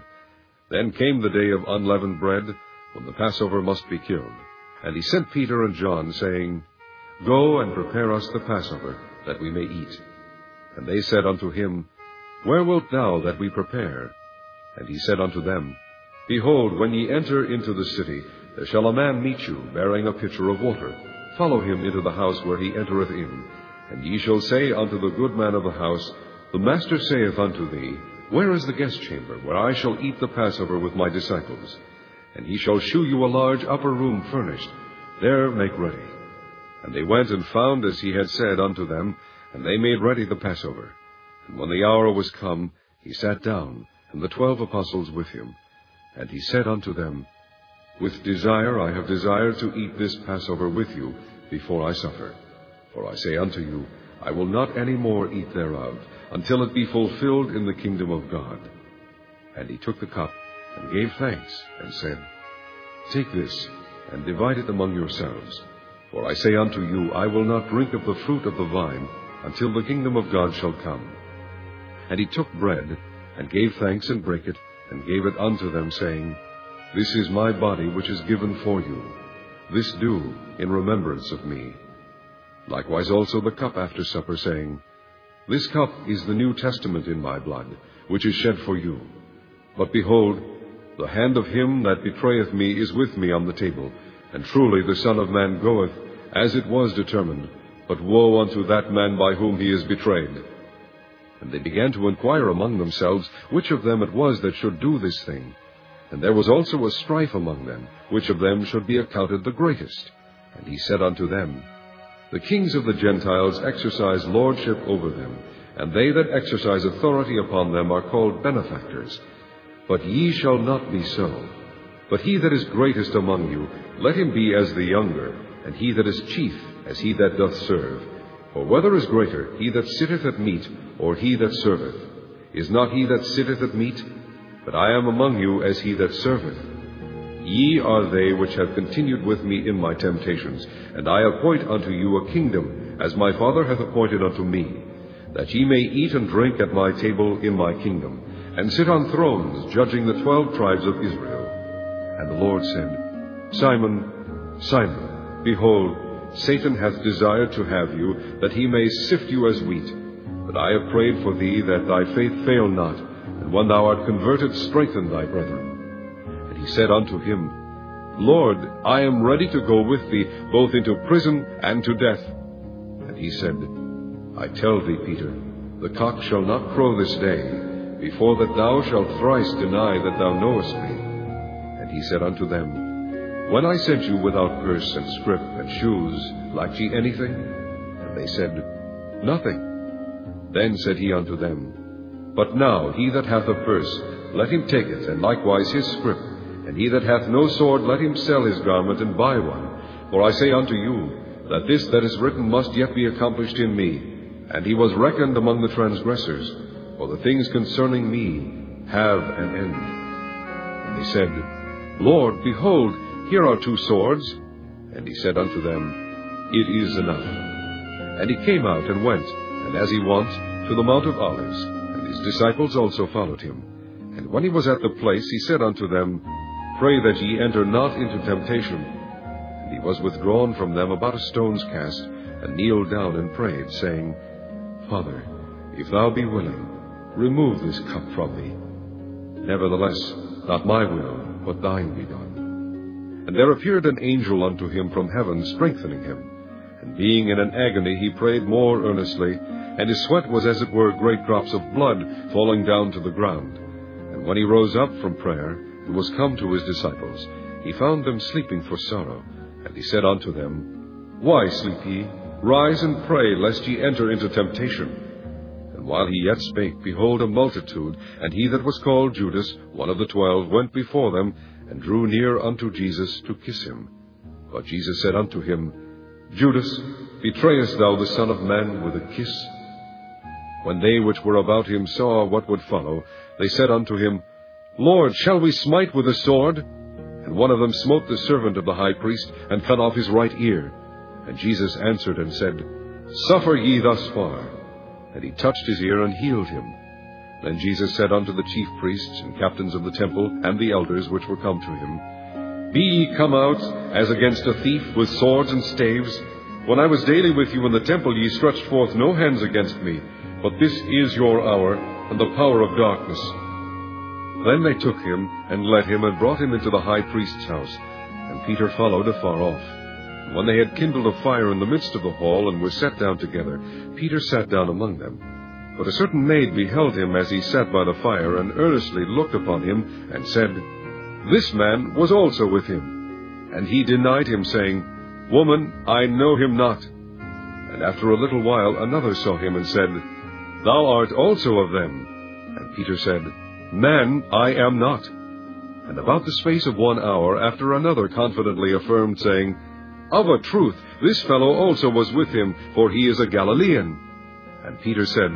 Then came the day of unleavened bread, when the Passover must be killed. And he sent Peter and John, saying, Go and prepare us the Passover, that we may eat. And they said unto him, Where wilt thou that we prepare? And he said unto them, Behold, when ye enter into the city, there shall a man meet you, bearing a pitcher of water. Follow him into the house where he entereth in. And ye shall say unto the good man of the house, The master saith unto thee, Where is the guest chamber, where I shall eat the Passover with my disciples? And he shall shew you a large upper room furnished. There make ready. And they went and found as he had said unto them, and they made ready the Passover. And when the hour was come, he sat down, and the twelve apostles with him. And he said unto them, With desire I have desired to eat this Passover with you before I suffer. For I say unto you, I will not any more eat thereof, until it be fulfilled in the kingdom of God. And he took the cup, and gave thanks, and said, Take this, and divide it among yourselves. For I say unto you, I will not drink of the fruit of the vine, until the kingdom of God shall come. And he took bread, and gave thanks, and brake it, and gave it unto them, saying, This is my body which is given for you. This do in remembrance of me. Likewise also the cup after supper, saying, This cup is the New Testament in my blood, which is shed for you. But behold, the hand of him that betrayeth me is with me on the table. And truly the Son of Man goeth, as it was determined. But woe unto that man by whom he is betrayed. And they began to inquire among themselves which of them it was that should do this thing. And there was also a strife among them, which of them should be accounted the greatest. And he said unto them, The kings of the Gentiles exercise lordship over them, and they that exercise authority upon them are called benefactors. But ye shall not be so. But he that is greatest among you, let him be as the younger, and he that is chief as he that doth serve. For whether is greater, he that sitteth at meat, or he that serveth? Is not he that sitteth at meat? But I am among you as he that serveth. Ye are they which have continued with me in my temptations, and I appoint unto you a kingdom, as my Father hath appointed unto me, that ye may eat and drink at my table in my kingdom, and sit on thrones, judging the twelve tribes of Israel. And the Lord said, Simon, Simon, behold, Satan hath desired to have you, that he may sift you as wheat. But I have prayed for thee that thy faith fail not, and when thou art converted, strengthen thy brethren. And he said unto him, Lord, I am ready to go with thee both into prison and to death. And he said, I tell thee, Peter, the cock shall not crow this day, before that thou shalt thrice deny that thou knowest me. And he said unto them, when I sent you without purse and scrip and shoes, lacked ye anything? And they said, Nothing. Then said he unto them, But now he that hath a purse, let him take it, and likewise his scrip. And he that hath no sword, let him sell his garment and buy one. For I say unto you, that this that is written must yet be accomplished in me. And he was reckoned among the transgressors, for the things concerning me have an end. And they said, Lord, behold, here are two swords. And he said unto them, It is enough. And he came out and went, and as he went, to the Mount of Olives, his disciples also followed him. And when he was at the place, he said unto them, Pray that ye enter not into temptation. And he was withdrawn from them about a stone's cast, and kneeled down and prayed, saying, Father, if thou be willing, remove this cup from me. Nevertheless, not my will, but thine be done. And there appeared an angel unto him from heaven, strengthening him. And being in an agony, he prayed more earnestly, and his sweat was as it were great drops of blood falling down to the ground. And when he rose up from prayer, and was come to his disciples, he found them sleeping for sorrow. And he said unto them, Why sleep ye? Rise and pray, lest ye enter into temptation. And while he yet spake, behold, a multitude, and he that was called Judas, one of the twelve, went before them, and drew near unto Jesus to kiss him. But Jesus said unto him, Judas, betrayest thou the Son of Man with a kiss? When they which were about him saw what would follow, they said unto him, Lord, shall we smite with a sword? And one of them smote the servant of the high priest, and cut off his right ear. And Jesus answered and said, Suffer ye thus far. And he touched his ear and healed him. Then Jesus said unto the chief priests and captains of the temple and the elders which were come to him, Be ye come out as against a thief with swords and staves? When I was daily with you in the temple, ye stretched forth no hands against me, but this is your hour and the power of darkness. Then they took him and led him and brought him into the high priest's house, and Peter followed afar off. When they had kindled a fire in the midst of the hall and were set down together, Peter sat down among them. But a certain maid beheld him as he sat by the fire, and earnestly looked upon him, and said, This man was also with him. And he denied him, saying, Woman, I know him not. And after a little while another saw him, and said, Thou art also of them. And Peter said, Man, I am not. And about the space of one hour after another confidently affirmed, saying, Of a truth, this fellow also was with him, for he is a Galilean. And Peter said,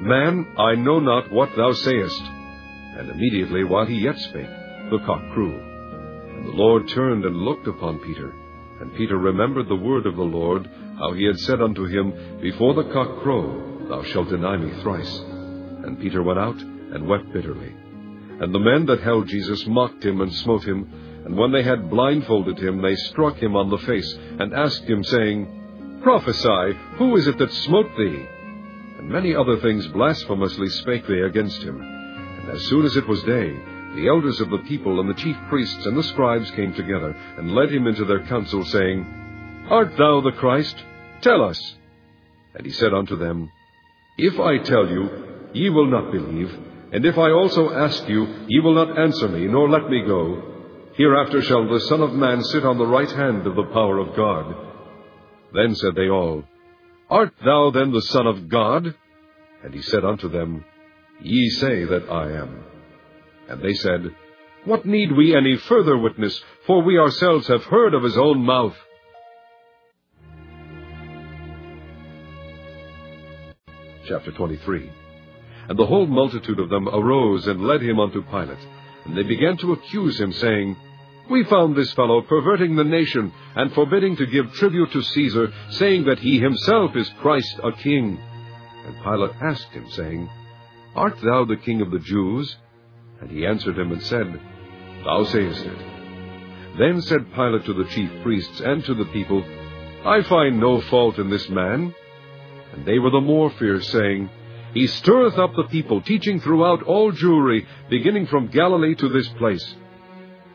Man, I know not what thou sayest. And immediately while he yet spake, the cock crew. And the Lord turned and looked upon Peter. And Peter remembered the word of the Lord, how he had said unto him, Before the cock crow, thou shalt deny me thrice. And Peter went out and wept bitterly. And the men that held Jesus mocked him and smote him, and when they had blindfolded him, they struck him on the face, and asked him, saying, Prophesy, who is it that smote thee? And many other things blasphemously spake they against him. And as soon as it was day, the elders of the people and the chief priests and the scribes came together, and led him into their council, saying, Art thou the Christ? Tell us. And he said unto them, If I tell you, ye will not believe, and if I also ask you, ye will not answer me, nor let me go. Hereafter shall the Son of Man sit on the right hand of the power of God. Then said they all, Art thou then the Son of God? And he said unto them, Ye say that I am. And they said, What need we any further witness? For we ourselves have heard of his own mouth. Chapter 23 And the whole multitude of them arose and led him unto Pilate. And they began to accuse him, saying, We found this fellow perverting the nation, and forbidding to give tribute to Caesar, saying that he himself is Christ a king. And Pilate asked him, saying, Art thou the king of the Jews? And he answered him and said, Thou sayest it. Then said Pilate to the chief priests and to the people, I find no fault in this man. And they were the more fierce, saying, He stirreth up the people, teaching throughout all Jewry, beginning from Galilee to this place.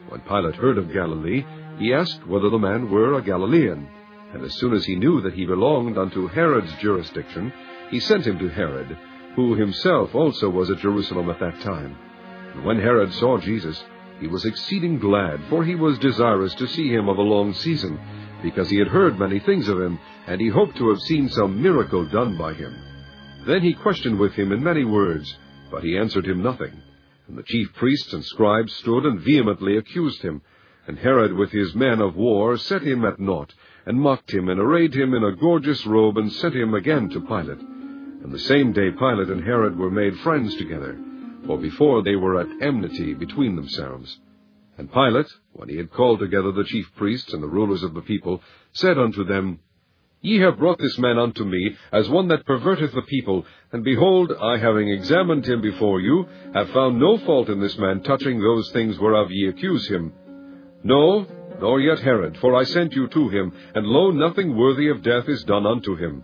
When Pilate heard of Galilee, he asked whether the man were a Galilean. And as soon as he knew that he belonged unto Herod's jurisdiction, he sent him to Herod, who himself also was at Jerusalem at that time. And when Herod saw Jesus, he was exceeding glad, for he was desirous to see him of a long season, because he had heard many things of him, and he hoped to have seen some miracle done by him. Then he questioned with him in many words, but he answered him nothing. And the chief priests and scribes stood and vehemently accused him. And Herod with his men of war set him at naught, and mocked him, and arrayed him in a gorgeous robe, and sent him again to Pilate. And the same day Pilate and Herod were made friends together, for before they were at enmity between themselves. And Pilate, when he had called together the chief priests and the rulers of the people, said unto them, Ye have brought this man unto me as one that perverteth the people, and behold, I having examined him before you, have found no fault in this man touching those things whereof ye accuse him. No, nor yet Herod, for I sent you to him, and lo, nothing worthy of death is done unto him.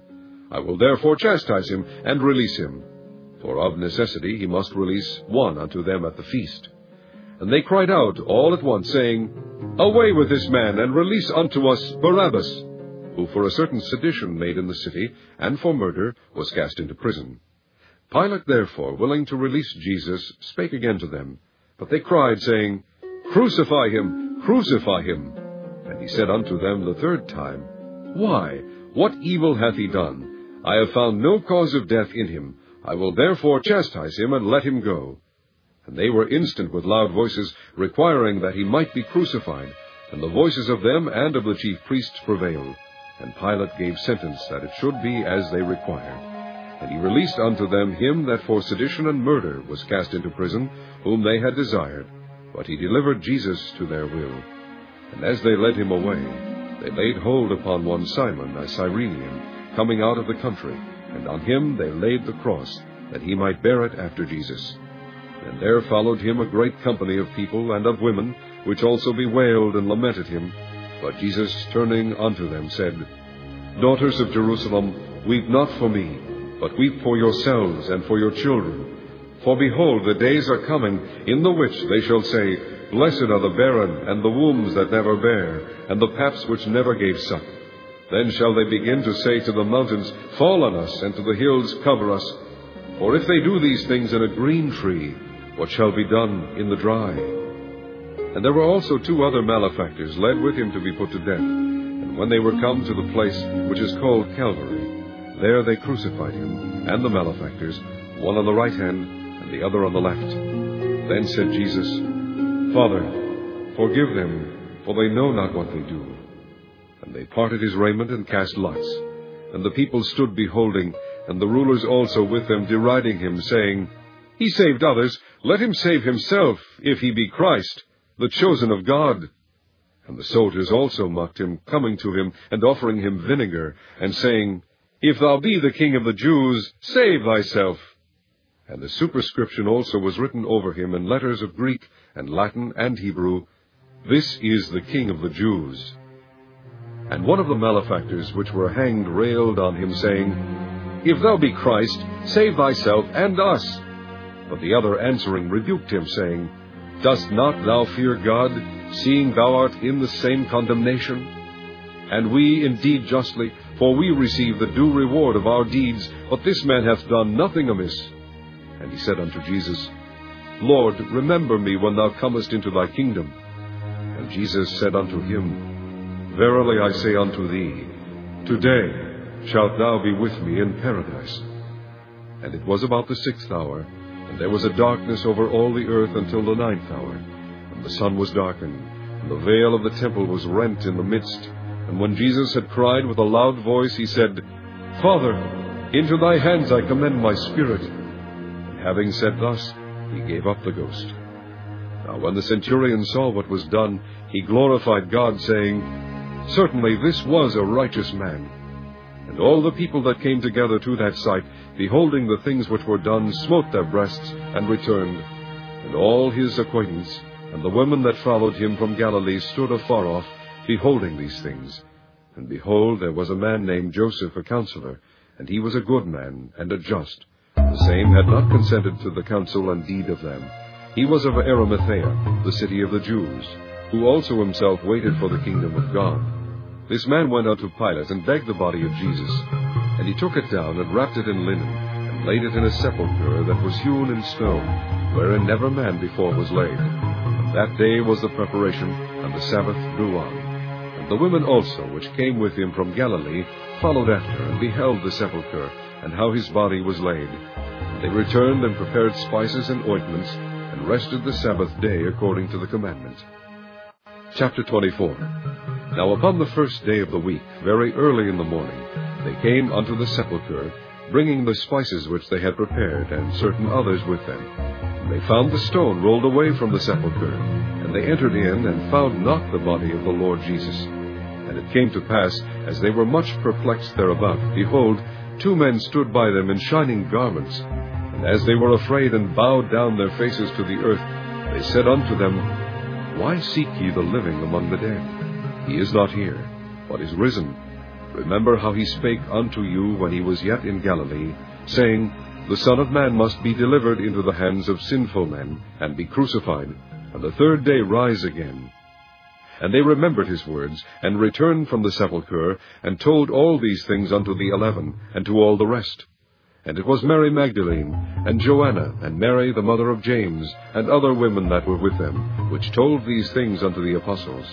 I will therefore chastise him, and release him. For of necessity he must release one unto them at the feast. And they cried out all at once, saying, Away with this man, and release unto us Barabbas, who for a certain sedition made in the city, and for murder, was cast into prison. Pilate therefore, willing to release Jesus, spake again to them. But they cried, saying, Crucify him, crucify him. And he said unto them the third time, Why, what evil hath he done? I have found no cause of death in him. I will therefore chastise him, and let him go. And they were instant with loud voices, requiring that he might be crucified. And the voices of them and of the chief priests prevailed. And Pilate gave sentence that it should be as they required. And he released unto them him that for sedition and murder was cast into prison, whom they had desired. But he delivered Jesus to their will. And as they led him away, they laid hold upon one Simon, a Cyrenian, coming out of the country, and on him they laid the cross, that he might bear it after Jesus. And there followed him a great company of people and of women, which also bewailed and lamented him. But Jesus, turning unto them, said, Daughters of Jerusalem, weep not for me, but weep for yourselves and for your children. For behold, the days are coming, in the which they shall say, Blessed are the barren, and the wombs that never bare, and the paps which never gave suck. Then shall they begin to say to the mountains, Fall on us, and to the hills, Cover us. For if they do these things in a green tree, what shall be done in the dry? And there were also two other malefactors led with him to be put to death. And when they were come to the place which is called Calvary, there they crucified him, and the malefactors, one on the right hand, and the other on the left. Then said Jesus, Father, forgive them, for they know not what they do. And they parted his raiment and cast lots. And the people stood beholding, and the rulers also with them, deriding him, saying, He saved others, let him save himself, if he be Christ, the chosen of God. And the soldiers also mocked him, coming to him, and offering him vinegar, and saying, If thou be the king of the Jews, save thyself. And the superscription also was written over him in letters of Greek, and Latin, and Hebrew, This is the King of the Jews. And one of the malefactors which were hanged railed on him, saying, If thou be Christ, save thyself and us. But the other answering rebuked him, saying, Dost not thou fear God, seeing thou art in the same condemnation? And we indeed justly, for we receive the due reward of our deeds, but this man hath done nothing amiss. And he said unto Jesus, Lord, remember me when thou comest into thy kingdom. And Jesus said unto him, Verily I say unto thee, Today shalt thou be with me in paradise. And it was about the sixth hour, and there was a darkness over all the earth until the ninth hour. And the sun was darkened, and the veil of the temple was rent in the midst. And when Jesus had cried with a loud voice, he said, Father, into thy hands I commend my spirit. And having said thus, he gave up the ghost. Now when the centurion saw what was done, he glorified God, saying, Certainly this was a righteous man. And all the people that came together to that sight, beholding the things which were done, smote their breasts, and returned. And all his acquaintance, and the women that followed him from Galilee, stood afar off, beholding these things. And behold, there was a man named Joseph, a counselor, and he was a good man, and a just. The same had not consented to the counsel and deed of them. He was of Arimathea, the city of the Jews, who also himself waited for the kingdom of God. This man went unto Pilate and begged the body of Jesus. And he took it down and wrapped it in linen, and laid it in a sepulchre that was hewn in stone, wherein never man before was laid. And that day was the preparation, and the Sabbath drew on. And the women also, which came with him from Galilee, followed after, and beheld the sepulchre, and how his body was laid. And they returned and prepared spices and ointments, and rested the Sabbath day according to the commandment. Chapter 24 Now upon the first day of the week, very early in the morning, they came unto the sepulchre, bringing the spices which they had prepared, and certain others with them. And they found the stone rolled away from the sepulchre, and they entered in, and found not the body of the Lord Jesus. And it came to pass, as they were much perplexed thereabout, behold, two men stood by them in shining garments. And as they were afraid and bowed down their faces to the earth, they said unto them, Why seek ye the living among the dead? He is not here, but is risen. Remember how he spake unto you when he was yet in Galilee, saying, The Son of Man must be delivered into the hands of sinful men, and be crucified, and the third day rise again. And they remembered his words, and returned from the sepulchre, and told all these things unto the eleven, and to all the rest. And it was Mary Magdalene, and Joanna, and Mary the mother of James, and other women that were with them, which told these things unto the apostles.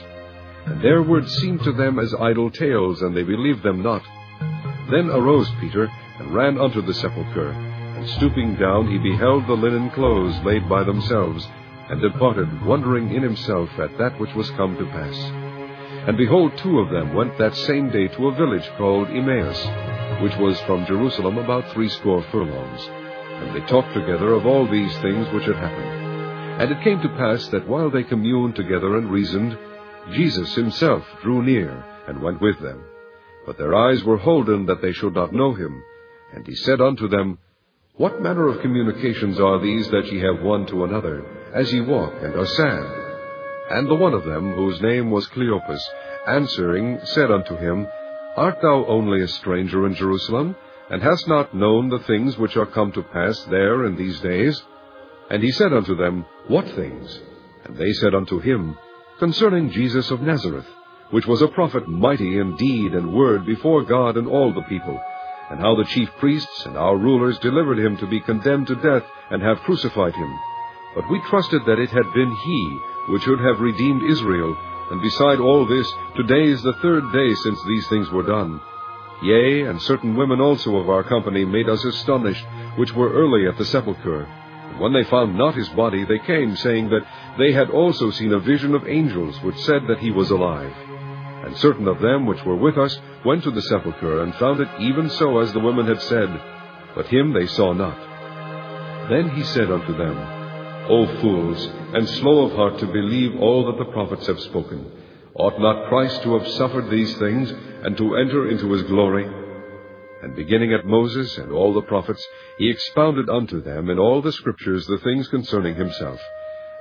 And their words seemed to them as idle tales, and they believed them not. Then arose Peter, and ran unto the sepulchre, and stooping down he beheld the linen clothes laid by themselves, and departed, wondering in himself at that which was come to pass. And behold, two of them went that same day to a village called Emmaus, which was from Jerusalem about threescore furlongs. And they talked together of all these things which had happened. And it came to pass that while they communed together and reasoned, Jesus himself drew near and went with them. But their eyes were holden that they should not know him. And he said unto them, What manner of communications are these that ye have one to another, as ye walk and are sad? And the one of them, whose name was Cleopas, answering, said unto him, Art thou only a stranger in Jerusalem, and hast not known the things which are come to pass there in these days? And he said unto them, What things? And they said unto him, Concerning Jesus of Nazareth, which was a prophet mighty in deed and word before God and all the people, and how the chief priests and our rulers delivered him to be condemned to death, and have crucified him. But we trusted that it had been he which should have redeemed Israel, and beside all this, today is the third day since these things were done. Yea, and certain women also of our company made us astonished, which were early at the sepulchre. And when they found not his body, they came, saying that they had also seen a vision of angels, which said that he was alive. And certain of them which were with us went to the sepulchre, and found it even so as the women had said, but him they saw not. Then he said unto them, O fools, and slow of heart to believe all that the prophets have spoken. Ought not Christ to have suffered these things, and to enter into his glory? And beginning at Moses and all the prophets, he expounded unto them in all the scriptures the things concerning himself.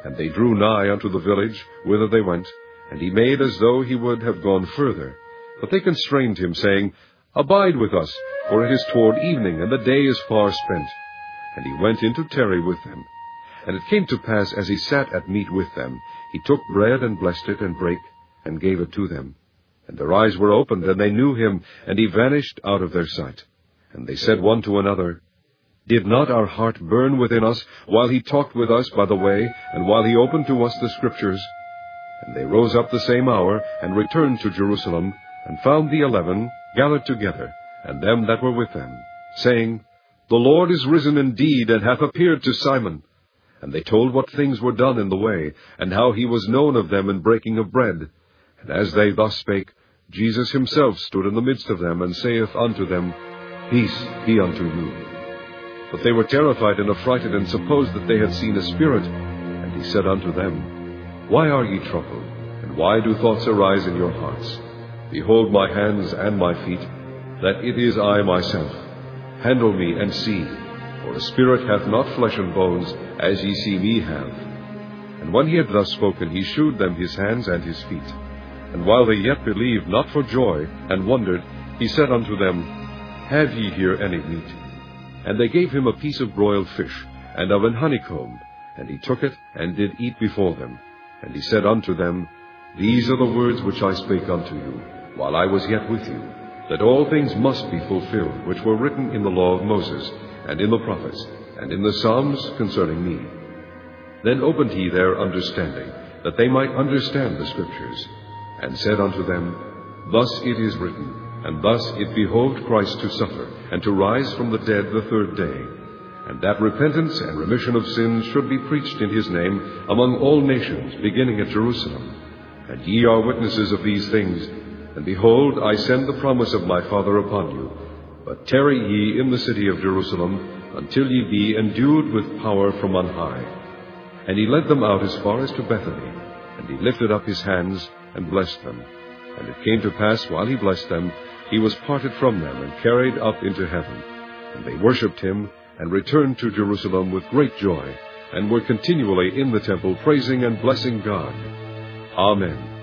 And they drew nigh unto the village whither they went, and he made as though he would have gone further. But they constrained him, saying, Abide with us, for it is toward evening, and the day is far spent. And he went in to tarry with them. And it came to pass, as he sat at meat with them, he took bread and blessed it, and brake, and gave it to them. And their eyes were opened, and they knew him, and he vanished out of their sight. And they said one to another, Did not our heart burn within us, while he talked with us by the way, and while he opened to us the Scriptures? And they rose up the same hour, and returned to Jerusalem, and found the eleven gathered together, and them that were with them, saying, The Lord is risen indeed, and hath appeared to Simon. And they told what things were done in the way, and how he was known of them in breaking of bread. And as they thus spake, Jesus himself stood in the midst of them, and saith unto them, Peace be unto you. But they were terrified and affrighted, and supposed that they had seen a spirit. And he said unto them, Why are ye troubled? And why do thoughts arise in your hearts? Behold my hands and my feet, that it is I myself. Handle me and see, for a spirit hath not flesh and bones, as ye see me have. And when he had thus spoken, he shewed them his hands and his feet. And while they yet believed not for joy, and wondered, he said unto them, Have ye here any meat? And they gave him a piece of broiled fish, and of an honeycomb. And he took it, and did eat before them. And he said unto them, These are the words which I spake unto you, while I was yet with you, that all things must be fulfilled, which were written in the law of Moses, and in the prophets, and in the Psalms concerning me. Then opened he their understanding, that they might understand the Scriptures and said unto them, Thus it is written, and thus it behoved Christ to suffer, and to rise from the dead the third day, and that repentance and remission of sins should be preached in his name among all nations, beginning at Jerusalem. And ye are witnesses of these things. And behold, I send the promise of my Father upon you. But tarry ye in the city of Jerusalem, until ye be endued with power from on high. And he led them out as far as to Bethany, and he lifted up his hands, and blessed them. And it came to pass, while he blessed them, he was parted from them, and carried up into heaven. And they worshipped him, and returned to Jerusalem with great joy, and were continually in the temple praising and blessing God. Amen.